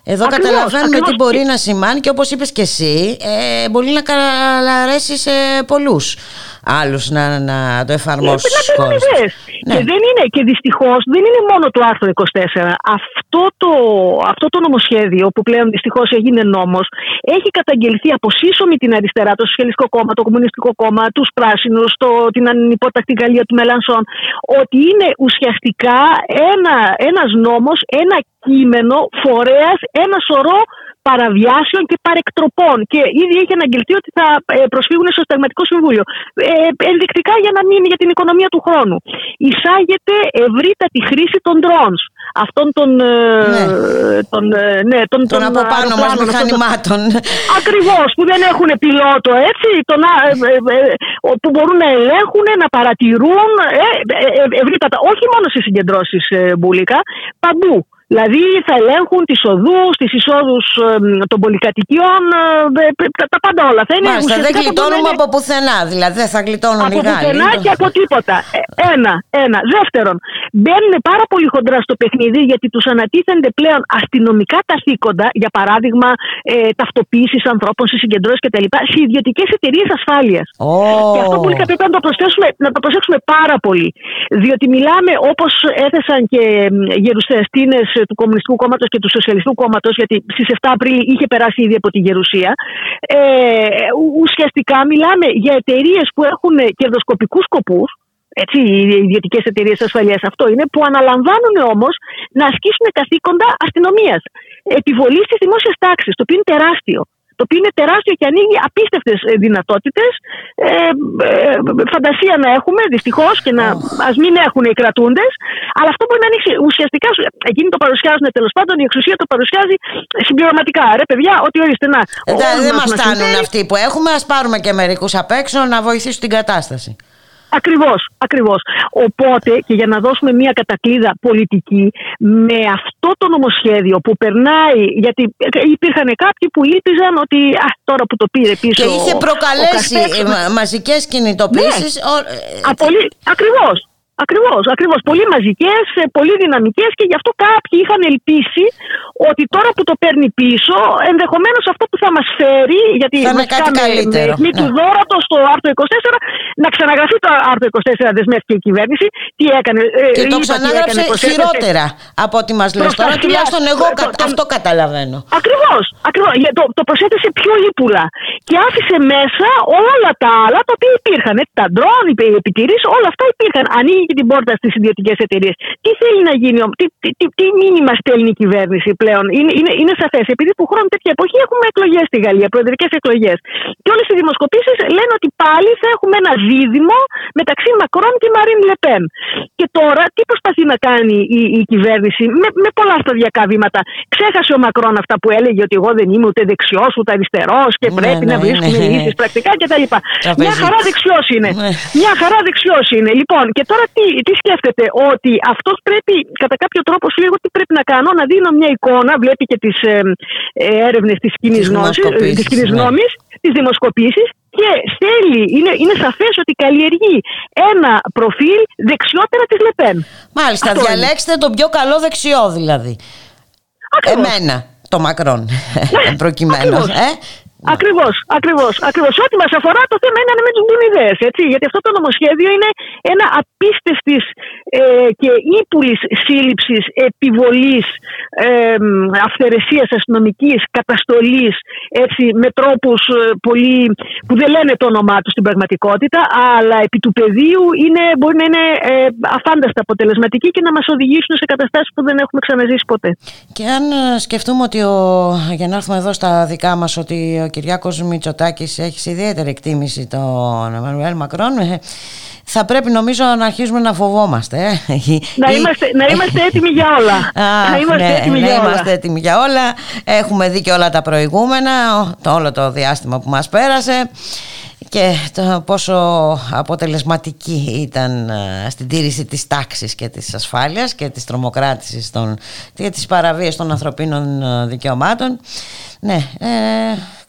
εδώ Ακριβώς, καταλαβαίνουμε ακριβώς. τι μπορεί να σημάνει και όπως είπες και εσύ, ε, μπορεί να καλαρέσεις σε πολλούς άλλους να, να το εφαρμόσουν Ε, στις να χώρες. πειρονιδές. Και δεν είναι, και δυστυχώς δεν είναι μόνο το άρθρο 24. Αυτό το, αυτό το νομοσχέδιο που πλέον δυστυχώς έγινε νόμος έχει καταγγελθεί από σύσσωμη την αριστερά, το Σοσιαλιστικό Κόμμα, το Κομμουνιστικό Κόμμα, τους Πράσινους, την ανυπότακτη Γαλλία του Μελανσόν, ότι είναι ουσιαστικά ένα, ένας νόμος, ένα κείμενο φορέας, ένα σωρό παραβιάσεων και παρεκτροπών. Και ήδη έχει αναγγελθεί ότι θα ε, προσφύγουν στο Συνταγματικό Συμβούλιο. Ε, ενδεικτικά για να μην για την οικονομία του χρόνου. Εισάγεται ευρύτατη χρήση των drones. Αυτών των. ε, των, ε, ναι, των, Των από πάνω μας αεροπλάνων, αυτών των- μηχανημάτων. Ακριβώς, που δεν έχουν πιλότο, έτσι, τον, α- ε, ε, ε, ο- που μπορούν να ελέγχουν, να παρατηρούν, ε, ε, ε, ευρύτατα, όχι μόνο σε συγκεντρώσεις ε, μπουλίκα, παντού. Δηλαδή θα ελέγχουν τις οδούς, τις εισόδους ε, των πολυκατοικιών, ε, ε, τα, τα πάντα όλα. Θα είναι Μάλιστα, δεν ουσιαστικά θα γλιτώνουμε μπορούν να είναι- από πουθενά. Δηλαδή δεν θα γλιτώνουν οι από Γάλλοι. πουθενά και από τίποτα. Ε, Ένα, ένα. Δεύτερον, μπαίνουν πάρα πολύ χοντρά στο παιχνίδι γιατί τους ανατίθενται πλέον αστυνομικά καθήκοντα, για παράδειγμα ε, ταυτοποίησης ανθρώπων σε συγκεντρώσεις κτλ. σε ιδιωτικές εταιρείες ασφάλειας. Και αυτό που πρέπει να το, προσθέσουμε, να το προσέξουμε πάρα πολύ. Διότι μιλάμε όπως έθεσαν και γερουσιαστίνε του Κομμουνιστικού Κόμματος και του Σοσιαλιστικού Κόμματος, γιατί στις 7 Απρίλη είχε περάσει ήδη από τη Γερουσία. Ε, ουσιαστικά μιλάμε για εταιρείες που έχουν κερδοσκοπικούς σκοπούς, έτσι, οι ιδιωτικές εταιρείες ασφαλείας αυτό είναι, που αναλαμβάνουν όμως να ασκήσουν καθήκοντα αστυνομίας. Επιβολή τη δημόσια τάξη, το οποίο είναι τεράστιο. Το οποίο είναι τεράστιο και ανοίγει απίστευτες δυνατότητες. Ε, ε, φαντασία να έχουμε, δυστυχώς, και να ας μην έχουν οι κρατούντες. Αλλά αυτό μπορεί να ανοίξει ουσιαστικά. σου- Εκείνοι το παρουσιάζουν τέλος πάντων, η εξουσία το παρουσιάζει συμπληρωματικά. Ρε, παιδιά, ότι ορίστε να. Εντάξει, όλους δεν μας μας να φτάνουν συμφέρει. αυτοί που έχουμε, ας πάρουμε και μερικούς απ' έξω να βοηθήσουν την κατάσταση. Ακριβώς, ακριβώς. Οπότε και για να δώσουμε μια κατακλίδα πολιτική με αυτό το νομοσχέδιο που περνάει, γιατί υπήρχαν κάποιοι που ήλπιζαν ότι α, τώρα που το πήρε πίσω Και είχε ο- προκαλέσει ο Καστέξ- ε, μα- μαζικές κινητοποιήσεις. Ναι. ο- ε, Α, πολύ- ακριβώς. Ακριβώς, ακριβώς. Πολύ μαζικές, ε, πολύ δυναμικές και γι' αυτό κάποιοι είχαν ελπίσει ότι τώρα που το παίρνει πίσω, ενδεχομένως αυτό που θα μας φέρει, γιατί Θα είναι βασικά κάτι με- καλύτερο, με αιχμή του ναι. δώρατος στο άρθρο 24, να ξαναγραφεί το άρθρο 24, δεσμεύτηκε η κυβέρνηση. Τι έκανε. ε, Και το είπα τι ξανάγραψε έκανε, προσέθεσε. χειρότερα από ό,τι μας λες τώρα. Προστασία, Τουλάχιστον εγώ το- κα- το- αυτό καταλαβαίνω. Ακριβώς. Ακριβώς. Για Το, το προσέθεσε πιο ύπουλα. Και άφησε μέσα όλα τα άλλα τα οποία υπήρχαν. Έτσι, τα ντρόν, οι επιτηρήσει, όλα αυτά υπήρχαν. Ανοίγει και την πόρτα στις ιδιωτικές εταιρείες. Τι θέλει να γίνει, όμω, τι, τι, τι, τι μήνυμα στέλνει η κυβέρνηση πλέον; Είναι, είναι, είναι σαφές. Επειδή που χρόνου τέτοια εποχή έχουμε εκλογές στη Γαλλία, προεδρικές εκλογές. Και όλες οι δημοσκοπήσεις λένε ότι πάλι θα έχουμε ένα δίδυμο μεταξύ Μακρόν και Μαρίν Λεπέν. Και τώρα τι προσπαθεί να κάνει η, η κυβέρνηση με, με πολλά σταδιακά βήματα; Ξέχασε ο Μακρόν αυτά που έλεγε ότι εγώ δεν είμαι ούτε δεξιός ούτε αριστερός και Ναι, πρέπει ναι, να βρίσκουμε ναι. λύσεις πρακτικά κτλ. Μια Τραπεζίτης. χαρά δεξιός είναι. Ναι. Μια χαρά δεξιός είναι. Λοιπόν, και τώρα τι, τι σκέφτεται, ότι αυτός πρέπει κατά κάποιο τρόπο σου λέει εγώ τι πρέπει να κάνω, να δίνω μια εικόνα, βλέπει και τις ε, έρευνες της κοινής Τις γνώσης, δημοσκοπήσεις, της κοινής ναι. γνώμης, τι δημοσκοπήσεις και θέλει, είναι, είναι σαφές ότι καλλιεργεί ένα προφίλ δεξιότερα της Λεπέν. Μάλιστα, Αυτό είναι. διαλέξτε τον πιο καλό δεξιό δηλαδή. Εμένα, το Μακρόν, προκειμένου. Ακριβώς. Ε; Ακριβώς, ακριβώς. Ακριβώς. Ό,τι μας αφορά το θέμα είναι να μην τους μπουν ιδέες. Γιατί αυτό το νομοσχέδιο είναι ένα απίστευτης ε, και ύπουλης σύλληψης, επιβολής ε, αυθαιρεσίας αστυνομικής, καταστολής με τρόπους πολύ. που δεν λένε το όνομά τους στην πραγματικότητα, αλλά επί του πεδίου είναι, μπορεί να είναι ε, αφάνταστα αποτελεσματικοί και να μας οδηγήσουν σε καταστάσεις που δεν έχουμε ξαναζήσει ποτέ. Και αν ε, σκεφτούμε ότι ο, για να έρθουμε εδώ στα δικά μας ότι ο Κυριάκος Μητσοτάκης έχεις σε ιδιαίτερη εκτίμηση τον Εμμανουέλ Μακρόν ε, θα πρέπει νομίζω να αρχίσουμε να φοβόμαστε. ε. Να Ή- είμαστε, να είμαστε έτοιμοι για όλα. Α, να είμαστε ναι, έτοιμοι ναι, για όλα. είμαστε έτοιμοι για όλα. Έχουμε δει και όλα τα προηγούμενα, ο- το, όλο το διάστημα που μας πέρασε και το πόσο αποτελεσματική ήταν ε, στην τήρηση της τάξης και της ασφάλειας και της τρομοκράτησης των, και της παραβίασης των ανθρωπίνων ε, δικαιωμάτων. Ναι, ε,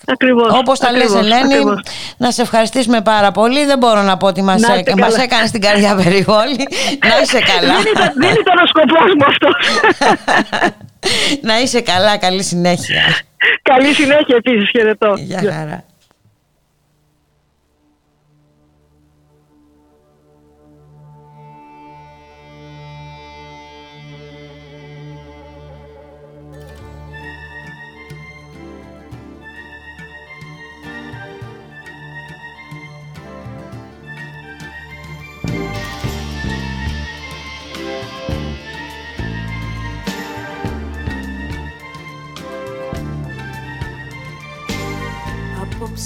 Ακριβώς, όπως τα λες ακριβώς, Ελένη, ακριβώς. να σε ευχαριστήσουμε πάρα πολύ. Δεν μπορώ να πω ότι μας, Να είστε έ- μας καλά. έκανες την καρδιά [LAUGHS] περιβόλη. να είσαι καλά. δεν, ήταν, δεν ήταν ο σκοπός μου αυτό. [LAUGHS] να είσαι καλά, καλή συνέχεια. Καλή συνέχεια επίσης, χαιρετώ. Γεια χαρά.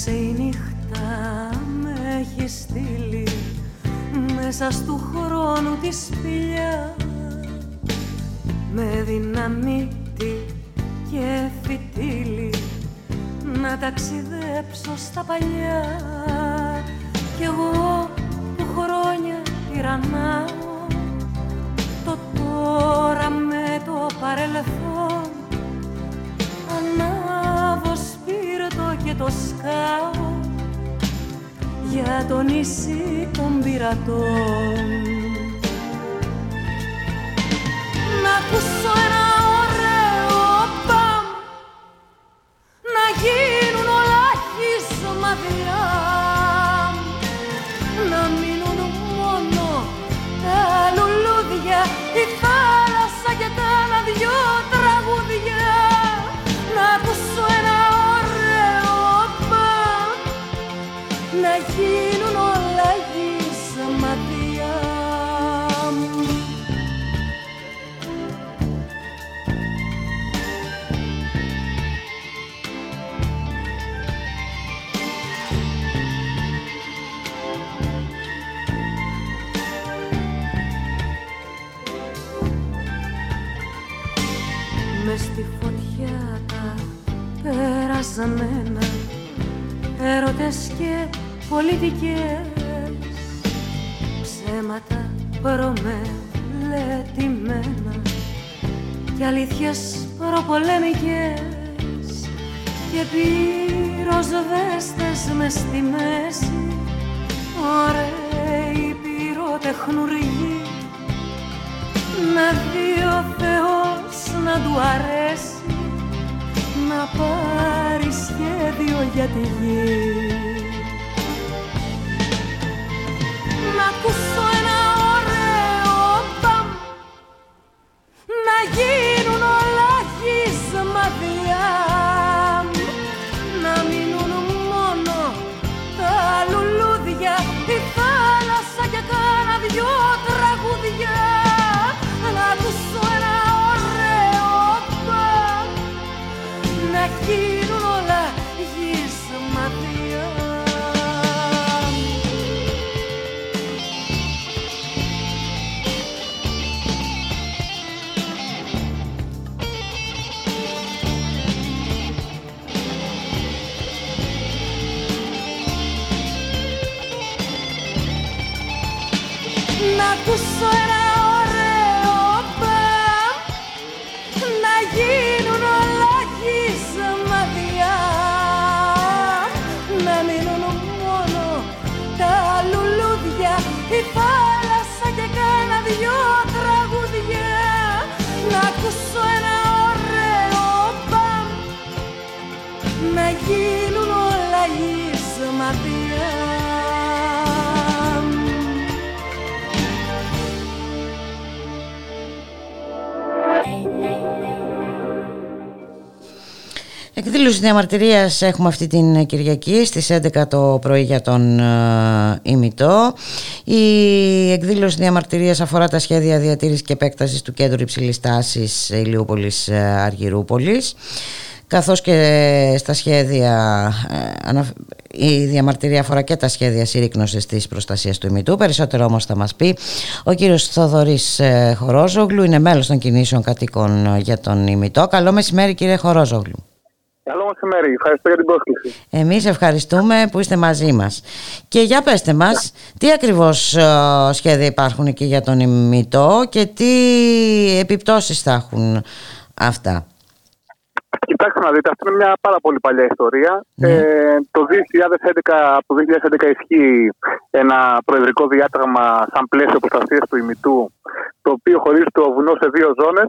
Απόψε η νύχτα με έχει στείλει μέσα στου χρόνου τη σπηλιά. Με δυναμίτη και φυτίλι να ταξιδέψω στα παλιά. Κι εγώ που χρόνια τυραννάω το τώρα με το παρελθόν Ανάβω σπίρτο και το σκάω για το νησί των πειρατών. Να ακούσω ένα ωραίο παμ να γίνουν όλα χεισμαδιά να μείνουν μόνο τα λουλούδια η θάλασσα και κάνα δυο τραγούδια με στη φωτιά τα περασμένα έρωτες και πολιτικές ψέματα προμελετημένα. Και αλήθειες προπολέμικες και πυροσβέστες μες στη μέση. Ωραίοι πυροτεχνουργοί να δει ο Θεός να του αρέσει να πάρει σχέδιο για τη γη. Εκδήλωση διαμαρτυρίας έχουμε αυτή την Κυριακή στις 11 το πρωί για τον ε, ημιτό. Η εκδήλωση διαμαρτυρίας αφορά τα σχέδια διατήρησης και επέκτασης του κέντρου υψηλής τάσης Ηλιούπολης ε, Αργυρούπολης καθώς και στα σχέδια ε, ανα- η διαμαρτυρία αφορά και τα σχέδια συρρήκνωσης της προστασίας του ημιτού. Περισσότερο όμως θα μας πει ο κύριος Θοδωρής ε, Χορόζογλου. Είναι μέλος των κινήσεων κατοίκων ε, για τον ημιτό. Καλό μεσημέρι κύριε Χορόζογλου Καλό μεσημέρι. Ευχαριστώ για την πρόσκληση. εμείς ευχαριστούμε που είστε μαζί μας και για πέστε μας τι ακριβώς ε, σχέδια υπάρχουν εκεί για τον ημιτό και τι επιπτώσεις θα έχουν αυτά; Κοιτάξτε να δείτε, αυτή είναι μια πάρα πολύ παλιά ιστορία. Ε, το 2011, από το 2011 ισχύει ένα προεδρικό διάταγμα σαν πλαίσιο προστασίας του ημιτού, το οποίο χωρίζει το βουνό σε δύο ζώνες.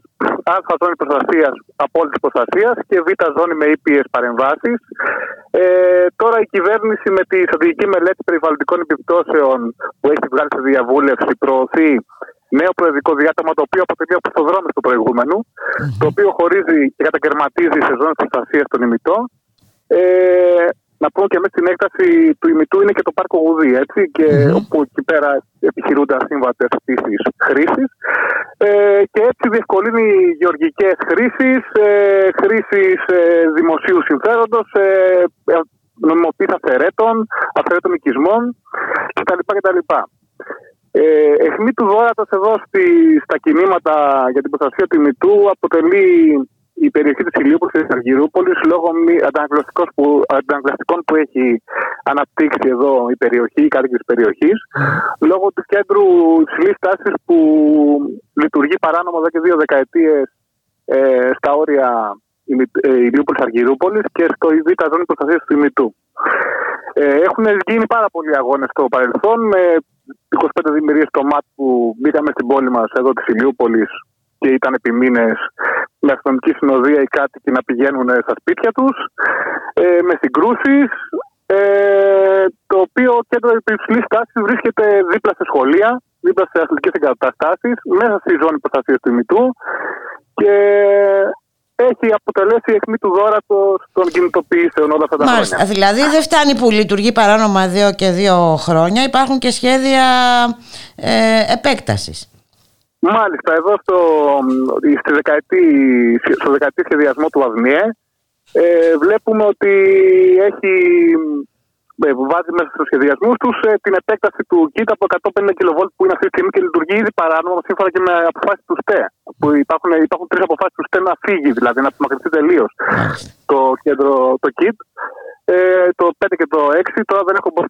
Α ζώνη προστασίας, απόλυτης προστασίας και Β ζώνη με ήπιες παρεμβάσεις. Ε, τώρα η κυβέρνηση με τη στρατηγική μελέτη περιβαλλοντικών επιπτώσεων που έχει βγάλει σε διαβούλευση προωθεί νέο προεδρικό διάταγμα το οποίο αποτελεί οπισθοδρόμη του προηγούμενου, το οποίο χωρίζει και κατακαιρματίζει σε ζώνες προστασίας τον ημιτό. Ε, να πούμε και μέσα στην έκταση του ημιτού είναι και το πάρκο Γουδί, έτσι, και όπου εκεί πέρα επιχειρούνται ασύμβατες στήσει χρήσης. Ε, και έτσι διευκολύνει γεωργικές χρήσεις, ε, χρήσεις ε, δημοσίου συμφέροντος, ε, ε, νομιμοποίηση αφαιρέτων, αφαιρέτων οικισμών κτλ. κτλ. Ε, εχμή του δόρατος εδώ στη, στα κινήματα για την προστασία του ημιτού αποτελεί η περιοχή της Ηλιούπολης και της Αργυρούπολης λόγω μη- αντανακλαστικών που, αντανακλαστικών που έχει αναπτύξει εδώ η περιοχή, οι κάτοικοι της περιοχής λόγω του κέντρου υψηλής τάσης που λειτουργεί παράνομα εδώ και δύο δεκαετίες ε, στα όρια Ημι- ε, Ηλιούπολης Αργυρούπολης και στο Β ζώνη προστασίας του ημιτού. Ε, έχουν γίνει πάρα πολλοί αγώνες στο παρελθόν με 25 δημιουργίε στο ΜΑΤ που μπήκαμε στην πόλη μας εδώ της Ηλιούπολης και ήταν επί μήνες με αστυνομική συνοδεία οι κάτοικοι να πηγαίνουν στα σπίτια τους, ε, με συγκρούσεις. Ε, το οποίο κέντρο υψηλής τάση βρίσκεται δίπλα σε σχολεία, δίπλα σε αθλητικές εγκαταστάσεις, μέσα στη ζώνη προστασίας του ημιτού και έχει αποτελέσει η αιχμή του δόρατο των κινητοποιήσεων όλα αυτά τα Μάλιστα. χρόνια. Δηλαδή δεν φτάνει που λειτουργεί παράνομα δύο και δύο χρόνια. Υπάρχουν και σχέδια ε, επέκτασης. Μάλιστα, εδώ στο, στη δεκαετή, στο δεκαετή σχεδιασμό του ΑΔΜΙΕ ε, βλέπουμε ότι έχει ε, βάζει μέσα στους σχεδιασμούς τους ε, την επέκταση του ΚΙΤ από 150 kV που είναι αυτή τη στιγμή και λειτουργεί ήδη παράνομα σύμφωνα και με αποφάσεις του ΣΤΕ. Που υπάρχουν, υπάρχουν τρεις αποφάσεις του ΣΤΕ να φύγει, δηλαδή να απομακρυνθεί τελείως το κέντρο, το ΚΙΤ. Ε, το 5 και το 6, τώρα δεν έχω πώς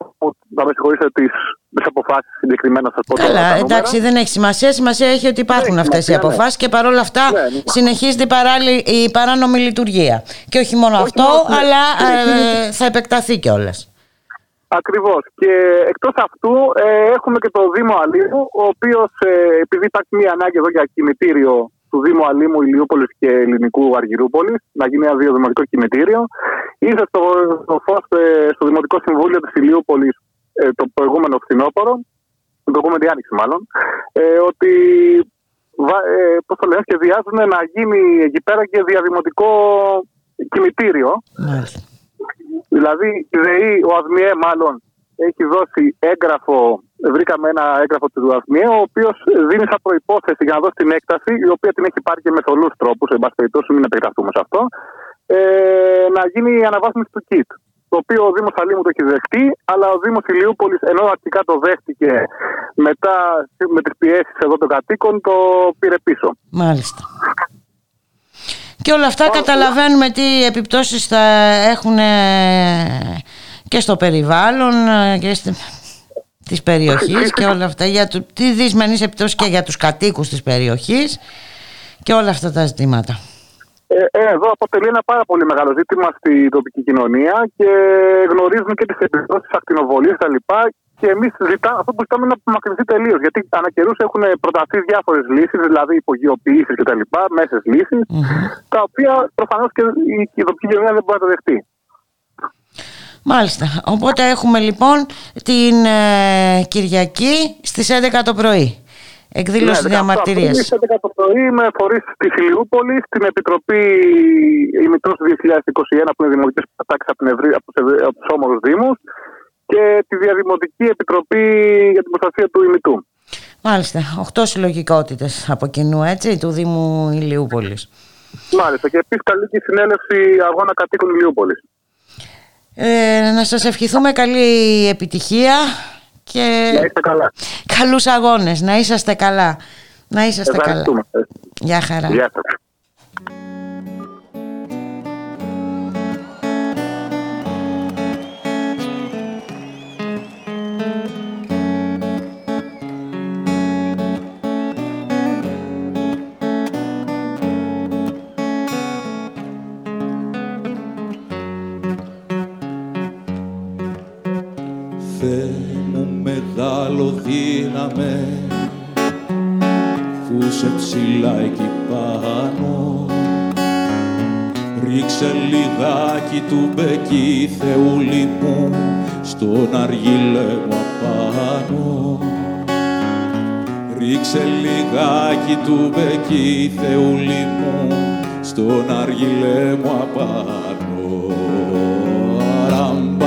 να με συγχωρήσετε τις, τις αποφάσεις συγκεκριμένα σας πω τώρα τα Καλά, νούμερα. εντάξει, δεν έχει σημασία. Σημασία έχει ότι υπάρχουν Έχει αυτές οι σημασία, ναι. αποφάσεις και παρόλα αυτά συνεχίζεται η, παράλλη- η παράνομη λειτουργία. Και όχι μόνο αυτό, μόνο, ναι. αλλά ε, Συνεχίζεται. θα επεκταθεί κιόλας. Ακριβώς. Και εκτός αυτού ε, έχουμε και το Δήμο Αλήμου, ο οποίος επειδή υπάρχει μια ανάγκη εδώ για κημητήριο του Δήμου Αλήμου Ηλιούπολης και Ελληνικού Αργυρούπολης, να γίνει ένα διαδηματικό κημητήριο, ήρθε στο, στο φως στο Δημοτικό Συμβούλιο της Ηλιούπολης ε, το προηγούμενο φθινόπωρο, την προηγούμενη άνοιξη μάλλον, ε, ότι βα- ε, πώς το λένε, σχεδιάζουν να γίνει εκεί πέρα και διαδημοτικό κημητήριο. Δηλαδή, η ΔΕΗ, ο ΑΔΜΙΕ μάλλον, έχει δώσει έγγραφο, βρήκαμε ένα έγγραφο του ΑΔΜΙΕ, ο οποίος δίνει σαν προπόθεση για να δώσει την έκταση, η οποία την έχει πάρει και με θολούς τρόπους, εν πάση περιπτώσει, μην επεκταθούμε σε αυτό, ε, να γίνει η αναβάθμιση του ΚΙΤ. Το οποίο ο Δήμος Αλήμου το έχει δεχτεί, αλλά ο Δήμος Ηλιούπολης, ενώ αρχικά το δέχτηκε, μετά με τις πιέσεις εδώ των κατοίκων, το πήρε πίσω. Μάλιστα. Και όλα αυτά καταλαβαίνουμε τι επιπτώσεις θα έχουν ε, και στο περιβάλλον ε, και στη, της περιοχής και όλα αυτά για το, τι δυσμενείς επιπτώσεις και για τους κατοίκους της περιοχής και όλα αυτά τα ζητήματα. Ε, ε, εδώ αποτελεί ένα πάρα πολύ μεγάλο ζήτημα στην τοπική κοινωνία και γνωρίζουμε και τις επιπτώσεις ακτινοβολίας κτλ. Και εμείς αυτό που ζητάμε είναι να απομακρυνθεί τελείως. Γιατί ανά καιρούς έχουν προταθεί διάφορες λύσεις, δηλαδή υπογειοποιήσει κτλ. Μέσες λύσεις, τα οποία προφανώς και η, η τοπική κοινωνία δεν μπορεί να το δεχτεί. Μάλιστα. Οπότε έχουμε λοιπόν την ε, Κυριακή στις 11 το πρωί Εκδήλωση Ναι, 17 διαμαρτυρίας. Απρίλη, στις 11 το πρωί με φορείς της Ηλιούπολη, την Επιτροπή ημιτρό του 2021 που είναι δημοτικέ πατάξει από, την Ευρύ- από τους Ευρύ- από τους όμορους Δήμους και τη Διαδημοτική Επιτροπή για την Προστασία του ημιτού. Μάλιστα, 8 συλλογικότητες από κοινού έτσι του Δήμου Ηλιούπολης. Μάλιστα. Και επίσης καλή και η συνέλευση αγώνα κατοίκων Ηλιούπολης. Ε, να σας ευχηθούμε καλή επιτυχία και Να είστε καλά. καλούς αγώνες. Να είσαστε καλά. Να είσαστε καλά. Ευχαριστούμε. Γεια χαρά. Γεια σας. Θεέ μου μεγάλο δύναμε που σε ψηλά εκεί πάνω. Ρίξε λιγάκι του μπεκί Θεούλη μου στον αργυλέ μου απάνω. Ρίξε λιγάκι του μπεκί Θεούλη μου στον αργυλέ μου απάνω. Ραμ,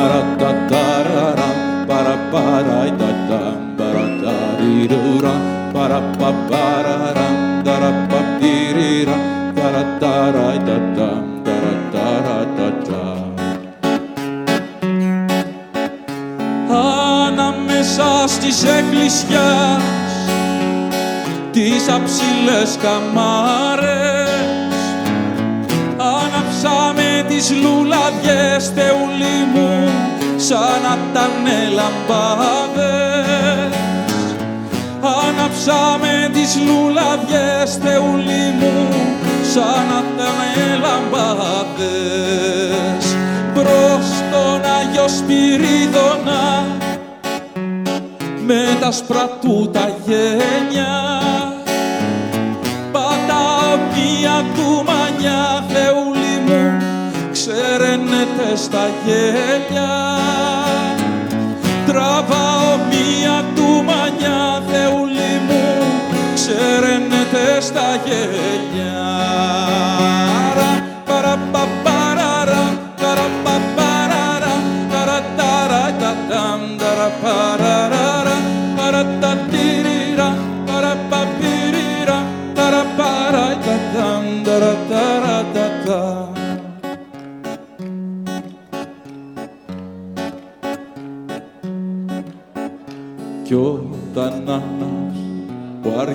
παραπαπαραραμ, ταραταταραραμ, παραπαραιταταμ, παραταριρουραμ, παραπαπαραραμ, ταραπαπτηριραμ, ταραταραιταταμ, ταραταραταταμ. Ανάμεσα στις εκκλησιάς τις αψηλές καμάρες τις λουλαδιές θεούλη μου σαν να ήταν λαμπάδες Άναψαμε τις λουλαδιές θεούλη μου σαν να ήταν λαμπάδες προς τον Άγιο Σπυρίδωνα με τα σπρατού τα γένια ξεραίνεται στα γέλια. Τραβάω μία του μανιά θεούλη μου ξεραίνεται στα γέλια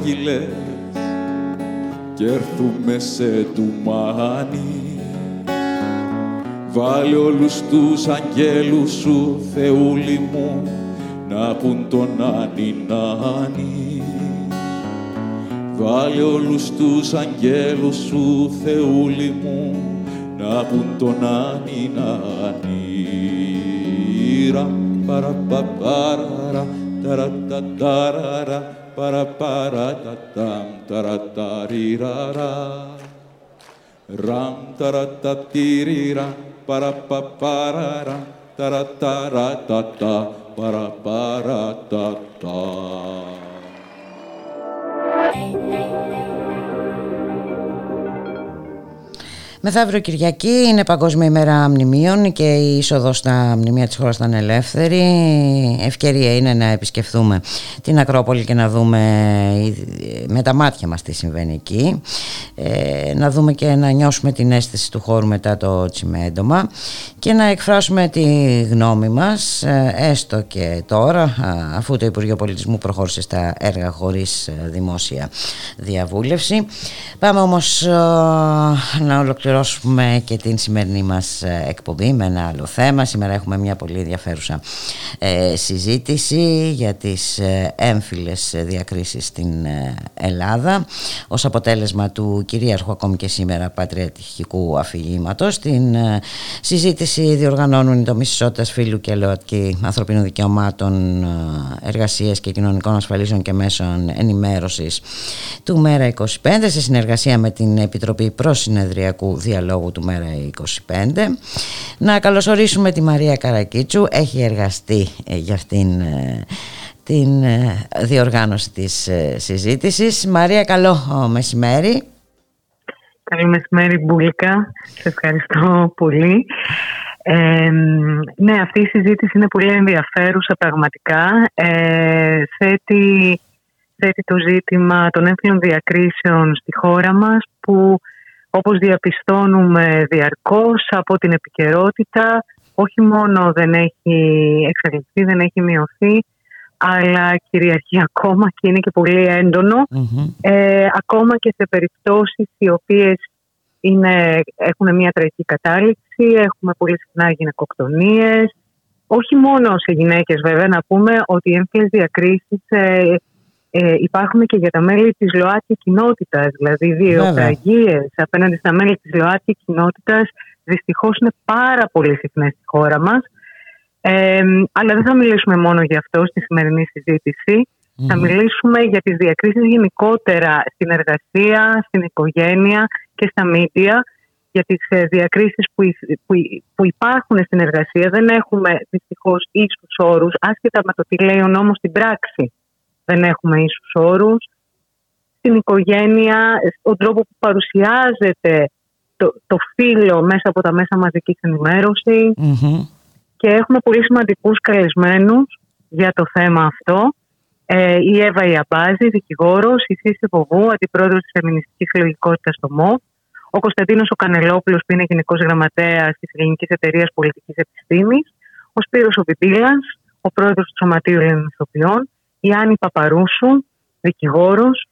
που αργυλές κι έρθουμε σε τουμάνι Βάλε όλους τους αγγέλους σου, Θεούλη μου, να πουν τον Άνι Νάνι. Βάλε όλους τους αγγέλους σου, Θεούλη μου, να πουν τον Άνι Νάνι. Ρα, para para ta, taratari ra ram taratatiri ra para pa para ra ta, tata para para tata. Μεθαύριο Κυριακή είναι Παγκόσμια ημέρα μνημείων και η είσοδος στα μνημεία της χώρας ήταν ελεύθερη. Ευκαιρία είναι να επισκεφθούμε την Ακρόπολη και να δούμε με τα μάτια μας τι συμβαίνει εκεί. Ε, να δούμε και να νιώσουμε την αίσθηση του χώρου μετά το τσιμέντομα και να εκφράσουμε τη γνώμη μας ε, έστω και τώρα α, αφού το Υπουργείο Πολιτισμού προχώρησε στα έργα χωρίς ε, δημόσια διαβούλευση. Πάμε όμως ε, να ολοκληρώσουμε και την σημερινή μας ε, εκπομπή με ένα άλλο θέμα. Σήμερα έχουμε μια πολύ ενδιαφέρουσα ε, συζήτηση για τις ε, έμφυλες διακρίσεις στην ε, Ελλάδα ως αποτέλεσμα του κυρίαρχου ακόμη και σήμερα πατριατικού αφηγήματος. Την ε, συζήτηση διοργανώνουν οι τομείς ισότητας φύλου και ΛΟΑΤΚΙ ανθρωπίνων δικαιωμάτων, ε, εργασίας και κοινωνικών ασφαλίσεων και μέσων ενημέρωσης του ΜΕΡΑ 25 σε συνεργασία με την Επιτροπή Προσυνεδριακού Διαλόγου του ΜΕΡΑ 25. Να καλωσορίσουμε τη Μαρία Καρακίτσου, έχει εργαστεί ε, για αυτήν ε, την ε, διοργάνωση της ε, συζήτησης. Μαρία, καλό ε, μεσημέρι. Καλή μεσημέρι Μπουλίκα, σε ευχαριστώ πολύ. Ε, ναι, αυτή η συζήτηση είναι πολύ ενδιαφέρουσα πραγματικά. Ε, θέτει, θέτει το ζήτημα των έμφυλων διακρίσεων στη χώρα μας που όπως διαπιστώνουμε διαρκώς από την επικαιρότητα όχι μόνο δεν έχει εξελιχθεί, δεν έχει μειωθεί αλλά κυριαρχεί ακόμα και είναι και πολύ έντονο. Ε, ακόμα και σε περιπτώσεις οι οποίες είναι, έχουν μια τραγική κατάληξη, έχουμε πολύ συχνά γυναικοκτονίες, όχι μόνο σε γυναίκες βέβαια, να πούμε ότι οι έμφυλες διακρίσεις ε, ε, υπάρχουν και για τα μέλη της ΛΟΑΤΚΙ κοινότητας, δηλαδή βιοπραγίες απέναντι στα μέλη της ΛΟΑΤΚΙ κοινότητας δυστυχώς είναι πάρα πολύ συχνές στη χώρα μας. Ε, αλλά δεν θα μιλήσουμε μόνο για αυτό στη σημερινή συζήτηση. Θα μιλήσουμε για τις διακρίσεις γενικότερα στην εργασία, στην οικογένεια και στα μίντια για τις ε, διακρίσεις που, υ- που, υ- που υπάρχουν στην εργασία. Δεν έχουμε δυστυχώς ίσους όρους, άσχετα με το τι λέει ο νόμος στην πράξη. Δεν έχουμε ίσους όρους. Στην οικογένεια, ο τρόπο που παρουσιάζεται το, το φύλλο μέσα από τα μέσα μαζικής ενημέρωσης. Και έχουμε πολύ σημαντικούς καλεσμένους για το θέμα αυτό. Ε, η Εύα Ιαμπάζη, δικηγόρος, η Σύση Βοβού, αντιπρόεδρος της Φεμινιστικής Συλλογικότητας στο ΜΟΒ, ο Κωνσταντίνος ο Κανελόπουλος που είναι Γενικός Γραμματέας της Ελληνικής Εταιρείας Πολιτικής Επιστήμης, ο Σπύρος ο Πιπίλας, ο πρόεδρος του Σωματείου Ελληνικών Ηθοποιών, η Άννη Παπαρούσου, δικηγόρος,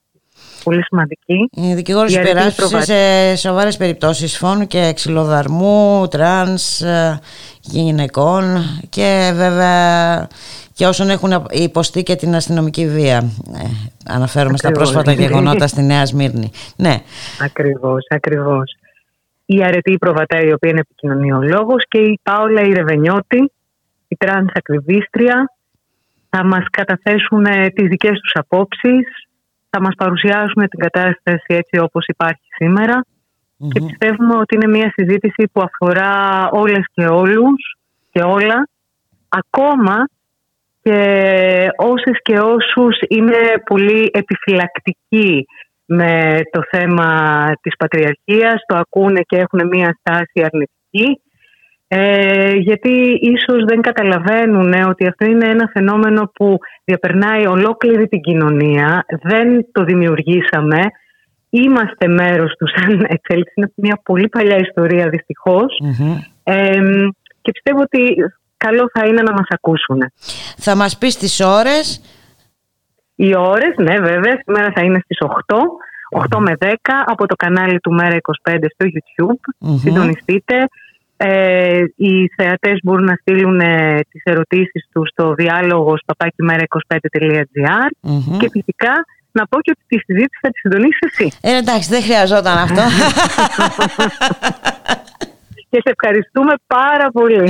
πολύ σημαντική. Η δικηγόρος Η Αρετή υπεράσπισε Προβα- σε σοβαρές περιπτώσεις φόνου και ξυλοδαρμού, τρανς, ε, γυναικών και βέβαια και όσων έχουν υποστεί και την αστυνομική βία. Ε, αναφέρομαι στα Ακριβώς. πρόσφατα γεγονότα στη Νέα Σμύρνη. Ναι. Ακριβώς, ακριβώς. Η Αρετή Προβατά, η οποία είναι επικοινωνιολόγος και η Πάολα Ρεβενιώτη, η τρανς ακτιβίστρια, θα μας καταθέσουν ε, τις δικές τους απόψεις, θα μας παρουσιάσουν την κατάσταση έτσι όπως υπάρχει σήμερα και πιστεύουμε ότι είναι μια συζήτηση που αφορά όλες και όλους και όλα, ακόμα και όσες και όσους είναι πολύ επιφυλακτικοί με το θέμα της πατριαρχίας, το ακούνε και έχουν μία στάση αρνητική, ε, γιατί ίσως δεν καταλαβαίνουν ε, ότι αυτό είναι ένα φαινόμενο που διαπερνάει ολόκληρη την κοινωνία, δεν το δημιουργήσαμε, είμαστε μέρος του σαν εξέλιξη, είναι μια πολύ παλιά ιστορία δυστυχώς ε, και πιστεύω ότι καλό θα είναι να μας ακούσουν. Θα μας πεις τις ώρες. Οι ώρες, ναι βέβαια, σήμερα θα είναι στις 8, 8 με 10 από το κανάλι του Μέρα 25 στο YouTube. Μμμ. Συντονιστείτε. Ε, οι θεατές μπορούν να στείλουν ε, τις ερωτήσεις τους στο διάλογος παπάκιμέρα25.gr Μμμ. και φυσικά να πω και ότι τη συζήτηση θα τη συντονίσεις εσύ. Ε, εντάξει, δεν χρειαζόταν αυτό. [LAUGHS] και σε ευχαριστούμε πάρα πολύ.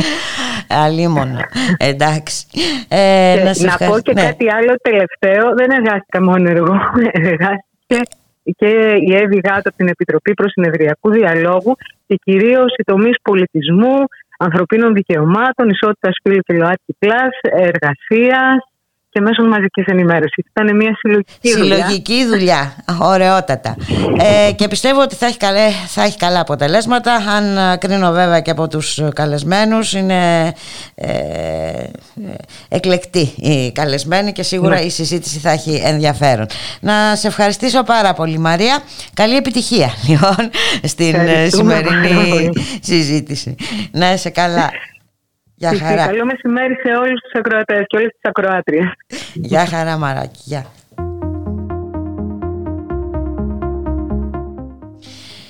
Αλίμονο. Εντάξει. Ε, Και να σε να πω ευχαριστώ. και Ναι. κάτι άλλο τελευταίο. Δεν εργάστηκα μόνο εγώ. [LAUGHS] Εργάστηκε και η Εύη Γάτο από την Επιτροπή Προσυνεδριακού Διαλόγου και κυρίως οι τομείς πολιτισμού, ανθρωπίνων δικαιωμάτων, ισότητας φύλου και ΛΟΑΤΚΙ Plus, εργασίας και μέσω μαζικής ενημέρωσης. Ήταν μια συλλογική δουλειά. Συλλογική δουλειά. Ωραιότατα. Ε, και πιστεύω ότι θα έχει, καλέ, θα έχει καλά αποτελέσματα. Αν ε, κρίνω βέβαια και από τους καλεσμένους είναι ε, ε, εκλεκτοί οι καλεσμένοι και σίγουρα Ναι. η συζήτηση θα έχει ενδιαφέρον. Να σε ευχαριστήσω πάρα πολύ Μαρία. Καλή επιτυχία [LAUGHS] λοιπόν στην ε, Ευχαριστούμε πάρα σημερινή πολύ. συζήτηση. Να είσαι καλά. Γεια Φυσικά. χαρά. Καλό μεσημέρι σε όλους τους ακροατές και όλες τις ακροάτριες. Γεια χαρά Μαράκη. Γεια.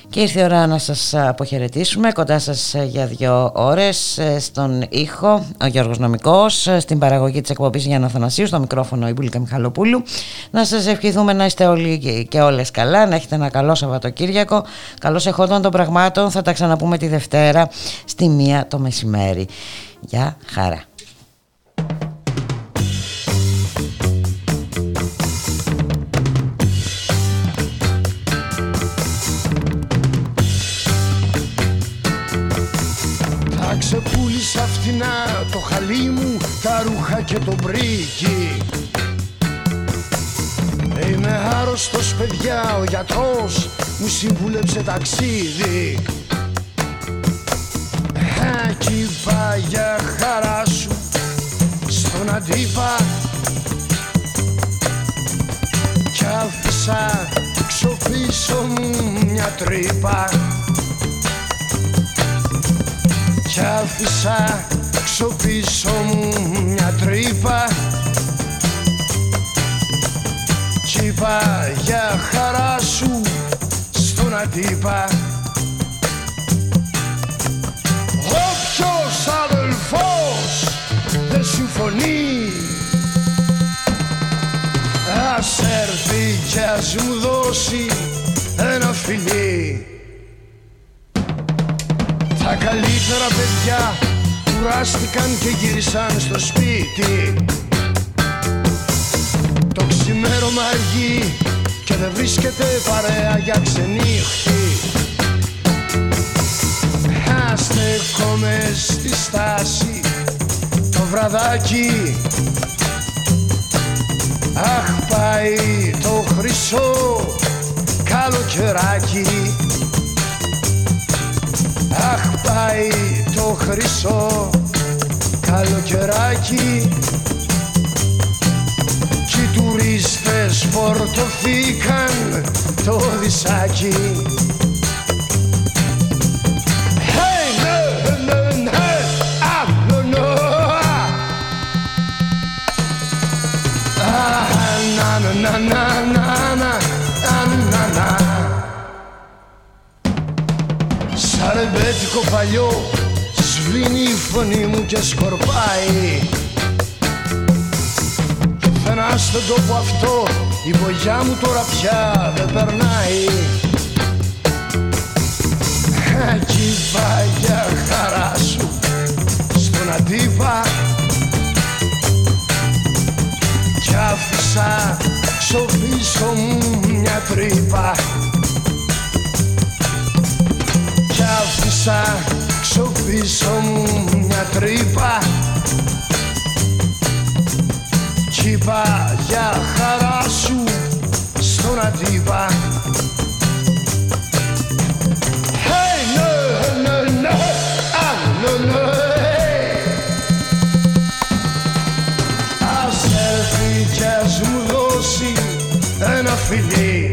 Και ήρθε η ώρα να σας αποχαιρετήσουμε κοντά σας για δύο ώρες ε, στον ήχο ο Γιώργος Νομικός ε, στην παραγωγή της εκπομπής Γιάννα Θανασίου στο μικρόφωνο η Μπουλίκα Μιχαλοπούλου να σας ευχηθούμε να είστε όλοι και- και όλες καλά να έχετε ένα καλό Σαββατοκύριακο καλώς εχόντων των πραγμάτων θα τα ξαναπούμε τη Δευτέρα στη μία το μεσημέρι Γεια χαρά. Θα ξεπούλησα φτηνά το χαλί μου, τα ρούχα και το μπρίκι. Είμαι άρρωστος παιδιά, ο γιατρός μου συμβούλεψε ταξίδι Εκεί πάει για χαρά σου στον αντίπα. Κι άφησα έξω πίσω μου μια τρύπα. Κι άφησα έξω πίσω μου μια τρύπα. Κι είπα για χαρά σου στον αντίπα ας μου δώσει ένα φιλί. Τα καλύτερα παιδιά κουράστηκαν και γύρισαν στο σπίτι. Το ξημέρωμα αργεί και δεν βρίσκεται παρέα για ξενύχτη. Στέκομαι στη στάση το βραδάκι. Αχ πάει το χρυσό καλοκαιράκι. Αχ πάει το χρυσό καλοκαιράκι. Κι οι τουρίστες φορτωθήκαν το δισάκι ρεμπέτικο παλιό σβήνει η φωνή μου και σκορπάει. Πουθενά στον τόπο αυτό η βογιά μου τώρα πια δεν περνάει. Εκεί πάει για χαρά σου στον αντίπα Κι άφησα στο πίσω μου μια τρύπα άφησα στο πίσω μου μια τρύπα. Κι είπα για χαρά σου στον αντίπα. Hey, no, no, no, ah, no, no, hey. Ας έρθει κι ας μου δώσει ένα φιλί